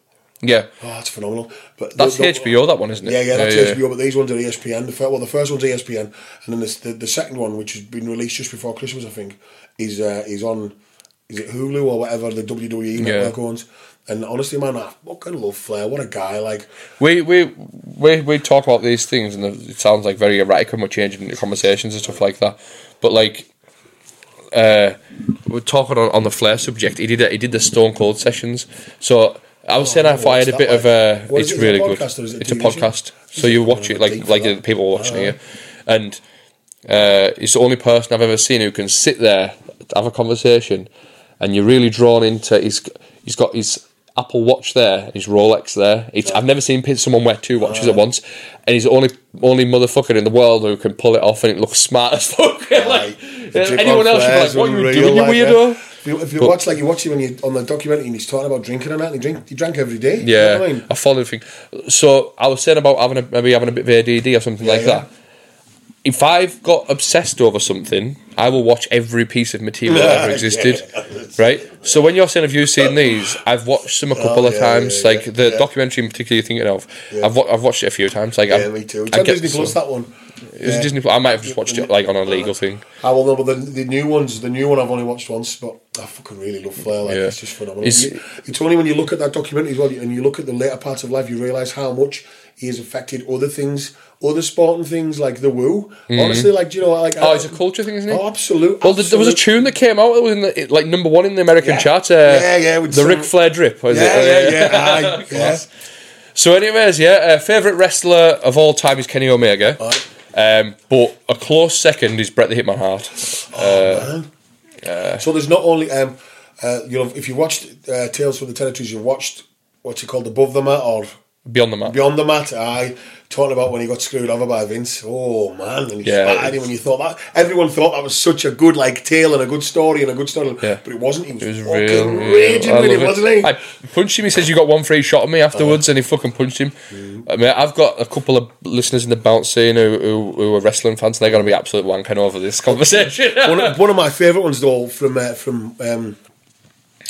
Yeah, Oh, that's phenomenal. But that's the, the- HBO. That one, isn't it? Yeah, yeah, that's HBO. But these ones are ESPN. The fir- well, the first one's ESPN, and then the, the the second one, which has been released just before Christmas, I think, is uh, is on is it Hulu or whatever the WWE network owns. And honestly, man, I fucking love Flair. What a guy! Like, We we we we talk about these things, and it sounds like very erratic, and we're changing the conversations and stuff like that. But like, uh, we're talking on, on the Flair subject. He did a, he did the Stone Cold sessions. So I was saying oh, I thought I had a bit that, of a. Uh, what it's it, is it a really good. podcast or is it It's a show? podcast. So you watch it like like that. the people watching it, ah. and uh, he's the only person I've ever seen who can sit there, have a conversation, and you're really drawn into. He's he's got his Apple Watch there, his Rolex there. It's, I've never seen someone wear two watches at ah. once, and he's the only only motherfucker in the world who can pull it off, and it looks smart as fuck. like, anyone else would be like, "What are you doing, you like, yeah. weirdo?" If you, if you But- watch like you watch him when you on the documentary and he's talking about drinking and that, and he drink he drank every day. you Yeah, know what I mean? I follow the thing. So I was saying about having a, maybe having a bit of ADD or something like yeah. that. If I've got obsessed over something, I will watch every piece of material that ever existed. Right? So when you're saying, have you seen these? I've watched them a oh, couple Oh, of times. yeah, like yeah, the yeah. documentary in particular you're thinking of. I've, wa- I've watched it a few times. Like Yeah, I'm- me too. I get Disney Plus that one. Is it Yeah. Disney Plus? I might have just watched it like on a legal thing. I will know, but the, the new ones, the new one I've only watched once, but I fucking really love Flair. Like, Yeah. It's just phenomenal. It's- You- it's only when you look at that documentary as well, and you look at the later parts of life, you realise how much he has affected other things, other sporting things like the woo. Honestly, like do you know, like. Oh, it's a culture thing, isn't it? Oh, absolute. Well, there, there was a tune that came out that was in the, like number one in the American Yeah. chart. Uh, Yeah, yeah, The some- Ric Flair drip. Was Yeah, it? yeah, yeah, aye, yeah. So, anyways, yeah, uh, favorite wrestler of all time is Kenny Omega. Um, but a close second is Bret the Hitman Hart. So there's not only um, uh, you know, if you watched uh, Tales from the Territories, you watched what's it called, Above the Mat or Beyond the Mat. Beyond the Mat. Aye, talking about when he got screwed over by Vince. Oh man, and he Yeah. spat at him when you thought that. Everyone thought that was such a good like tale and a good story and a good story, Yeah. but it wasn't. He was, It was fucking real, real. raging I with him, it. wasn't he? I punched him. He says you got one free shot at me afterwards, and he fucking punched him. Mm. I mean, I've got a couple of listeners in the bounce scene who, who, who are wrestling fans, and they're going to be absolute wanking over this conversation. one, of, one of my favourite ones though from uh, from um,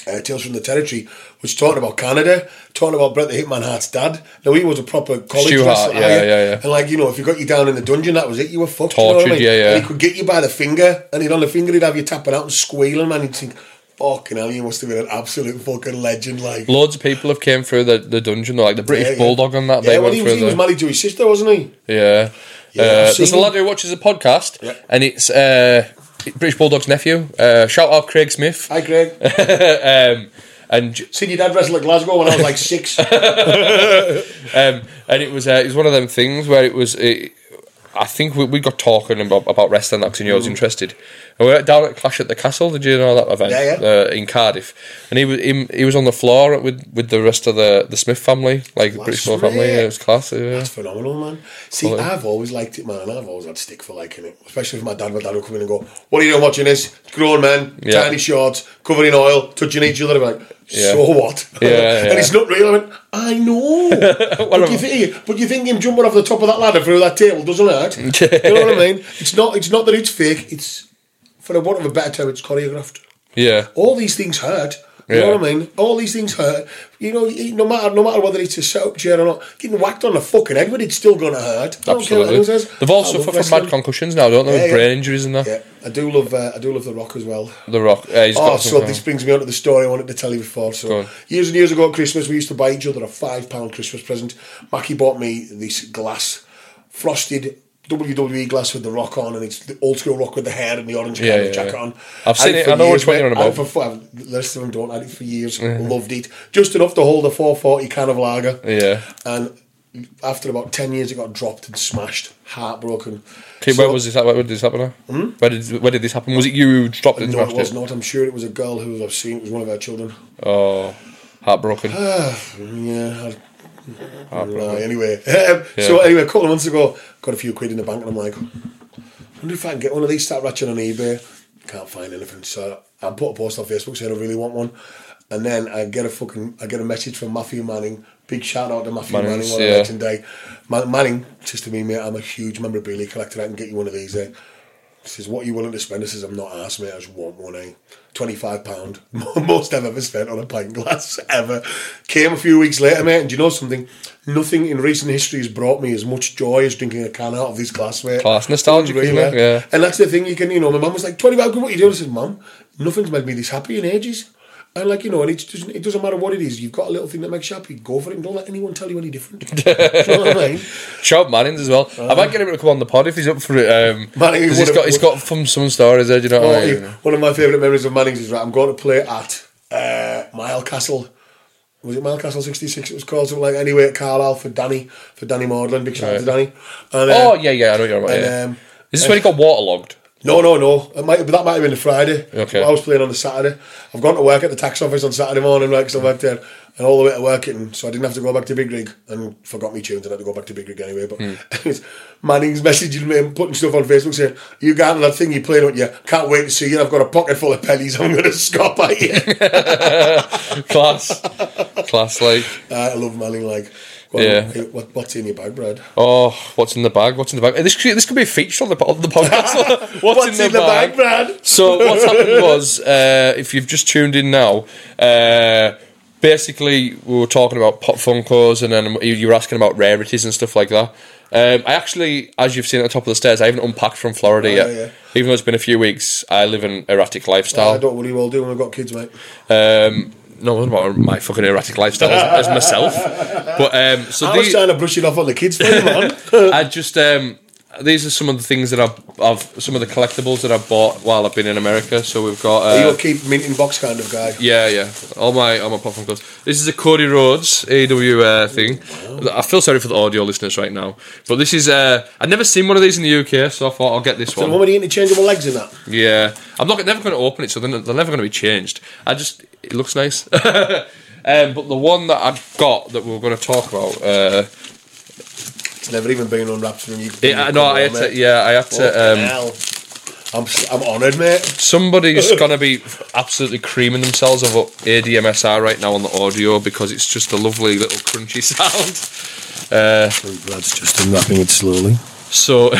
uh, Tales from the Territory was talking about Canada, talking about Bret the Hitman Hart's dad. Now he was a proper college Stu Hart, wrestler, yeah, aye. yeah, yeah. And like you know, if you got you down in the dungeon, that was it. You were fucked. you know I Tortured, mean? yeah, yeah. And he could get you by the finger, and he'd on the finger he'd have you tapping out and squealing, man. He'd think, "Fucking hell, you must have been an absolute fucking legend." Like, Loads of people have came through the, the dungeon, like the British Yeah. Bulldog and that. yeah, they well, went he through was, he was married to his sister, wasn't he? Yeah. Yeah, uh, there's a lad who watches a podcast, and it's uh, British Bulldog's nephew. Uh, shout out Craig Smith. Hi, Craig. um, and Seen your dad wrestle at Glasgow when I was like six. um, and it was uh, it was one of them things where it was. It, I think we, we got talking about, about wrestling because you was interested. And we were down at Clash at the Castle. Did you know that event? Yeah, yeah. Uh, in Cardiff, and he was he, he was on the floor with, with the rest of the, the Smith family, like the British Smith family. Yeah, it was class. Yeah. That's phenomenal, man. See, Well, I've always liked it, man. I've always had stick for liking it. Especially if my dad, my dad would come in and go, What are you doing watching this? Grown men, Yeah. tiny shorts, covered in oil, touching each other. I'm like, Yeah. So what? Yeah, yeah. and it's not real. I went, I know. but, you think, but you think him jumping off the top of that ladder through that table doesn't hurt. you know what I mean? It's not, it's not that it's fake. It's, for the want of a better term, it's choreographed yeah. all these things hurt. You Yeah. know what I mean? All these things hurt. You know, no matter no matter whether it's a setup chair or not, getting whacked on the fucking head, but it's still gonna hurt. I don't care what Absolutely. They've all suffered from bad concussions now, don't they? Yeah, with yeah. brain injuries and that. Yeah, I do love uh, I do love the Rock as well. The Rock. He's Oh, so this brings me on to the story I wanted to tell you before. So years and years ago at Christmas, we used to buy each other a five pound Christmas present. Mackie bought me this glass, frosted WWE glass with the Rock on, and it's the old school Rock with the hair and the orange Yeah, yeah, jacket yeah. on. I've seen it, I know which one you're on about. For, well, the rest of them don't. Had it for years. Loved it. Just enough to hold a 440 can of lager. Yeah. And after about 10 years, it got dropped and smashed. Heartbroken. Okay, So- where was this? Where did this happen? Hmm? Where did where did this happen? Was it you who dropped it No, it was it? not. I'm sure it was a girl who I've seen. It was one of our children. Oh, heartbroken. Yeah. I, no, anyway. Um, So anyway, a couple of months ago, got a few quid in the bank, and I'm like, I wonder if I can get one of these. Start ratcheting on eBay. can't find anything. So I put a post on Facebook saying I really want one, and then I get a fucking I get a message from Matthew Manning. Big shout out to Matthew Manning's, Manning on yeah. day. Ma- Manning says to me, mate, I'm a huge member of memorabilia collector. I can get you one of these. Eh? He says, what are you willing to spend? I says, I'm not asked, mate. I just want one. Eh? £25. Most I've ever spent on a pint glass ever. Came a few weeks later, mate. And do you know something? Nothing in recent history has brought me as much joy as drinking a can out of this glass, mate. Class nostalgic, Unreal, isn't it? eh? Yeah. And that's the thing, you can, you know, my mum was like, 25 quid, what are you doing? I said, Mum, nothing's made me this happy in ages. And like, you know, and it doesn't, it doesn't matter what it is. You've got a little thing that makes you happy. Go for it and don't let anyone tell you any different. Do you know what I mean? Shout Mannings as well. I might get him to come on the pod if he's up for it. Um, Manning 'cause he's got he's got from some stories there. Do you know what I mean? One of my favourite memories of Manning's is right. I'm going to play at uh, Mile Castle. Was it Mile Castle 66? It was called something like anyway at Carlisle for Danny for Danny Maudlin. Big shout out to Danny. And, uh, Oh yeah, yeah, I know you're about. and, Yeah. um, Is this when he got waterlogged? No, no, no. It might, that might have been the Friday. Okay. I was playing on the Saturday. I've gone to work at the tax office on Saturday morning, like, so I worked there, and all the way to work working, so I didn't have to go back to Bigrigg, and forgot me tunes, and I had to go back to Bigrigg anyway. But hmm. Manning's messaging me and putting stuff on Facebook saying, You got that thing you played on you, can't wait to see you. I've got a pocket full of pennies, I'm going to scop at you. Class, class. Like, I love Manning, like, well, Yeah. what, what's in your bag, Brad? oh, what's in the bag? What's in the bag? This could, this could be a feature on the on the podcast. what's, in, the, bag, Brad? So what's happened was, uh, if you've just tuned in now, uh, basically we were talking about pop funkos, and then you were asking about rarities and stuff like that. Um, I actually, as you've seen at the top of the stairs, I haven't unpacked from Florida yet. Oh, yeah, yeah. Even though it's been a few weeks, I live an erratic lifestyle. I don't worry, we'll do when we've got kids, mate. Um, no, it wasn't about my fucking erratic lifestyle as, as myself. But um, so I was the- trying to brush it off on the kids for you, man. I just um, these are some of the things that I've, I've some of the collectibles that I've bought while I've been in America. So we've got Are you uh, a keep minting box kind of guy? yeah, yeah, all my all my pop funkos. This is a Cody Rhodes AEW uh, thing. I feel sorry for the audio listeners right now, but this is uh, I've never seen one of these in the UK, so I thought I'll get this So the one. one with the interchangeable legs in that. Yeah, I'm not never going to open it, so they're, they're never going to be changed. I just it looks nice. um, but the one that I've got that we we're going to talk about. Uh, It's never even been unwrapped when you. it, I know I had to, yeah, I had to. Um. I'm I'm honoured, mate. Somebody's gonna be absolutely creaming themselves over ASMR right now on the audio because it's just a lovely little crunchy sound. Uh, Brad's just unwrapping it slowly. so,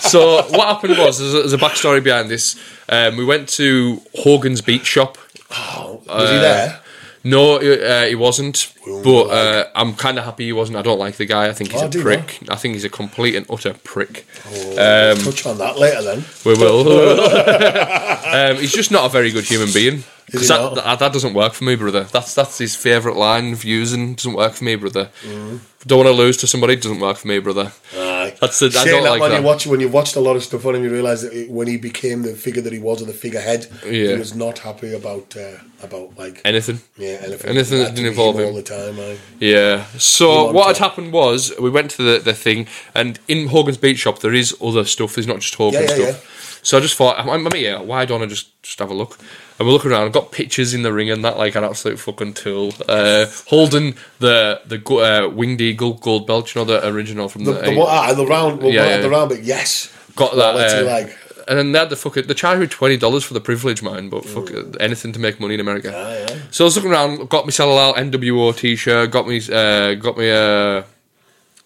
so what happened was there's a, there's a backstory behind this. Um, we went to Hogan's Beach Shop. Was he Uh, there? No, uh, he wasn't. But uh, I'm kind of happy he wasn't. I don't like the guy. I think he's Oh, a do prick. I think he's a complete and utter prick. Touch on that later then. We will. um, he's just not a very good human being. Is 'Cause he that, that, that doesn't work for me, brother. That's that's his favourite line of using. Doesn't work for me, brother. Mm. Don't want to lose to somebody. Doesn't work for me, brother. Aye. That's the, I Saying don't that like when that. you watch when you watched a lot of stuff on him, you realise that it, when he became the figure that he was, or the figurehead, Yeah. he was not happy about uh, about like Anything. yeah anything, anything that didn't involve all him. the time. Aye. Yeah. So what had to- happened was we went to the, the thing, and in Hogan's Beach Shop there is other stuff. There's not just Hogan Yeah, yeah, stuff. So I just thought, I'm, I'm here. Why don't I just just have a look? And we're looking around. I've got pictures in the ring and that, like an absolute fucking tool. Uh, holding the the uh, winged eagle gold belt, you know, the original from The, the, the, one- ah, the round, well, Yeah, yeah. the round, but yes, got that. what's uh, like? And then they had the fucking the charge me twenty dollars for the privilege, man. But fuck it, anything to make money in America. Aye, aye. So I was looking around, got a little NWO t-shirt, got me, uh, got me uh,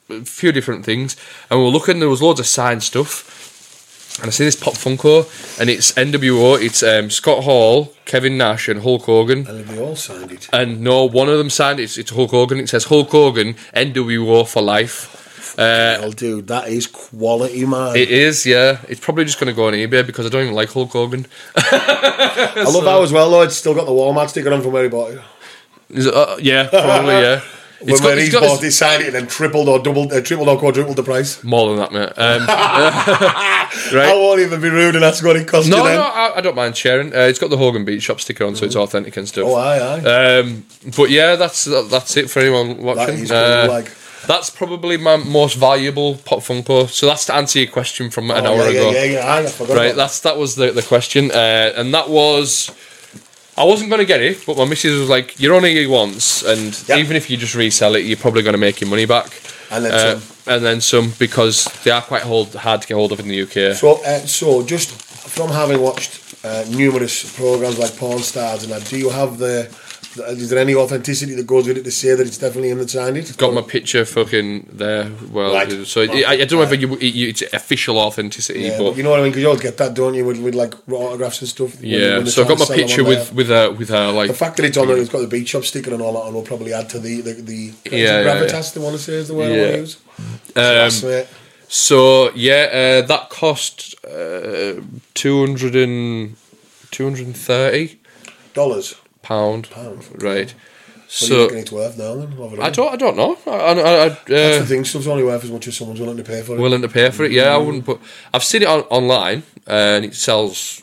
a few different things, and we were looking. There was loads of signed stuff, and I see this Pop Funko, and it's NWO. It's um, Scott Hall, Kevin Nash, and Hulk Hogan. and they all signed it. And no, one of them signed it. It's, it's Hulk Hogan. It says Hulk Hogan NWO for life. Uh, Well, dude, that is quality, man. it is, yeah. It's probably just going to go on eBay because I don't even like Hulk Hogan. I love how as well, though. It's still got the Walmart sticker on from where he bought it. Is it- uh, yeah, probably, yeah. When, got, when he's bought his- it, signed it, and then tripled or doubled, uh, tripled or quadrupled the price. more than that, mate. Um, I won't even be rude and ask what it cost No, you then. no, I, I don't mind sharing. Uh, it's got the Hogan Beach Shop sticker on, so it's authentic and stuff. Oh, aye, aye. Um, but yeah, that's that, that's it for anyone watching. is Uh, That's probably my most valuable Pop Funko. So that's to answer your question from an Oh, hour yeah, ago. Yeah, yeah, yeah. I forgot Right, that's that was the, the question, uh, and that was. I wasn't going to get it, but my missus was like, "You're only here once, and Yep. even if you just resell it, you're probably going to make your money back." And then Uh, some. and then some because they are quite hold, hard to get hold of in the UK. So, uh, so just from having watched uh, numerous programs like Pawn Stars and that, do you have the, the? Is there any authenticity that goes with it to say that it's definitely him that signed it? Got my picture fucking there. Well, Right. so I, I don't know if you, you, it's official authenticity, Yeah, but but you know what I mean? Because you always get that, don't you, with, with like autographs and stuff. yeah. when So I've got my picture with with her with her like The fact that it's on there, it's got the beach shop sticker and all that, and will probably add to the the, the Yeah, yeah, gravitas. They want to say is the word I Yeah. want to use. um. So yeah, uh, that cost uh, 200 and 230 Dollars. Pound. Pound. Right. What do you So reckon it's worth now then? I don't I don't know. I, I, I, That's the uh, thing. Stuff's only worth as much as someone's willing to pay for it. willing to pay for it. Yeah, I wouldn't. But I've seen it on, online and it sells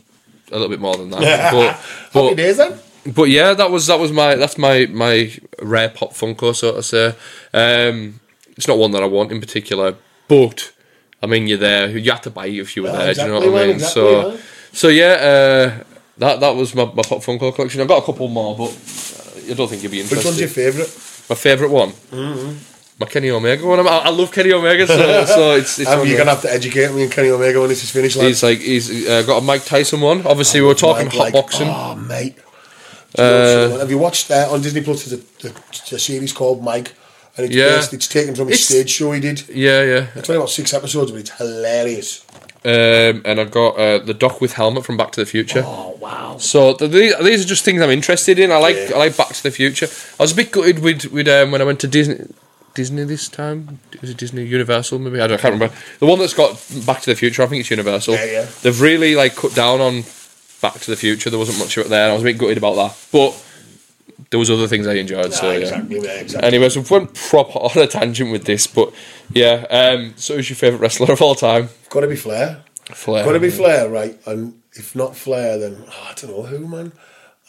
a little bit more than that. but Happy but days then. but yeah, that was that was my that's my my rare pop Funko, so to say. Um, it's not one that I want in particular, but I mean, you're there. You had to buy it if you were Yeah, there. do you know exactly, what I mean? exactly, so so yeah, uh, that that was my, my pop Funko collection. I've got a couple more, but uh, I don't think you'd be interested. Which one's your favourite? my favourite one. Mm-hmm. My Kenny Omega one. I, I love Kenny Omega, so, so it's it's. Um, you're gonna have to educate me and Kenny Omega when this is finished. Like, He's like he's uh, got a Mike Tyson one. Obviously, we were talking like, hot like, boxing. Oh, mate. Do you know someone- have you watched uh, on Disney Plus? There's a, a, a series called Mike, and it's Yeah. based, it's taken from his It's- stage show he did. Yeah, yeah. It's only about six episodes, but it's hilarious. Um, and I've got uh, the Doc with helmet from Back to the Future. Oh wow! So th- these, these are just things I'm interested in. I like Yeah. I like Back to the Future. I was a bit gutted with with um, when I went to Disney. Disney this time was it Disney Universal maybe I, don't, I can't remember the one that's got Back to the Future I think it's Universal Yeah, yeah. they've really like cut down on Back to the Future there wasn't much of it there I was a bit gutted about that but there was other things I enjoyed so Ah, yeah exactly, mate, exactly. anyway so we went proper on a tangent with this but yeah um, so who's your favourite wrestler of all time Got to be Flair. Flair Got to be Flair, right? And if not Flair, then oh, I don't know who, man.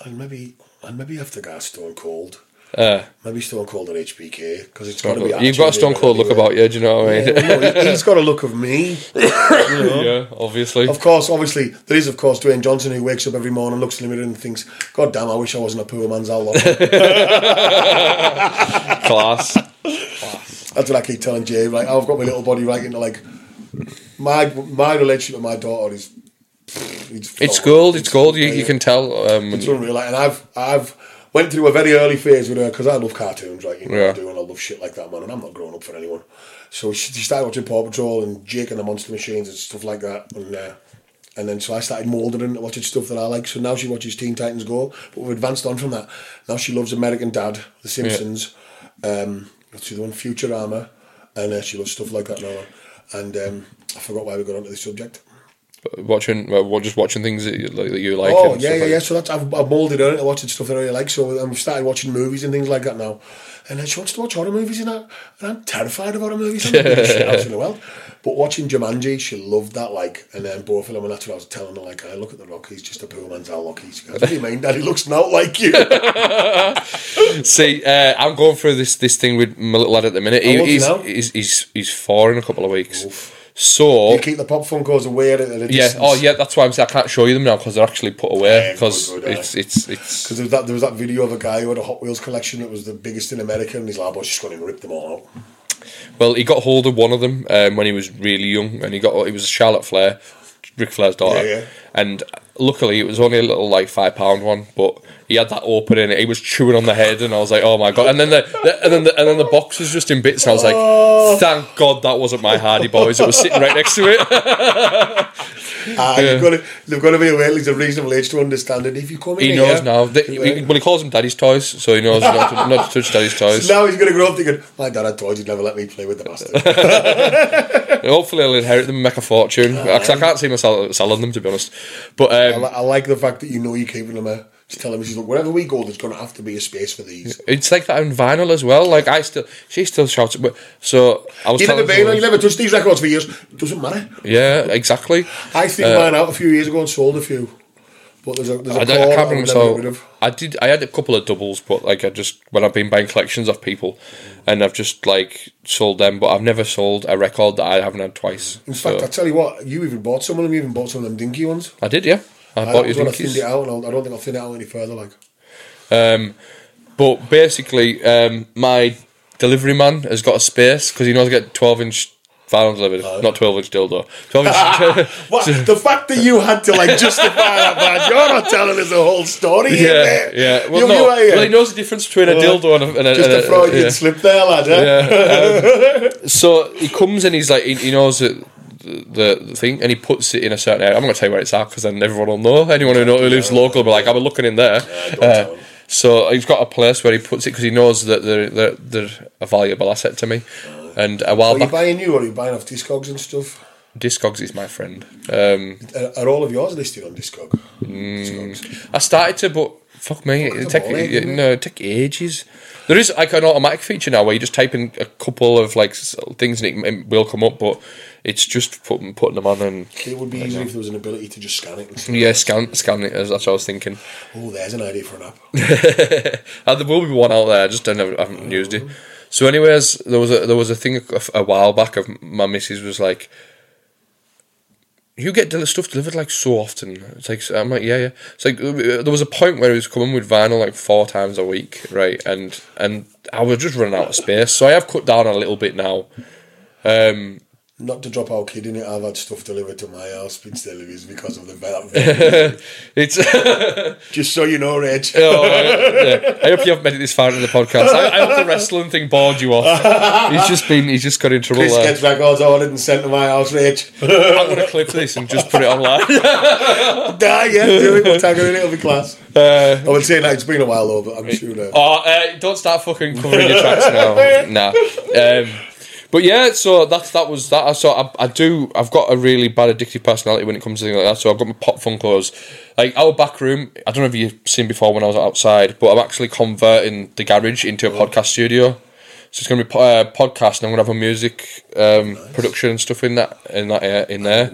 And maybe, and maybe have to go Stone Cold. Uh, Maybe Stone Cold or HBK because it's got to be. you've got a Stone Cold look about you do you know what I mean Yeah, no, he- he's got a look of me. yeah obviously Of course, obviously, there is, of course, Dwayne Johnson who wakes up every morning, looks limited, and thinks, God damn, I wish I wasn't a poor man's Al Lockie. class That's what I keep telling Jay. Like, I've got my little body right into like my my relationship with my daughter is. It's gold. It's gold. You, you can tell. Um, It's unreal. Like, and I've I've went through a very early phase with her because I love cartoons, like You know, Yeah. I do, and I love shit like that, man. And I'm not growing up for anyone. So she, she started watching Paw Patrol and Jake and the Monster Machines and stuff like that, and. Uh, and then so I started moulding into watching stuff that I like. So now she watches Teen Titans Go, but we've advanced on from that. Now she loves American Dad, The Simpsons, um, what's the other one, Futurama, and uh, she loves stuff like that now. And um, I forgot why we got onto this subject. Watching, well, just watching things that you, like, that you like. Oh yeah, yeah, like yeah. So that's I've, I've moulded her into watching stuff that I really like. So we've started watching movies and things like that now. And then she wants to watch horror movies and that. And I'm terrified of horror movies. I'm the biggest shit house in the world. But watching Jumanji, she loved that. Like, and then both of them, and that's what I was telling her. Like, I look at the Rock. He's just a poor man's Al Lockie. She goes, "What do you mean, Dad? He looks not like you." See, uh, I'm going through this this thing with my little lad at the minute. He, he's, he he's he's he's four in a couple of weeks. So you keep the pop funkos away at a, at yeah, distance. oh yeah, that's why I'm saying I can't show you them now because they're actually put away Yeah, because good, good, it's, it's it's Because there was that there was that video of a guy who had a Hot Wheels collection that was the biggest in America, and his lab was just going to rip them all out. well, he got hold of one of them um, when he was really young, and he got it was Charlotte Flair, Ric Flair's daughter, Yeah, yeah. and luckily it was only a little like five pound one, but he had that open and he was chewing on the head, and I was like, oh my god! And then the, the and then the, and then the box was just in bits, and I was Oh. like, thank God that wasn't my Hardy Boyz; it was sitting right next to it. Ah, you've got to, they've got to be aware least a reasonable age to understand it. If you come in he here, knows now. The, he, well, he calls them Daddy's toys, so he knows not to, not to touch Daddy's toys. So now he's going to grow up thinking, my dad had toys, he'd never let me play with the bastard. Hopefully, I'll inherit them and make a fortune. I can't see myself selling them, to be honest. But I, um, li- I like the fact that you know you're keeping them there. Just tell him, she's like, wherever we go, there's going to have to be a space for these. It's like that on vinyl as well. Like I still, she still shouts. But so I was. You never been, you never touched these records for years. It Doesn't matter. Yeah, exactly. I think Uh, mine out a few years ago and sold a few. But there's a, there's a I, I can't bring would never get rid myself. of. I did. I had a couple of doubles, but like I just when I've been buying collections of people, and I've just like sold them. But I've never sold a record that I haven't had twice. In fact, So- I tell you what, you even bought some of them. You even bought some of them dinky ones. I did. Yeah, I, I, bought you thinned it out, and I'll, don't think I'll thin it out any further. Like, Um, but basically, um, my delivery man has got a space because he knows to get twelve inch vinyl delivered, not twelve inch dildo. Twelve inch. What? The fact that you had to like justify that, man, you're not telling us the whole story. here, yeah, yeah. Well, you, no, you well, he knows the difference between a dildo and a, and a, Just and a Freudian yeah. slip there, lad. Eh? Yeah, um, so he comes and he's like, he, he knows that the, the thing, and he puts it in a certain area. I'm not going to tell you where it's at because then everyone will know. Anyone who, know, who lives local will be like, I was looking in there. don't Uh, so he's got a place where he puts it because he knows that they're, they're, they're a valuable asset to me. And a while Are you buying new or are you buying off Discogs and stuff? Discogs is my friend. Um, Are, are all of yours listed on Discog? Mm. Discogs. I started to, but fuck me, it the take ball, ain't it? no, it take ages. There is like an automatic feature now where you just type in a couple of like things and it, it will come up, but it's just putting putting them on and It would be easier if there was an ability to just scan it. Yeah, scan scan it. That's what I was thinking. Oh, there's an idea for an app. There will be one out there. I just don't know. I haven't used it. So, anyways, there was a there was a thing a, a while back of my missus was like, "You get stuff delivered like so often." It's like I'm like, "Yeah, yeah." It's like uh, there was a point where he was coming with vinyl like four times a week, right? And and I was just running out of space, so I have cut down a little bit now. Um, Not to drop our kid in it, I've had stuff delivered to my house, Spitz deliveries, because of the vet. it's just so you know, Reg. Oh, yeah. I hope you haven't made it this far into the podcast. I, I hope the wrestling thing bored you off. He's just been, he's just got in trouble Chris there. gets records ordered and sent to my house, Reg. I'm going to clip this and just put it online. Nah, yeah, do it. We'll tag her in, it'll be class. Uh, I would say that it's been a while though, but I'm sure. Uh, oh, uh, don't start fucking covering your tracks now. Nah. Um, but yeah, so that's that was that. So I, I do. I've got a really bad addictive personality when it comes to things like that. So I've got my pop funkos. Like our back room. I don't know if you've seen before when I was outside, but I'm actually converting the garage into a podcast studio. So it's going to be a uh, podcast, and I'm going to have a music um, production and stuff in that in that uh, in there.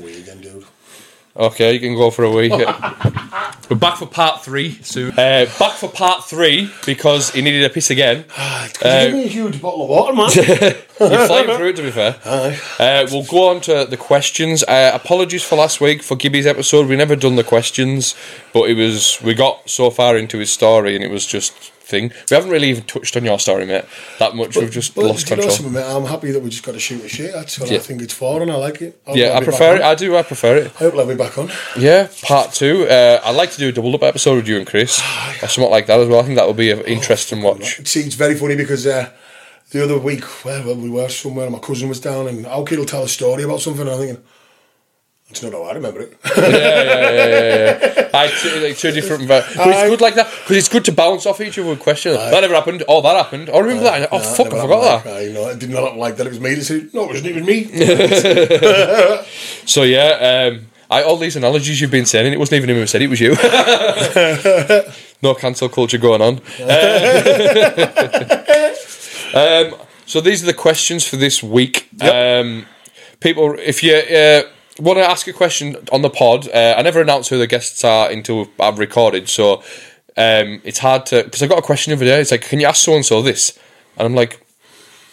We again, dude. Okay, you can go for a week. We're back for part three soon. Uh, back for part three because he needed a piss again. You give me a huge bottle of water, man? You're flying through it, to be fair. Uh, we'll go on to the questions. Uh, apologies for last week for Gibby's episode. We never done the questions, but it was we got so far into his story and it was just thing. We haven't really even touched on your story, mate. That much. We've just lost do you know control. something, mate? I'm happy that we just got to shoot a shit. That's what Yeah. I think it's for, and I like it. I yeah, I prefer it. I do. I prefer it. I hope be back on. Yeah, part two. Uh, I'd like to do a double up episode with you and Chris, or something like that as well. I think that would be an interesting watch. See, it's very funny because uh, the other week, where we were somewhere, and my cousin was down, and our kid will tell a story about something, and I'm thinking, it's not how I remember it. yeah, yeah, yeah, yeah, yeah. I two, like two different, but it's good like that because it's good to bounce off each other with questions. That never happened. Oh, that happened. I remember that? Oh, Nah, fuck, I forgot that. like I know it did not happen like that. It was me that said, no, it wasn't. It was me. So yeah, um, I all these analogies you've been saying, it wasn't even him who said it, was you. no cancel culture going on. Uh, um, so these are the questions for this week. Um, people, if you uh, want to ask a question on the pod, uh, I never announce who the guests are until I've recorded. So um, it's hard to because I got a question the other day. It's like, can you ask so and so this? And I'm like,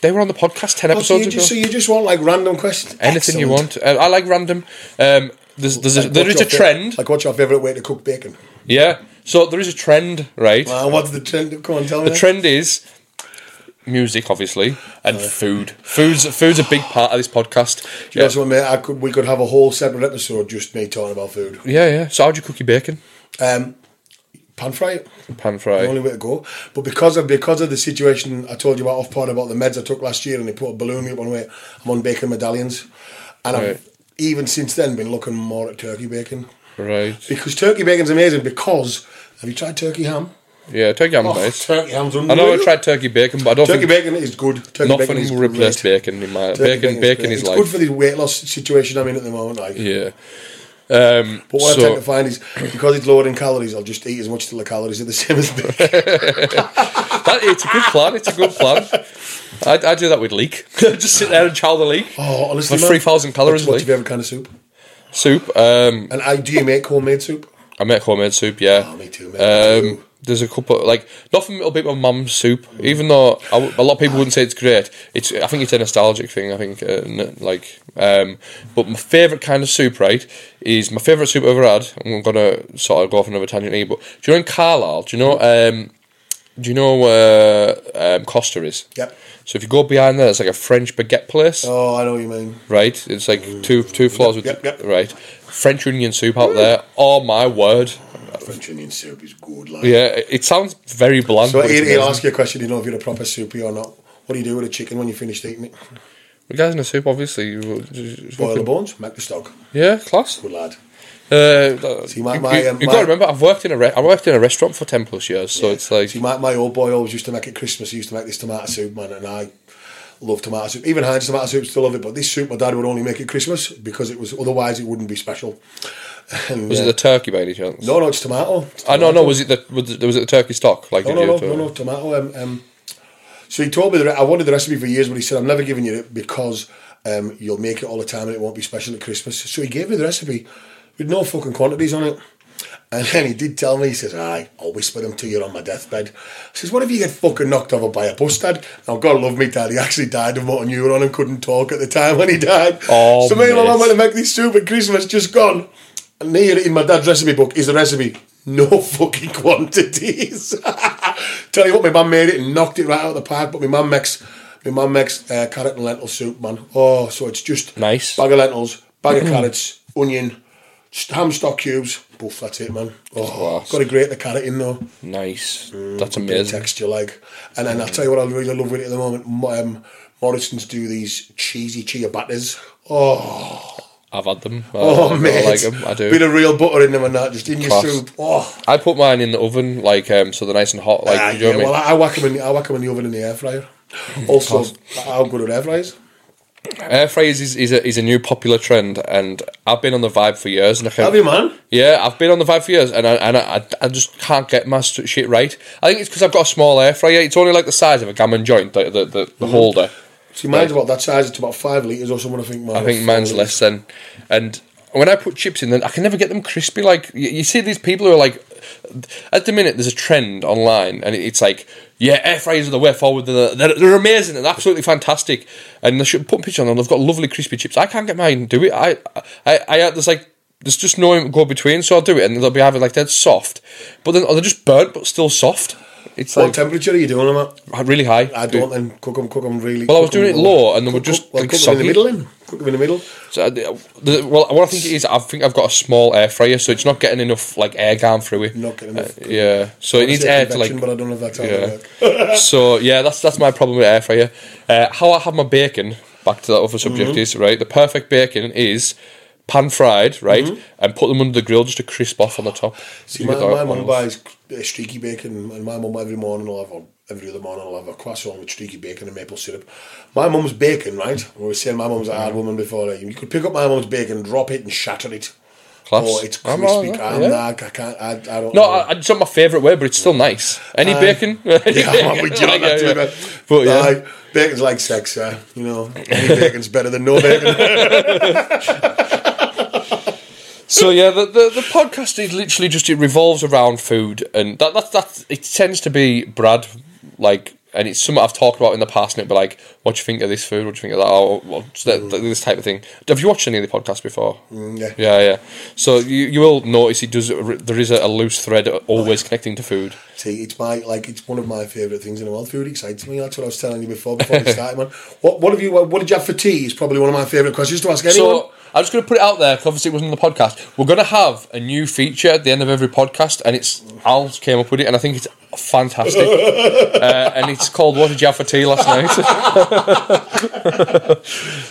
they were on the podcast ten Oh, so, episodes you ago. just, so you just want like random questions? Anything you want. Uh, I like random. Um, there's there's a, Like, there what's is a fa- trend. Like, what's your favourite way to cook bacon? Yeah. So there is a trend, right? What's the trend? Come on, tell me. The trend is music, obviously, and food. Food's food's a big part of this podcast. Do You know something, mate? I could, we could have a whole separate episode just me talking about food. Yeah, yeah. So how'd you cook your bacon? Um, pan fry it. Pan The fry. only way to go. But because of because of the situation I told you about off pod about the meds I took last year and they put a balloon me up one way, I'm on bacon medallions, and Right. I've even since then been looking more at turkey bacon Right. because turkey bacon's amazing. Because have you tried turkey ham? Yeah, turkey ham's Oh, nice. turkey ham's I know I tried turkey bacon, but I don't Turkey think bacon is good. Turkey nothing bacon is will replace bacon in my Turkey bacon. Bacon is it's like good for the weight loss situation I'm in at the moment. Like, yeah. Um, but what I tend to find is because it's lower in calories, I'll just eat as much till the calories are the same as bacon. that, it's a good plan. It's a good plan. I, I do that with leek. Just sit there and chow the leek. Oh, honestly, man. 3,000 calories, What's, what's like. your favourite kind of soup? Soup. Um, And I, do you make homemade soup? I make homemade soup. Yeah. Oh, me too, mate. Um, too. There's a couple like nothing will beat my mum's soup. Even though I w- a lot of people wouldn't say it's great, it's I think it's a nostalgic thing. I think uh, n- like, um, but my favourite kind of soup, right, is my favourite soup I've ever had. I'm gonna sort of go off another tangent here, but do you know in Carlisle? Do you know um, Do you know where um, Costa is? Yep. So if you go behind there, it's like a French baguette place, Oh, I know what you mean. right? It's like two two floors with Yep, yep. right French onion soup out there. Oh my word! French onion soup is good. Like. Yeah, it it sounds very bland. So he'll, he'll ask you a question. You know if you're a proper soupy or not. What do you do with a chicken when you finished eating it? The guys in the soup, obviously. you- just Boil the bones, make the stock. Yeah, class. Good lad. Uh, See, my- you, my, you, um, you my- got to remember, I've worked in a re- I worked in a restaurant for ten plus years, so it's like See, my, my old boy always used to make it Christmas. He used to make this tomato soup, man, and I love tomato soup. Even Heinz tomato soup, still love it. But this soup, my dad would only make it Christmas because it was otherwise it wouldn't be special. And, was uh, it the turkey by any chance? no, no, it's tomato. It's I know, no. Was it the was it, the turkey stock? Like No, no, no, no, no, tomato. Um, um, so he told me that I wanted the recipe for years, but he said I'm never giving you it because um, you'll make it all the time and it won't be special at Christmas. So he gave me the recipe with no fucking quantities on it. And then he did tell me, he says, aye, I'll whisper them to you on my deathbed. I says, what if you get fucking knocked over by a bus, Dad? Now, God love me, Dad, he actually died of motor neuron and couldn't talk at the time when he died. Oh, so me and my mum went to make this soup at Christmas, just gone. Here in my dad's recipe book is the recipe. No fucking quantities. Tell you what, my mum made it and knocked it right out of the park. But my mum makes, my mum makes uh, carrot and lentil soup, man. Oh, so it's just Nice. bag of lentils, bag of carrots, onion, ham stock cubes. Boof, that's it, man. Oh, Class. got to grate the carrot in though. Nice. Mm, That's Bit of amazing. texture, like. And then I'll tell you what I really love with it at the moment. Mo- Um, Morrison's do these cheesy ciabattas. Oh, I've had them. I, oh, I mate. like them. I do. Bit of real butter in them and that, just in your soup. Oh, I put mine in the oven, like um, so they're nice and hot. Like, Ah, you know yeah, I mean? well, I, I whack them in. I whack 'em in the oven in the air fryer. Also, I'm good at air fryers. Air fryers is, is, a, is a new popular trend, and I've been on the vibe for years. And I can, Have you, man? Yeah, I've been on the vibe for years, and I, and I, I just can't get my shit right. I think it's because I've got a small air fryer. It's only like the size of a gammon joint, the the, the, Mm-hmm. the holder. See, mine's about that size. It's about five litres or something, I think. Mine I think mine's four less than. And when I put chips in, then I can never get them crispy. Like you, you see these people who are like, at the minute there's a trend online, and it's like, yeah, air fryers are the way forward. They're, they're, they're amazing and absolutely fantastic. And they should put a picture on them. They've got lovely crispy chips. I can't get mine. Do it. I, I, I there's like. There's just no go between, so I'll do it, and they'll be either like dead soft, but then or they're just burnt but still soft. It's What like temperature are you doing them at? really high. I don't then cook them, cook them really. Well, I was doing it low, and they were just, cook- well, like, cook 'em in the middle. Then cook them in the middle. So, uh, the, well, what I think it is, I think I've got a small air fryer, so it's not getting enough like air going through it. Not getting enough. Uh, yeah, so it needs air to like. but I don't know if that's Yeah. so yeah, that's that's my problem with air fryer. Uh, how I have my bacon. Back to that other subject Mm-hmm. is right. The perfect bacon is pan fried, right, and put them under the grill just to crisp off on the top. Mm-hmm. See, my, my mum buys uh, streaky bacon, and my mum every morning will have, or every other morning I'll have a croissant with streaky bacon and maple syrup. My mum's bacon, right? We were saying my mum's a hard woman before. uh, You could pick up my mum's bacon, drop it, and shatter it. Class. Oh, it's I'm crispy. I'm yeah. not, I can't. I, I don't. No, know. I, it's not my favourite way, but it's still nice. Any bacon? Yeah, I'm you Yeah, that yeah. But yeah. Aye, bacon's like sex, uh, you know. Any bacon's better than no bacon. So yeah, the, the the podcast is literally just it revolves around food, and that that that it tends to be Brad like, and it's something I've talked about in the past, and it'd be like, what do you think of this food? What do you think of that? Or that, that- this type of thing. Have you watched any of the podcasts before? Mm, yeah. Yeah, yeah. So you you will notice it does. There is a, a loose thread always connecting to food. See, it's my like it's one of my favourite things in the world. Food excites me. That's what I was telling you before before we started, man. What what have you? What did you have for tea? Is probably one of my favourite questions to ask anyone. So I'm just going to put it out there 'cause obviously it wasn't on the podcast. We're going to have a new feature at the end of every podcast, and it's Al came up with it, and I think it's fantastic. uh, and it's called "What Did You Have for Tea Last Night?"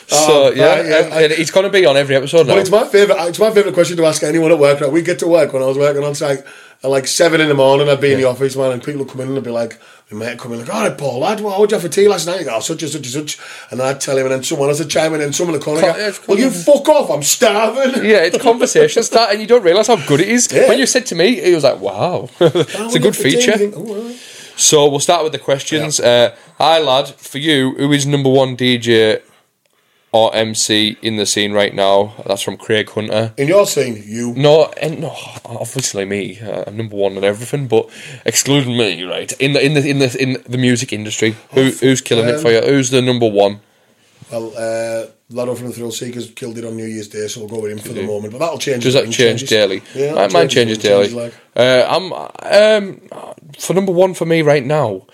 so yeah, yeah. and, and it's going to be on every episode now. But it's my favourite. It's my favourite question to ask anyone at work. Right? We get to work when I was working on site at like seven in the morning. I'd be in the office, man, and people would come in and they'd be like, "My mate would come in like, all right, Paul, lad, what would you have for tea last night?" You go, oh, such and such and such, and I'd tell him, and then someone else would chime in, and someone would corner, Co- go, yeah, "Well, you fuck off! I'm starving." yeah, it's conversation start, and you don't realise how good it is. Yeah. When you said to me, it was like, "Wow, it's a good feature." So we'll start with the questions. Uh, hi, lad. For you, who is number one DJ or MC in the scene right now? That's from Craig Hunter. In your scene, you. No, and no, obviously me. Uh, I'm number one and everything, but excluding me, right? In the in the in the in the music industry, who, who's killing it for you? Who's the number one? Well, uh, Lado from the Thrill Seekers killed it on New Year's Day, so we'll go with him for the moment. But that'll change. Does that change changes. daily? Yeah, that mine changes daily. changes, like. Uh, I'm um, for number one for me right now,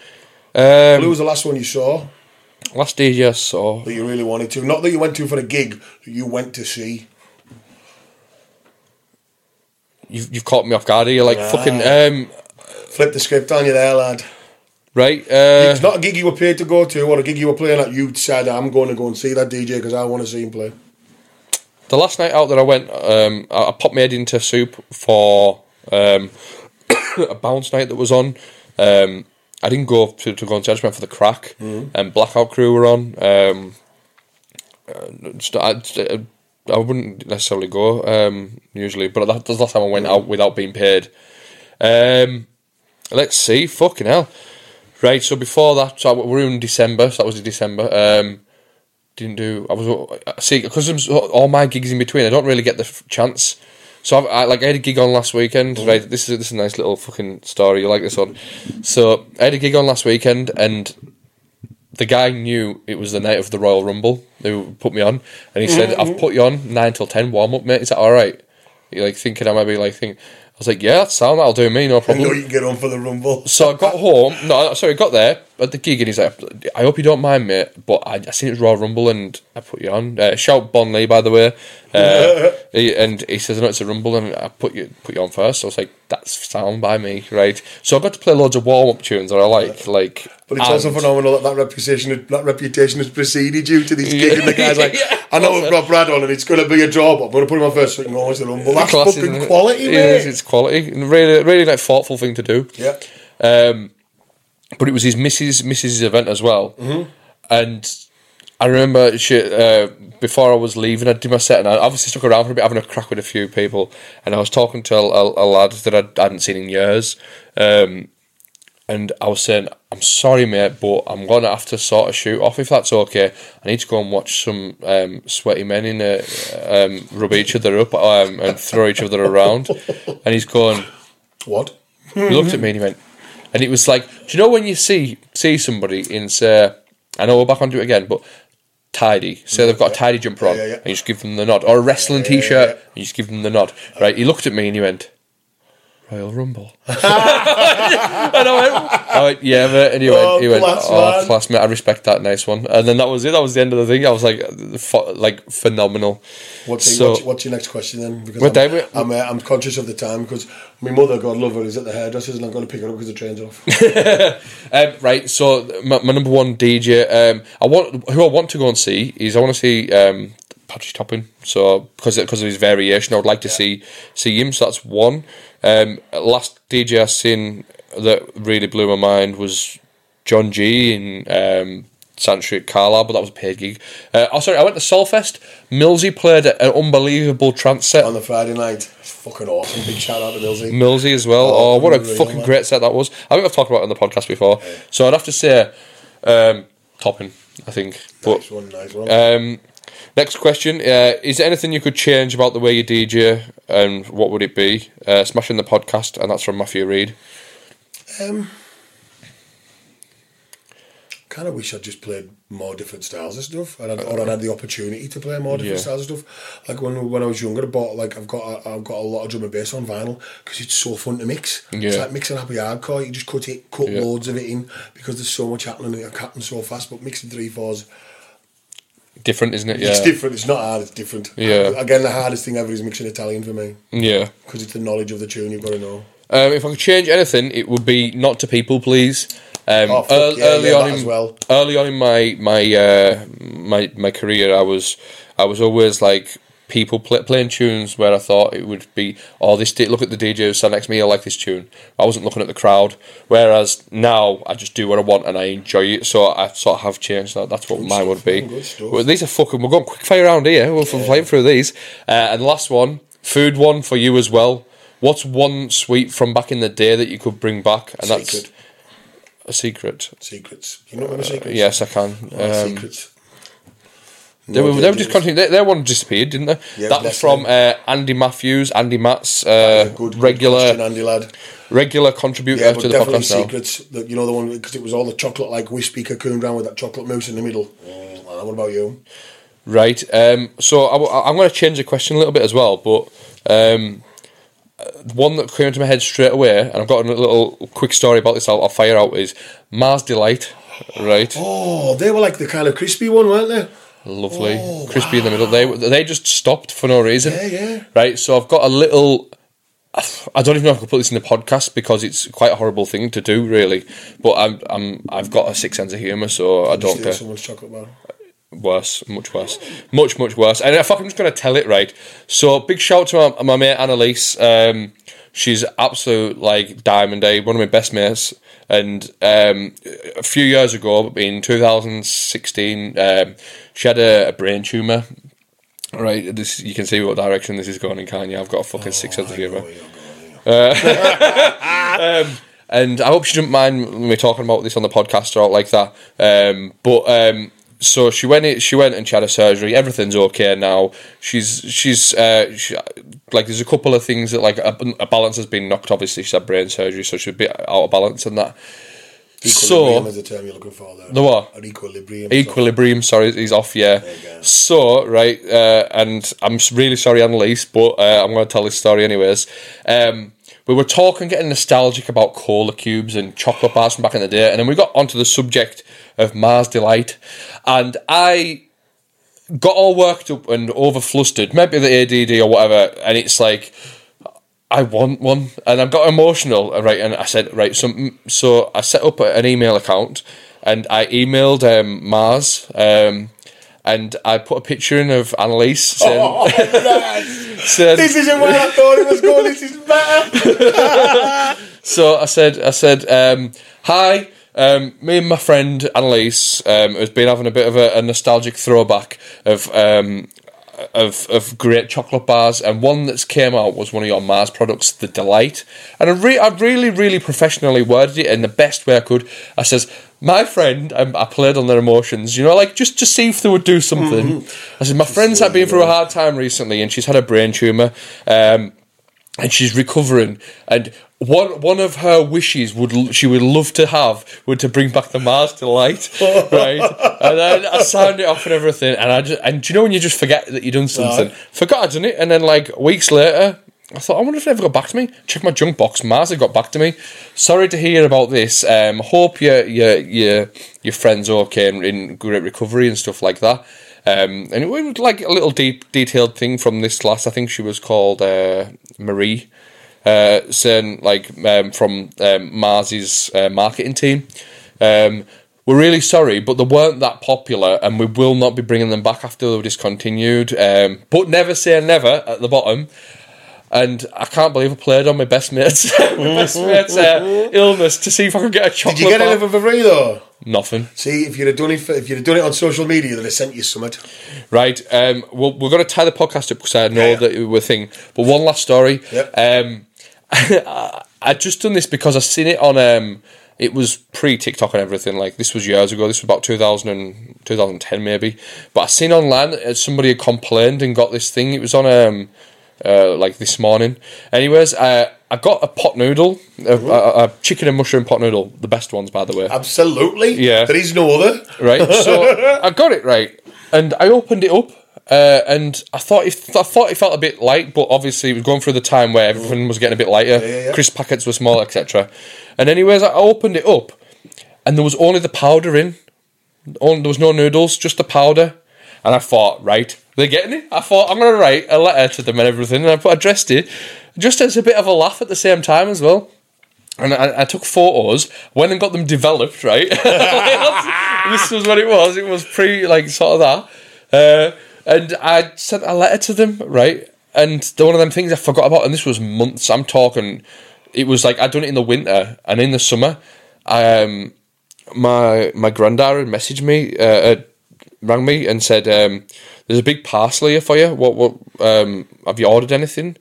um, Who was the last one you saw last DJ I saw. that you really wanted to? Not that you went to for a gig, you went to see. You've, you've caught me off guard here. Like Nah. fucking um, Flip the script on you there, lad. right. Uh, it's not a gig you were paid to go to or a gig you were playing at. You decided, I'm going to go and see that DJ because I want to see him play. the last night out that I went, um, I, I popped my head into soup for um, a bounce night that was on. Um, I didn't go to, to go and see. I just went for the crack. And Blackout Crew were on. Um, uh, just- I, just, uh, I wouldn't necessarily go um, usually, but that, that's the last time I went out without being paid. Um, let's see, fucking hell. Right, so before that, so we we're in December, so that was in December. Um, didn't do. I was see because all my gigs in between. I don't really get the f- chance. So I've, I like I had a gig on last weekend. Mm. Right, this is this is a nice little fucking story. You like this one? So I had a gig on last weekend, and the guy knew it was the night of the Royal Rumble. Who put me on, and he said, "I've put you on nine till ten warm up, mate. Is that all right?" You're like thinking I might be like think. I was like, "Yeah, that's sound. That'll do me, no I problem." know you can get on for the rumble. So I got home. No, sorry, I got there at the gig, and he's like, "I hope you don't mind, mate, but I, I seen it was Royal Rumble, and I put you on. Uh, shout Bon Lee, by the way." Uh, he, and he says, "No, it's a Rumble, and I put you put you on first. So I was like, "That's sound by me, right?" So I got to play loads of warm up tunes that I like, like. But it's also phenomenal that that reputation, that reputation has preceded you to these gigs, and the guy's like, Yeah. I know we've got Brad on, and it's going to be a job. I'm going to put him on first so go on the rumble. That's class, fucking quality, It mate. is, it's quality. And Really, really like thoughtful thing to do. yeah. Um, but it was his missus missus's event as well, Mm-hmm. and I remember she, uh, before I was leaving, I did my set, and I obviously stuck around for a bit, having a crack with a few people, and I was talking to a, a, a lad that I hadn't seen in years, um, and I was saying, "I'm sorry, mate, but I'm gonna have to sort of shoot off if that's okay. I need to go and watch some um, sweaty men in a, um, rub each other up um, and throw each other around," and he's going What? he looked at me and he went, and it was like, do you know when you see see somebody in say, I know we're back onto it again, but tidy, say they've got a tidy jumper on, Yeah, yeah, yeah. and you just give them the nod, or a wrestling t-shirt, and you just give them the nod, right? He looked at me and he went, Royal Rumble, and I went, I went, yeah, mate, and he Oh, went, he went, class, oh, man." class, mate, I respect that, nice one, and then that was it. That was the end of the thing. I was like, like phenomenal. What's, So- what's, what's your next question then? Because I'm, I'm, uh, I'm conscious of the time because my mother, God love her, is at the hairdresser's and I'm going to pick her up because the train's off. Um, right, so my, my number one DJ, um, I want who I want to go and see is I want to see um, Patrick Topping. So because because of his variation, I would like to see see him. So that's one. Um, last DJ I seen that really blew my mind was John G in um, Sanctuary at Carlisle, but that was a paid gig. Uh, oh, sorry, I went to Solfest. Millsy played an unbelievable trance set. on the Friday night. It's fucking awesome. Big shout out to Millsy. Millsy as well. Oh, Oh, what a unreal, fucking great set that was. I think I've talked about it on the podcast before. So I'd have to say um, topping, I think. But one, nice one. um, next question: uh, Is there anything you could change about the way you DJ, and what would it be? Uh, smashing the podcast, and that's from Matthew Reed. Um, kind of wish I'd just played more different styles of stuff, and I'd, or I'd had the opportunity to play more different Yeah. styles of stuff. Like when when I was younger, I bought like I've got a, I've got a lot of drum and bass on vinyl because it's so fun to mix. It's Yeah. like mixing happy hardcore. You just cut it, cut Yeah. loads of it in because there's so much happening and it happens so fast. But mixing three fours, Different, isn't it? Yeah. it's different. It's not hard. It's different. Yeah. Again, the hardest thing ever is mixing Italian for me yeah. because it's the knowledge of the tune you've got to know. Um, if I could change anything, it would be not to people please. Um, Oh, fuck ear- yeah, early yeah, on in as well. early on in my my uh, my my career, I was I was always like people play, playing tunes where I thought it would be oh this look at the DJ who sat next to me I like this tune. I wasn't looking at the crowd. Whereas now I just do what I want and I enjoy it. So I sort of have changed that. That's what mine would be. good. Well, these are fucking. We're going quick fire around here. We're playing through these. Uh, and last one, food one for you as well. What's one sweet from back in the day that you could bring back? And that's a secret. Secrets. You know what I'm secrets? Yes, I can. Oh, Um, secrets. They, were, they were just dangers. continuing. Their, their one disappeared, didn't they? Yeah, that was from uh, Andy Matthews, Andy Matts, uh, Good, good regular question, Andy lad. regular contributor Yeah, but to the definitely podcast now. secrets. That you know the one because it was all the chocolate like wispy cocoon round with that chocolate mousse in the middle. Mm, what about you? Right. Um, so I, am going to change the question a little bit as well, but um, one that came into my head straight away, and I've got a little quick story about this. I'll, I'll fire out is Mars Delight, right? Oh, they were like the kind of crispy one, weren't they? Lovely, crispy in the middle. They they just stopped for no reason. Yeah, yeah. Right, so I've got a little. I don't even know if I can put this in the podcast because it's quite a horrible thing to do, really. But I'm I'm I've got a sick sense of humour, so I don't care. someone's chocolate bar. Worse, much worse, much much worse. And if I'm just going to tell it right, so big shout to my, my mate Annalise. Um, she's absolute like diamond, day, One of my best mates. And um, a few years ago, in 2016, um, she had a, a brain tumor. Right, this you can see what direction this is going in, can't you? I've got a fucking sick sense of humour. and I hope she didn't mind me talking about this on the podcast or out like that. Um, but um, so she went. in- She went and she had a surgery. Everything's okay now. She's she's uh, she, like there's a couple of things that like a, a balance has been knocked. Obviously, she's had brain surgery, so she's a bit out of balance and that. Equilibrium So is the term you're looking for there. The what? An equilibrium. equilibrium. Sorry, he's off. Yeah. So right, uh, and I'm really sorry, Annalise, but uh, I'm going to tell this story anyways. Um, we were talking, getting nostalgic about cola cubes and chocolate bars from back in the day, and then we got onto the subject of Mars Delight, and I got all worked up and over flustered, maybe the ADD or whatever, and it's like. I want one, and I got emotional, uh, right? And I said, right, so so I set up an email account, and I emailed um, Mars, um, and I put a picture in of Annalise saying, Oh, said, This isn't where I thought it was going. This is better. so I said, I said, um, hi. Um, me and my friend Annalise um, has been having a bit of a, a nostalgic throwback of um, of of great chocolate bars, and one that's came out was one of your Mars products, the Delight. And I, re- I really, really professionally worded it in the best way I could. I says, my friend, um, I played on their emotions, you know, like just to see if they would do something. I said, my friend's had been through a hard time recently, and she's had a brain tumor. Um, and she's recovering. And one one of her wishes would she would love to have would to bring back the Mars Delight, right? And then I signed it off and everything. And I just and do you know when you just forget that you've done something? Forgot I'd done it, and then like weeks later. I thought, I wonder if they ever got back to me. Check my junk box. Mars had got back to me. Sorry to hear about this. Um, hope your your your your friends okay and in great recovery and stuff like that. Um, and it was like a little deep detailed thing from this last. I think she was called uh, Marie uh, saying like um, from um, Mars's uh, marketing team. Um, we're really sorry, but they weren't that popular, and we will not be bringing them back after they were discontinued. Um, but never say never at the bottom. And I can't believe I played on my best mate's, my best mate's uh, illness to see if I could get a chocolate Did you get bar. anything for free though? Nothing. See, if you'd have done it, for, if you'd have done it on social media, they'd have sent you something. Right. Um, well, we're going to tie the podcast up because I know Yeah. that we're thing. But one last story. Yep. Um, I, I just done this because I seen it on. Um, it was pre TikTok and everything. Like this was years ago. This was about 2000 and, 2010 maybe. But I seen online that somebody had complained and got this thing. It was on um, uh, like this morning. Anyways, uh, I got a pot noodle, a, a, a chicken and mushroom pot noodle, the best ones by the way. Absolutely. Yeah. There is no other. right? So I got it right, and I opened it up, uh, and I thought it, I thought it felt a bit light, but obviously it was going through the time where everything was getting a bit lighter. yeah, yeah. Crisp packets were small, etc. And anyways, I opened it up, and there was only the powder in. Only, there was no noodles, just the powder. And I thought, right, they're getting it. I thought I'm gonna write a letter to them and everything, and I put addressed it, just as a bit of a laugh at the same time as well and I, I took photos, went and got them developed, right? this was what it was. It was pre, like, sort of that. Uh, and I sent a letter to them, right? And the, one of them things I forgot about, and this was months, I'm talking, it was like I'd done it in the winter, and in the summer, um, my my granddad had messaged me, uh, uh, rang me, and said, um, "There's a big parcel here for you. What what um, have you ordered anything?"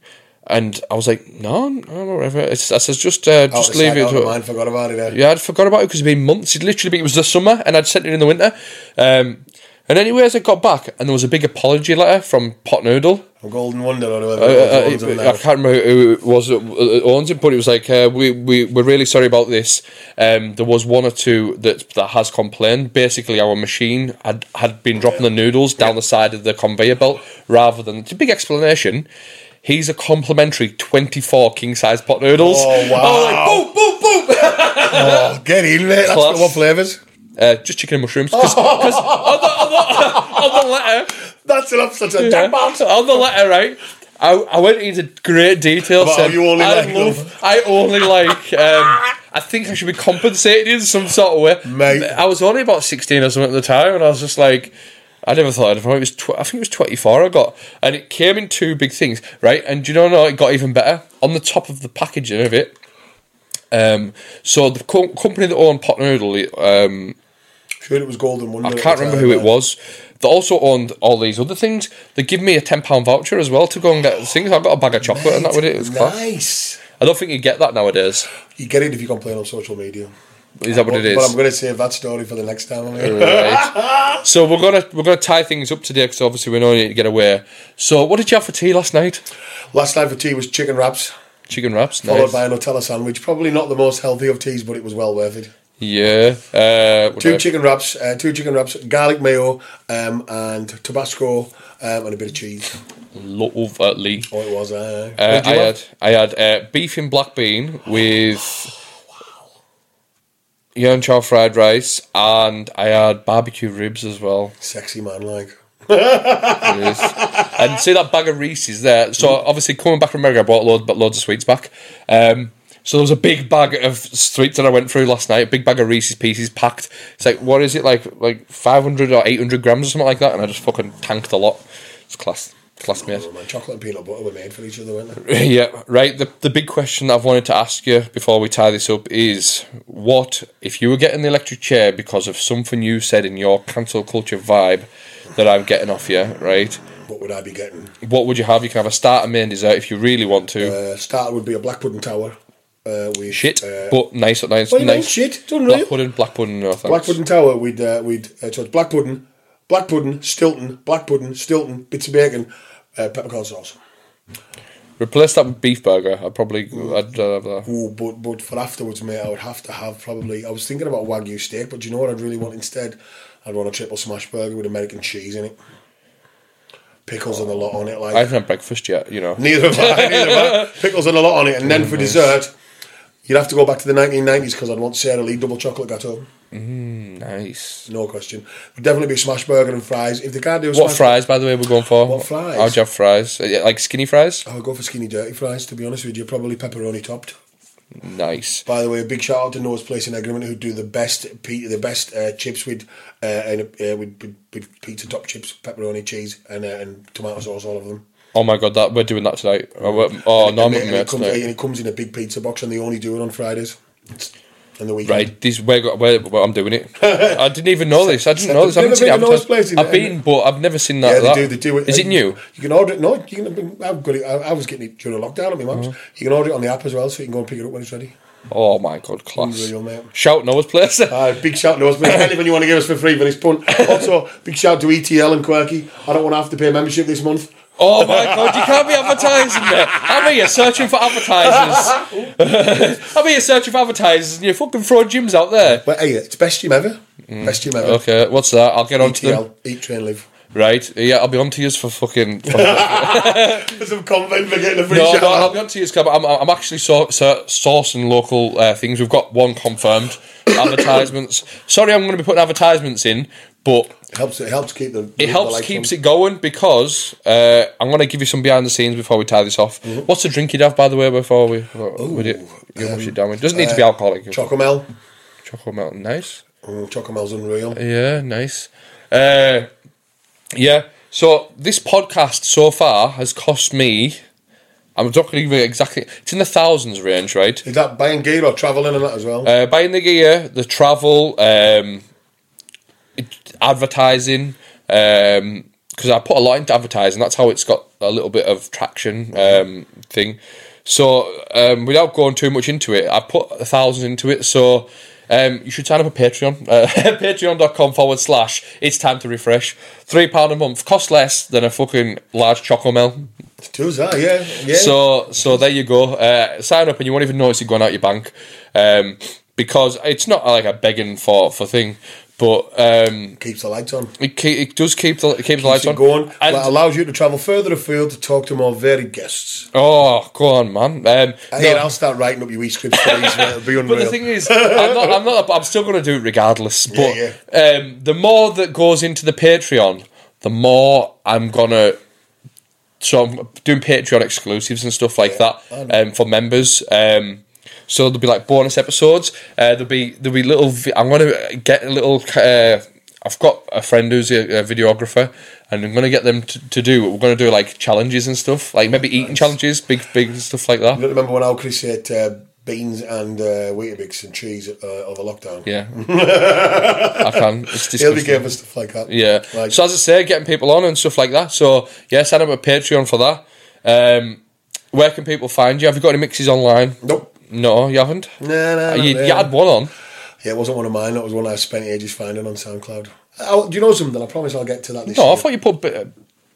And I was like, "No, no, whatever." It's, I says, "Just uh, just of leave it." of mind, forgot about it. eh? yeah, I'd forgot about it because it'd been months. It'd literally been, it was the summer and I'd sent it in the winter. Um, and anyways, I got back and there was a big apology letter from Pot Noodle. A Golden Wonder or whoever Uh, it owns I can't remember who it was that uh, owns it, but it was like, uh, we, we, we're really sorry about this. Um, there was one or two that, that has complained. Basically, our machine had, had been dropping the noodles down the side of the conveyor belt rather than. It's a big explanation. He's a complimentary 24 king size pot noodles. Oh, wow. I was like, boom, boom, boom. Oh, get in, mate. That's Class. what, what flavours? Uh, just chicken and mushrooms. Because on, the, on, the, on the letter, That's an upset. yeah, Yeah. on the letter, right? I, I went into great detail. About you only I like love, them. I only like. Um, I think I should be compensated in some sort of way. Mate. I was only about sixteen or something at the time, and I was just like, I never thought I'd. It was tw- I think it was twenty four. I got, and it came in two big things, right? And do you know, no, it got even better on the top of the packaging of it. Um, so the co- company that owned Pot Noodle, um, Sure, it was Golden Wonder. I can't remember who it was. They also owned all these other things. They give me a ten pound voucher as well to go and get things. I got a bag of chocolate and that with it. It was class. Nice. I don't think you get that nowadays. You get it if you complain on social media. Is that what it But, but I'm going to save that story for the next time. Right. so we're gonna we're gonna tie things up today because obviously we know you need to get away. So what did you have for tea last night? Last night for tea was chicken wraps, Chicken wraps. followed Nice. by a Nutella sandwich. Probably not the most healthy of teas, but it was well worth it. Yeah. Uh, Two else? chicken wraps, uh, two chicken wraps, garlic mayo, um, and Tabasco, um, and a bit of cheese. Lovely. Oh, it was. Uh, Uh, I had? I had uh, beef and black bean with yarn chow fried rice, and I had barbecue ribs as well. sexy man like. And see that bag of Reese's there. So obviously coming back from America, I brought loads, but loads of sweets back. Um, so there was a big bag of sweets that I went through last night. A big bag of Reese's Pieces packed. It's like what is it like like five hundred or eight hundred grams or something like that, and I just fucking tanked a lot. It's class, class mate. Oh, man, chocolate and peanut butter were made for each other, weren't they? Yeah, right. The the big question that I've wanted to ask you before we tie this up is what if you were getting the electric chair because of something you said in your cancel culture vibe that I'm getting off you, right? What would I be getting? What would you have? You can have a starter, main dessert if you really want to. Uh, starter would be a black pudding tower. Uh, with, Shit, uh, but nice, nice, what do you mean, nice. shit? Black pudding, black pudding, no thanks. Black pudding tower. We'd uh, we'd uh, so it's black pudding, black pudding, Stilton, black pudding, Stilton, bits of bacon, uh, peppercorn sauce. Replace that with beef burger. I'd probably, I'd uh, have that. Ooh, but but for afterwards, mate, I would have to have probably. I was thinking about wagyu steak, but do you know what I'd really want instead? I'd want a triple smash burger with American cheese in it, pickles and a lot on it. Like I haven't had breakfast yet, you know. neither have I, neither have I. Pickles and a lot on it, and then for dessert, you'd have to go back to the 1990s because I'd want Sara Lee double chocolate gâteau. Nice. No question. Would definitely be a smash burger and fries. If they can't do What smash fries, by the way, we're going for? What fries? I'd have fries? Uh, Like skinny fries? I would go for skinny dirty fries. To be honest with you, probably pepperoni topped. Nice. By the way, a big shout out to Noah's Place in Egremont who do the best pe- the best uh, chips with uh, and uh, with, with, with pizza top chips, pepperoni, cheese, and uh, and tomato sauce, all of them. Oh my god, that we're doing that tonight. Oh, oh no, I'm and, it, and, it comes, tonight. and it comes in a big pizza box, and they only do it on Fridays and the weekend. Right, these we're, go- we're, I'm doing it. I didn't even know this. I didn't know this. I You've haven't never been Noah's advertised. Place I've been, but I've never seen that. Yeah, they that. do. They do it. Is it new? You can order it. No, you can. I've got it. I, I was getting it during lockdown at my mum's. Uh-huh. You can order it on the app as well, so you can go and pick it up when it's ready. Oh my god, class! Unreal, mate. Shout Noah's place. Uh, big shout us, but anything you want to give us for free for this punt. Also, big shout to ETL and Quirky. I don't want to have to pay membership this month. Oh my god, you can't be advertising, mate. I'm here searching for advertisers. I'm here searching for advertisers, and you're fucking throwing gyms out there. But hey, it's best gym ever. Best gym ever. Okay, what's that? I'll get on to them. ETL, eat, train, live. Right, yeah, I'll be on to you for fucking. For some convent for getting a free No, no, I'll be on to you. I'm, I'm actually so, so, sourcing local uh, things. We've got one confirmed advertisements. Sorry, I'm going to be putting advertisements in, but It helps. It helps keep the. it helps keeps it going because uh, I'm going to give you some behind the scenes before we tie this off. Mm-hmm. What's the drink you'd have, by the way, before we with it? You wash it down with. Doesn't need to be alcoholic. Chocomel. Chocolate milk, nice. Mm, Chocomel's unreal. Yeah, nice. Uh, yeah. So this podcast so far has cost me. I'm not going to give you exactly. It's in the thousands range, right? Is that buying gear or travelling and that as well? Uh, buying the gear, the travel, um, it- advertising, because I put a lot into advertising. That's how it's got a little bit of traction um, thing. So um, without going too much into it, I put a thousand into it. So um, you should sign up for Patreon. Uh, Patreon.com forward slash it's time to riffresh. Three pound a month costs less than a fucking large chocomel. It does that, yeah, yeah. So so there you go. Uh, sign up and you won't even notice it going out your bank, um, because it's not like a begging for for thing, but um, Keeps the lights on. it, it does keep the it keeps the lights it on. going. And- that allows you to travel further afield to talk to more varied guests. oh, go on, man. Um, Hey, no, I'll start writing up your wee scripts for these. It'll be unreal. But the thing is, I'm not. I'm not. I'm still going to do it regardless. But Yeah, Um, the more that goes into the Patreon, the more I'm gonna. So I'm doing Patreon exclusives and stuff like that um, for members. Um, so there'll be like bonus episodes. Uh, there'll be there'll be little. vi- I'm gonna get a little. Uh, I've got a friend who's a, a videographer, and I'm gonna get them to, to do. We're gonna do like challenges and stuff, like maybe eating challenges, big big stuff like that. Remember when Al Chris ate uh, beans and uh, Weetabix and cheese uh, over lockdown. Yeah, I can. It's He'll be disgusting. giving us stuff like that. Yeah. Like, so as I say, getting people on and stuff like that. So yeah, sign up a Patreon for that. Um, where can people find you? Have you got any mixes online? nope. No, you haven't. Nah, not you, really. you had one on. Yeah, it wasn't one of mine. That was one I spent ages finding on SoundCloud. Oh, do you know something? I promise I'll get to that this No, year. I thought you put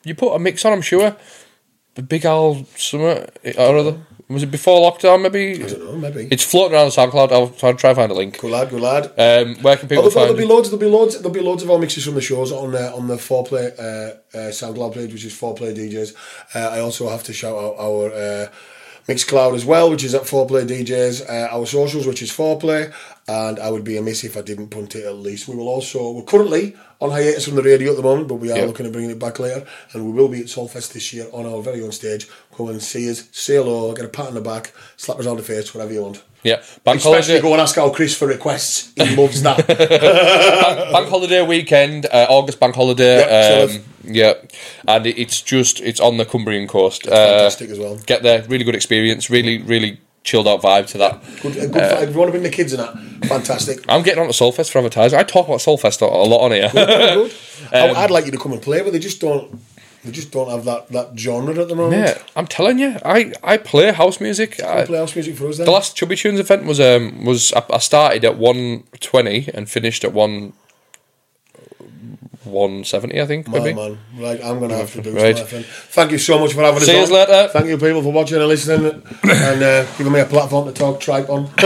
you put a mix on. I'm sure. The Big Al summer or other. Was it before lockdown? Maybe. I don't know, maybe. It's floating around SoundCloud. I'll, I'll try and find a link. Good lad, good lad. Um, where can people Oh, find there'll be loads. There'll be loads. There'll be loads of our mixes from the shows on uh, on the foreplay uh, uh, SoundCloud page, which is foreplay DJs. Uh, I also have to shout out our uh, Mixcloud as well, which is at foreplay DJs. Uh, our socials, which is foreplay, and I would be amiss if I didn't punt it at least. We will also we're currently on hiatus from the radio at the moment, but we are Yeah. looking at bringing it back later, and we will be at Solfest this year on our very own stage. Come and see us, say hello, get a pat on the back, slap us on the face, whatever you want. Yeah, bank Especially holiday. go and ask our Chris for requests. He loves that. bank holiday weekend, uh, August bank holiday. Yep, um, yeah, and it, it's just it's on the Cumbrian coast. Uh, fantastic as well. Get there, really good experience, really really chilled out vibe to that. Good, good if you want to bring the kids in that, fantastic. I'm getting on to Solfest for advertising. I talk about Solfest a a lot on here. Good. I- Um, I'd like you to come and play, but they just don't. They just don't have that, that genre at the moment. yeah, I'm telling you, I, I play house music. I, Play house music for us then. the last Chubby Tunes event was um was I, I started at one twenty and finished at one one seventy. I think Oh, maybe. man, right, I'm going to have to do Right. right. Thank you so much for having us See on. later. Thank you, people, for watching and listening and uh, giving me a platform to talk tripe on.